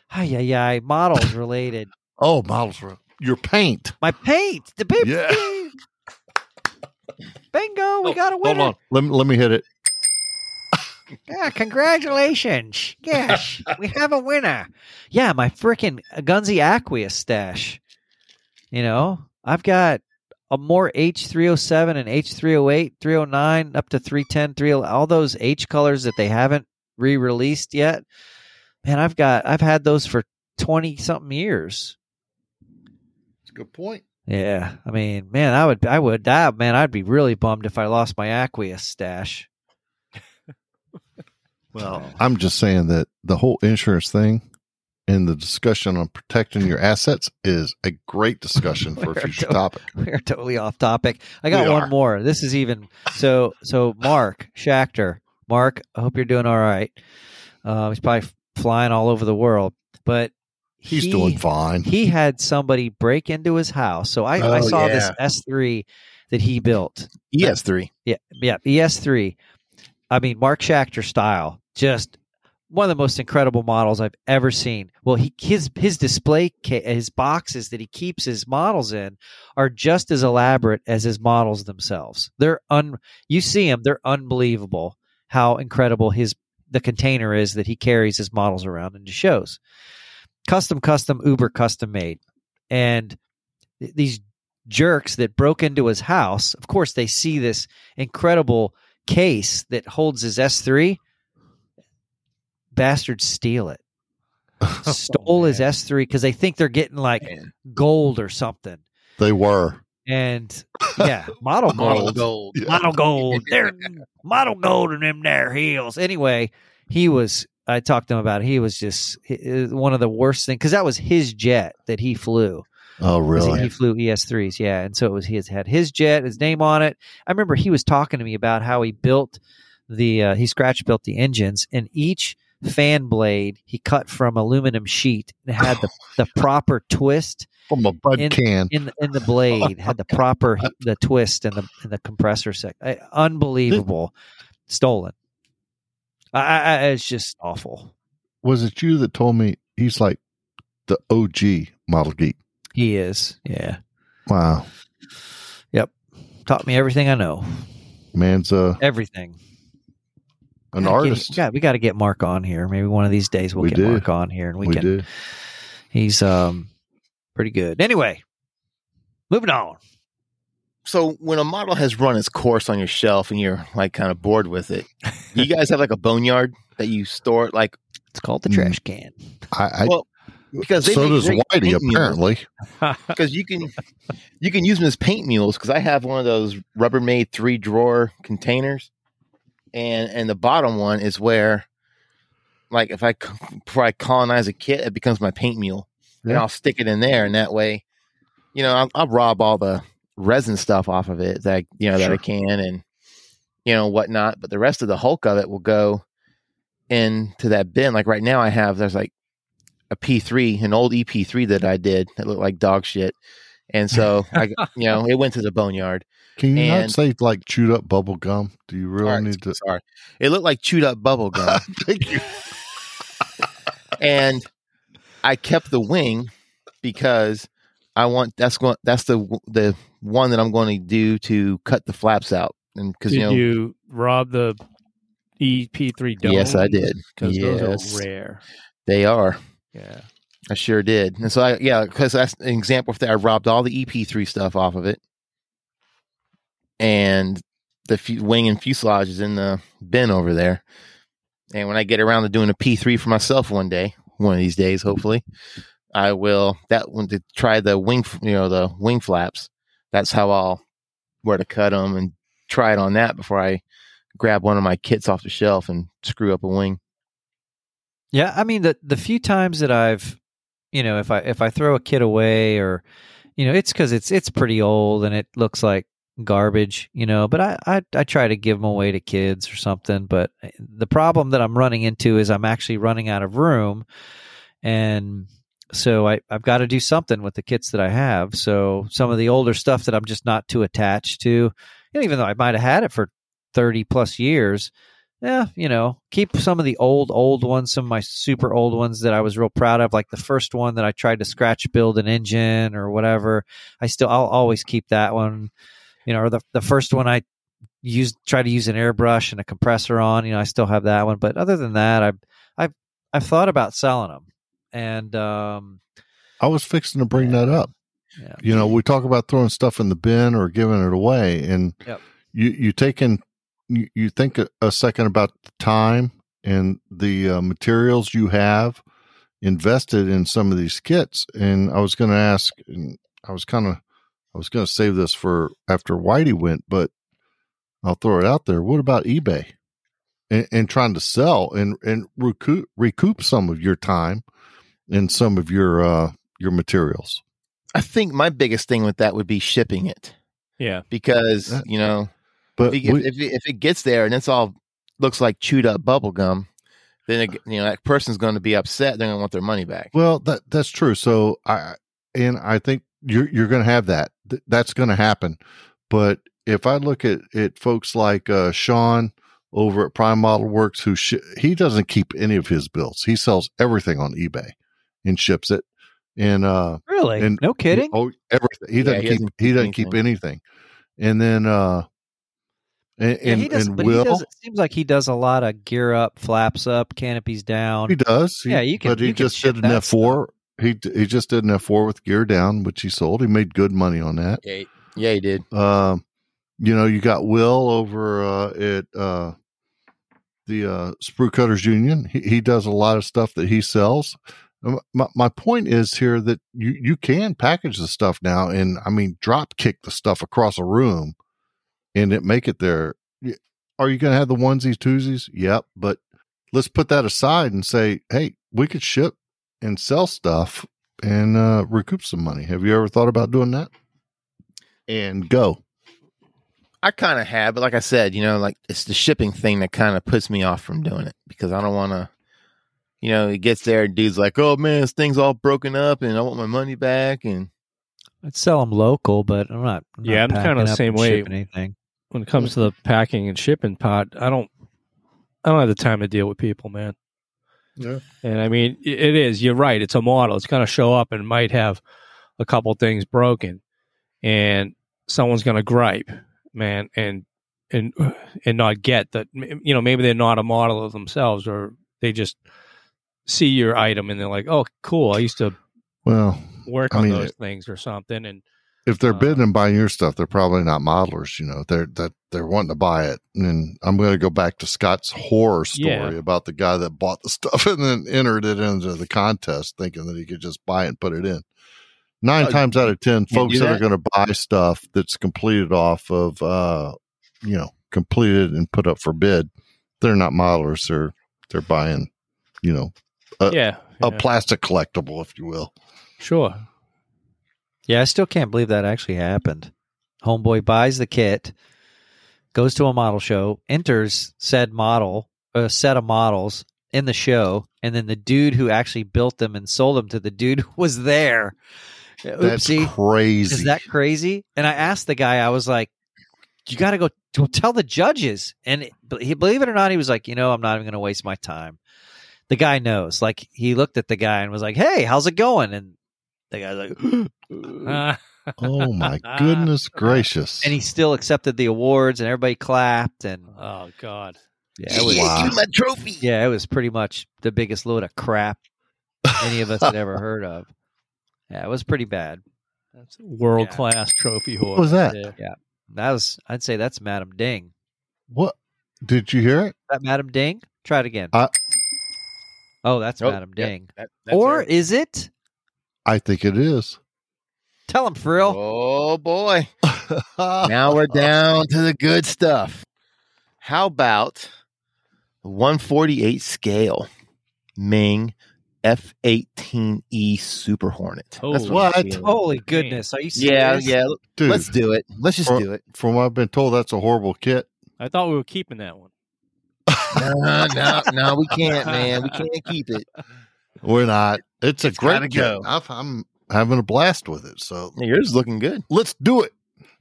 Hi, yeah, yeah. Models related. Oh, models. Your paint. My paint, the big Yeah. bingo. We Oh, got a winner. Hold on. Let me let me hit it. Yeah, congratulations. Yes, we have a winner. Yeah, my freaking Gunze Aqueous stash. You know, I've got a more H307 and H308, 309, up to 310, 30, all those H colors that they haven't re-released yet. Man, I've got I've had those for 20 something years. That's a good point. Yeah, I mean, man, I would, I would, I, man, I'd be really bummed if I lost my Aqueous stash. Well, I'm just saying that the whole insurance thing and the discussion on protecting your assets is a great discussion for a future to- topic. We're totally off topic. I got We one are. more. This is even so. So, Mark Schachter, Mark, I hope you're doing all right. Uh, he's probably flying all over the world, but He's he- doing fine. He had somebody break into his house. So I, I Oh, saw this. S3 that he built. ES3. Yeah, yeah, ES3. I mean, Mark Schachter style, just one of the most incredible models I've ever seen. Well, he his his display his boxes that he keeps his models in are just as elaborate as his models themselves. They're un you see them, they're unbelievable how incredible his the container is that he carries his models around into shows. Custom, custom, uber custom made. And th- these jerks that broke into his house, of course, they see this incredible case that holds his S3. Bastards steal it. Stole his. S3 because they think they're getting like Man. gold or something. They were. And yeah, model Model gold. gold. Yeah. Model gold. They're model gold in them there heels. Anyway, he was. I talked to him about it. He was just he- one of the worst things because that was his jet that he flew. Oh, really? He flew ES3s, yeah, and so it was he had his jet, his name on it. I remember he was talking to me about how he built the uh, he scratch built the engines, and each fan blade he cut from aluminum sheet and had the the proper twist From a bud in- can. in the, in the blade, had the proper the twist and the in the compressor sec. I- Unbelievable, stolen. I, I, I- it's just awful. Was it you that told me he's like the OG model geek? He is, yeah. Wow. Yep taught me everything I know, Man's uh, everything. An Gotta get- artist. yeah, we got to get Mark on here. Maybe one of these days we'll We get do. Mark on here, and we, we can. do. He's um pretty good. Anyway, moving on. So when a model has run its course on your shelf and you're like kind of bored with it, you guys have like a boneyard that you store it like It's called the Mm. trash can. I, I Well, because they so make does Whitey apparently. because you can you can use them as paint mules because I have one of those Rubbermaid three drawer containers, and and the bottom one is where, like, if I before I colonize a kit, it becomes my paint mule, and I'll stick it in there, and that way, you know, I'll, I'll rob all the resin stuff off of it that I, you know that I can, and you know whatnot. But the rest of the hulk of it will go into that bin. Like right now, I have there's like a P3, an old EP3 that I did that looked like dog shit. And so I, you know, it went to the boneyard. Can you not say like chewed up bubble gum? Do you really Sorry, need to? sorry. It looked like chewed up bubble gum. Thank you. and I kept the wing because I want that's going that's the the one that I'm going to do to cut the flaps out. And because Did you you, rob the EP3 dome? Yes, I did. Because Yes. those are rare. they are. Yeah. I sure did. And so I yeah, because that's an example of that. I robbed all the EP3 stuff off of it, and the fu- wing and fuselage is in the bin over there. And when I get around to doing a P3 for myself one day, one of these days, hopefully, I will that one to try the wing, you know, the wing flaps. That's how I'll where to cut them and try it on that before I grab one of my kits off the shelf and screw up a wing. Yeah, I mean the the few times that I've, you know, if I if I throw a kit away or, you know, it's because it's it's pretty old and it looks like garbage, you know. But I, I I try to give them away to kids or something. But eh, the problem that I'm running into is I'm actually running out of room, and so I I've got to do something with the kits that I have. So some of the older stuff that I'm just not too attached to, even though I might have had it for thirty plus years yeah, you know, keep some of the old, old ones, some of my super old ones that I was real proud of, like the first one that I tried to scratch build an engine or whatever. I still, I'll always keep that one, you know, or the, the first one I used, try to use an airbrush and a compressor on, you know, I still have that one. But other than that, I've, I've, I've thought about selling them. And, um, I was fixing to bring that up. yeah, You know, we talk about throwing stuff in the bin or giving it away, and Yep. you you take in you, you think a, a second about the time and the uh, materials you have invested in some of these kits. And I was going to ask, and I was kind of I was going to save this for after Whitey went, but I'll throw it out there. What about eBay and, and trying to sell and and recoup recoup some of your time and some of your uh your materials? I think my biggest thing with that would be shipping it Yeah. because That- you know But if, we- if, if it gets there and it's all looks like chewed up bubble gum, then it, you know that person's going to be upset. They're going to want their money back. Well, that that's true. So I and I think you're you're going to have that. Th- That's going to happen. But if I look at at folks like uh, Sean over at Prime Model Works, who sh- he doesn't keep any of his bills. He sells everything on eBay and ships it. And uh, Really? And- no kidding. oh, everything. He doesn't he keep. doesn't He doesn't keep anything. And then uh, and Yeah, and, he does, and but Will he does. It seems like he does a lot of gear up, flaps up, canopies down. He does. He- Yeah, you can- But he you just ship did an F four. He he just did an F four with gear down, which he sold. He made good money on that. Yeah, yeah, he did. Um, you know, you got Will over uh, at uh, the uh, Sprue Cutters Union. He, he does a lot of stuff that he sells. Um, My, my point is here that you, you can package the stuff now and I mean drop kick the stuff across a room and it make it there. Are you going to have the onesies twosies? Yep, but let's put that aside and say, hey, we could ship and sell stuff and uh, recoup some money. Have you ever thought about doing that? And go. I kind of have, but like I said, you know, like it's the shipping thing that kind of puts me off from doing it because I don't want to. You know, it gets there, and dude's like, "Oh man, this thing's all broken up, and I want my money back." And I'd sell them local, but I'm not. I'm Yeah, not I'm kinda the same way. Anything? When it comes to the packing and shipping part, I don't I don't have the time to deal with people, man. Yeah. And I mean, it is. You're right. It's a model. It's going to show up and might have a couple things broken, and someone's going to gripe, man, and and and not get that. You know, maybe they're not a model of themselves, or they just see your item and they're like, "Oh, cool! I used to Well, work I on mean, those it- things or something." And if they're Uh, bidding and buying your stuff, they're probably not modelers. You know, they're that they're wanting to buy it. And I'm going to go back to Scott's horror story Yeah. about the guy that bought the stuff and then entered it into the contest, thinking that he could just buy it and put it in. Nine Oh, times out of ten, folks do that, are going to buy stuff that's completed off of, uh, you know, completed and put up for bid, they're not modelers. They're they're buying, you know, Uh, yeah, a plastic collectible, if you will. sure. Yeah, I still can't believe that actually happened. Homeboy buys the kit, goes to a model show, enters said model, a set of models in the show, and then the dude who actually built them and sold them to the dude was there. That's Oopsie. crazy. Is that crazy? And I asked the guy, I was like, you got to go tell the judges. And he, believe it or not, he was like, you know, I'm not even going to waste my time. The guy knows. Like, he looked at the guy and was like, hey, how's it going? And the guy's like, Uh, oh my goodness gracious! and he still accepted the awards and everybody clapped. And oh God. yeah, it was, Wow. my trophy. yeah, it was pretty much the biggest load of crap any of us had ever heard of. Yeah, it was pretty bad. That's world class trophy horse. What was that? Yeah. That was, I'd say that's Madam Ding. What did you hear it? that Madam Ding? Try it again. Uh, oh, that's Oh, Madam yeah, Ding. that- that's Or her. is it? I think it is. Tell him, Frill. oh boy, now we're down to the good stuff. How about the 148 scale Meng F18E Super Hornet? That's Oh, what? I'm. Holy goodness. Are you Yeah, serious? yeah. Dude, Let's do it. Let's just For- do it. from what I've been told, that's a horrible kit. I thought we were keeping that one. No, no, no, we can't, man. We can't keep it. We're not. It's a great kit. go. I've, I'm having a blast with it. So Yeah, yours is looking good. let's do it.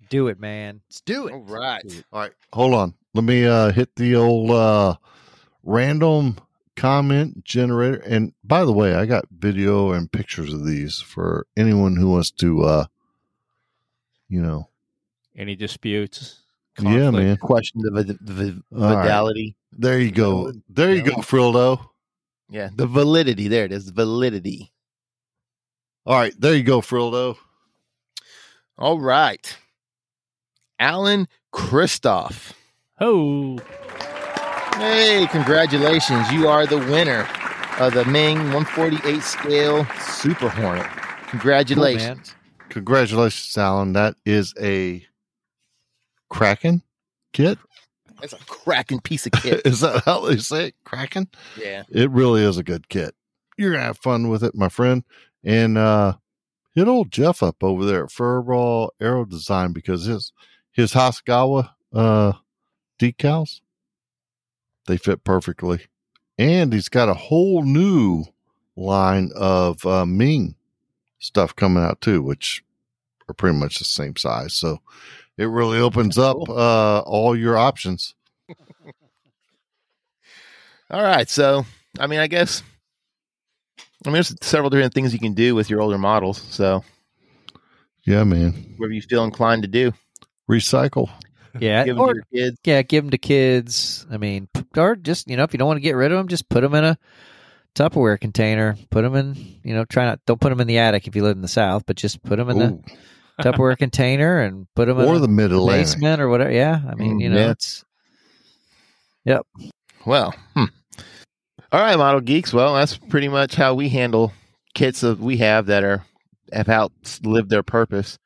Do it, man. Let's do it. All right. All right, hold on. Let me uh, hit the old uh, random comment generator. And by the way, I got video and pictures of these for anyone who wants to, uh, you know, Any disputes? yeah, man. Question the, vid- the vid- All right. validity. There you go. There you go, Frildo. Yeah, the validity. There it is. Validity. All right, there you go, Frildo. All right. Alan Christoph. Oh, Hey, congratulations. You are the winner of the Meng 148 scale Super Hornet. Cool. Congratulations. Congratulations, Alan. That is a Kraken kit. That's a cracking piece of kit. is that how they say it? Kraken? yeah. It really is a good kit. You're gonna have fun with it, my friend. And uh hit old Jeff up over there at Furball Aero Design because his his Hasegawa uh decals they fit perfectly. And he's got a whole new line of uh Meng stuff coming out too, which are pretty much the same size. So it really opens up uh all your options. All right. So, I mean, I guess, I mean, there's several different things you can do with your older models. So, Yeah, man. whatever you feel inclined to do, Recycle. Yeah, give them or to your kids. yeah, give them to kids. I mean, or just you know, if you don't want to get rid of them, just put them in a Tupperware container. Put them in, you know, try not don't put them in the attic if you live in the south, but just put them in Ooh. the Tupperware container and put them in or a the mid Atlantic. basement or whatever. Yeah, I mean, Mm, you know, yeah. it's yep. Well, hmm. All right, model geeks. Well, that's pretty much how we handle kits that we have that are have outlived their purpose.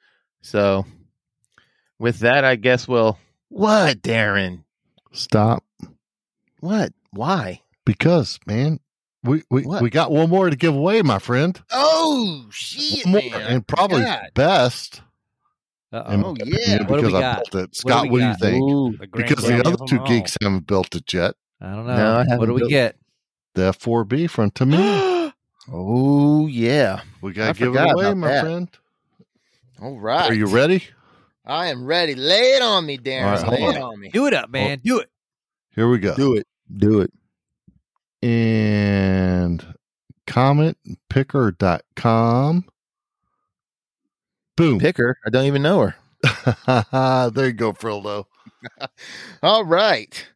So, with that, I guess we'll. What, Darren? Stop. What? Why? Because, man, we we, What? we got one more to give away, my friend. Oh shit, more, man! and probably God. best. uh-oh. in my Oh, yeah. opinion, What do we because I got? built it. What do Scott, what do you think? Ooh, the Because the other of them two all. geeks haven't built it yet. I don't know. No, I what do we built- get? The F4B from Tamiya. oh yeah! We got to give it away, my that. friend. All right. Are you ready? I am ready. Lay it on me, Darren. All right, Lay hold it on. on me. Do it up, man. Do it. Here we go. Do it. Do it. And commentpicker.com. Boom. Picker. I don't even know her. there you go, Frildo. All right.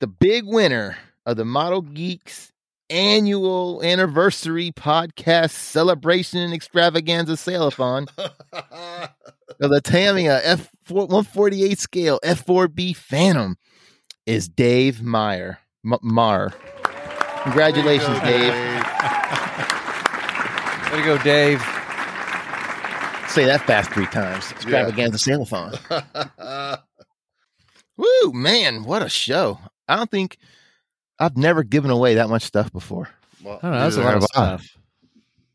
The big winner of the Model Geeks annual anniversary podcast celebration and extravaganza sale-a-thon of the Tamiya F 148 scale F4B Phantom is Dave Meyer. M- Mar. Congratulations, Dave. Way to go, Dave. Say that fast three times. Extravaganza sale-a-thon. Woo, man, what a show. I don't think I've never given away that much stuff before. Well, I don't know. That's a lot of have I. stuff.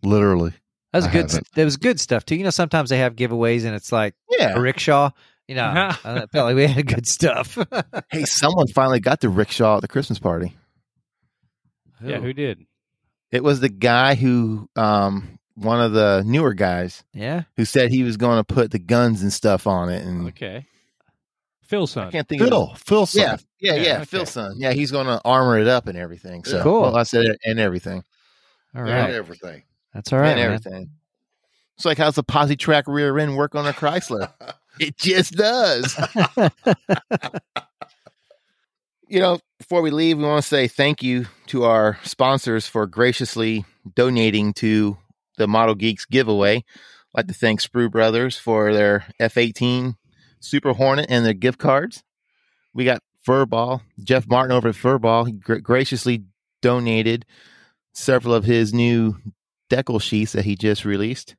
Literally. That was I good. haven't. There was good stuff too. You know, sometimes they have giveaways and it's like Yeah. a rickshaw. You know, I felt like we had good stuff. Hey, someone finally got the rickshaw at the Christmas party. Yeah, who did? It was the guy who, um, one of the newer guys Yeah. who said he was going to put the guns and stuff on it. And Okay. Phil I can't think of Phil. Phil. son. Yeah, yeah, yeah. Yeah, okay. Phil's son. Yeah, he's going to armor it up and everything. So Cool. Well, I said it and everything. All right. And everything. That's all right, and man. everything. It's like how's the posi track rear end work on a Chrysler? it just does. you know, before we leave, we want to say thank you to our sponsors for graciously donating to the Model Geeks giveaway. I'd like to thank Sprue Brothers for their F18 Super Hornet and their gift cards. We got Furball, Jeff Martin over at Furball. He gra- graciously donated several of his new decal sheets that he just released.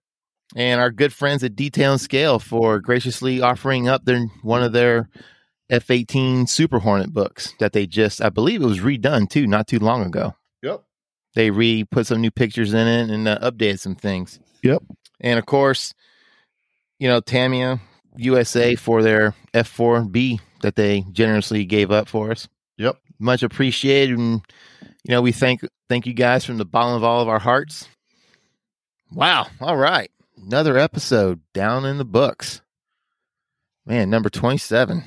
And our good friends at Detail and Scale for graciously offering up their one of their F18 Super Hornet books that they just, I believe it was redone too, not too long ago. Yep. They re put some new pictures in it and uh, updated some things. Yep. And of course, you know, Tamiya USA for their F4B that they generously gave up for us. Yep. Much appreciated. And, you know, we thank thank you guys from the bottom of all of our hearts. Wow. All right. Another episode down in the books. Man, number 27.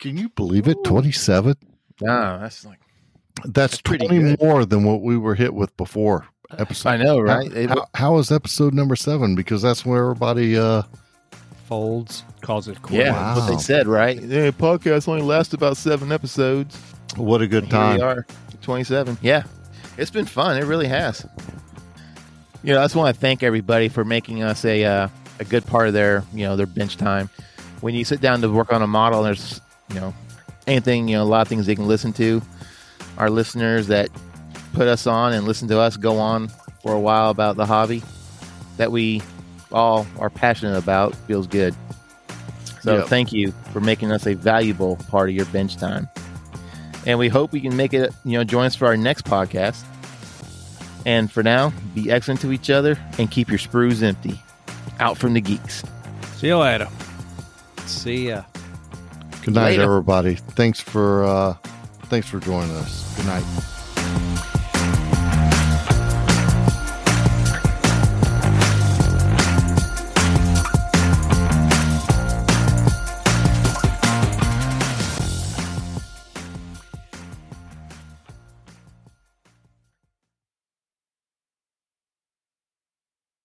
Can you believe it? 27? Wow, that's like That's pretty 20 good. more than what we were hit with before. Episode. I know, right? How, how, how is episode number seven? Because that's where everybody. uh Folds. Calls it cool. yeah, Wow. what they said, right? Yeah, podcast only lasts about seven episodes. What a good Here time! we are, 27. Yeah, it's been fun. It really has. You know, I just want to thank everybody for making us a uh, a good part of their you know their bench time. When you sit down to work on a model, there's you know anything you know a lot of things they can listen to. Our listeners that put us on and listen to us go on for a while about the hobby that we all are passionate about feels good. So Yep. thank you for making us a valuable part of your bench time. And we hope we can make it, you know, join us for our next podcast. And for now, be excellent to each other and keep your sprues empty. Out from the geeks. See you later. See ya. Good night, Later. everybody. Thanks for uh, thanks for joining us. Good night.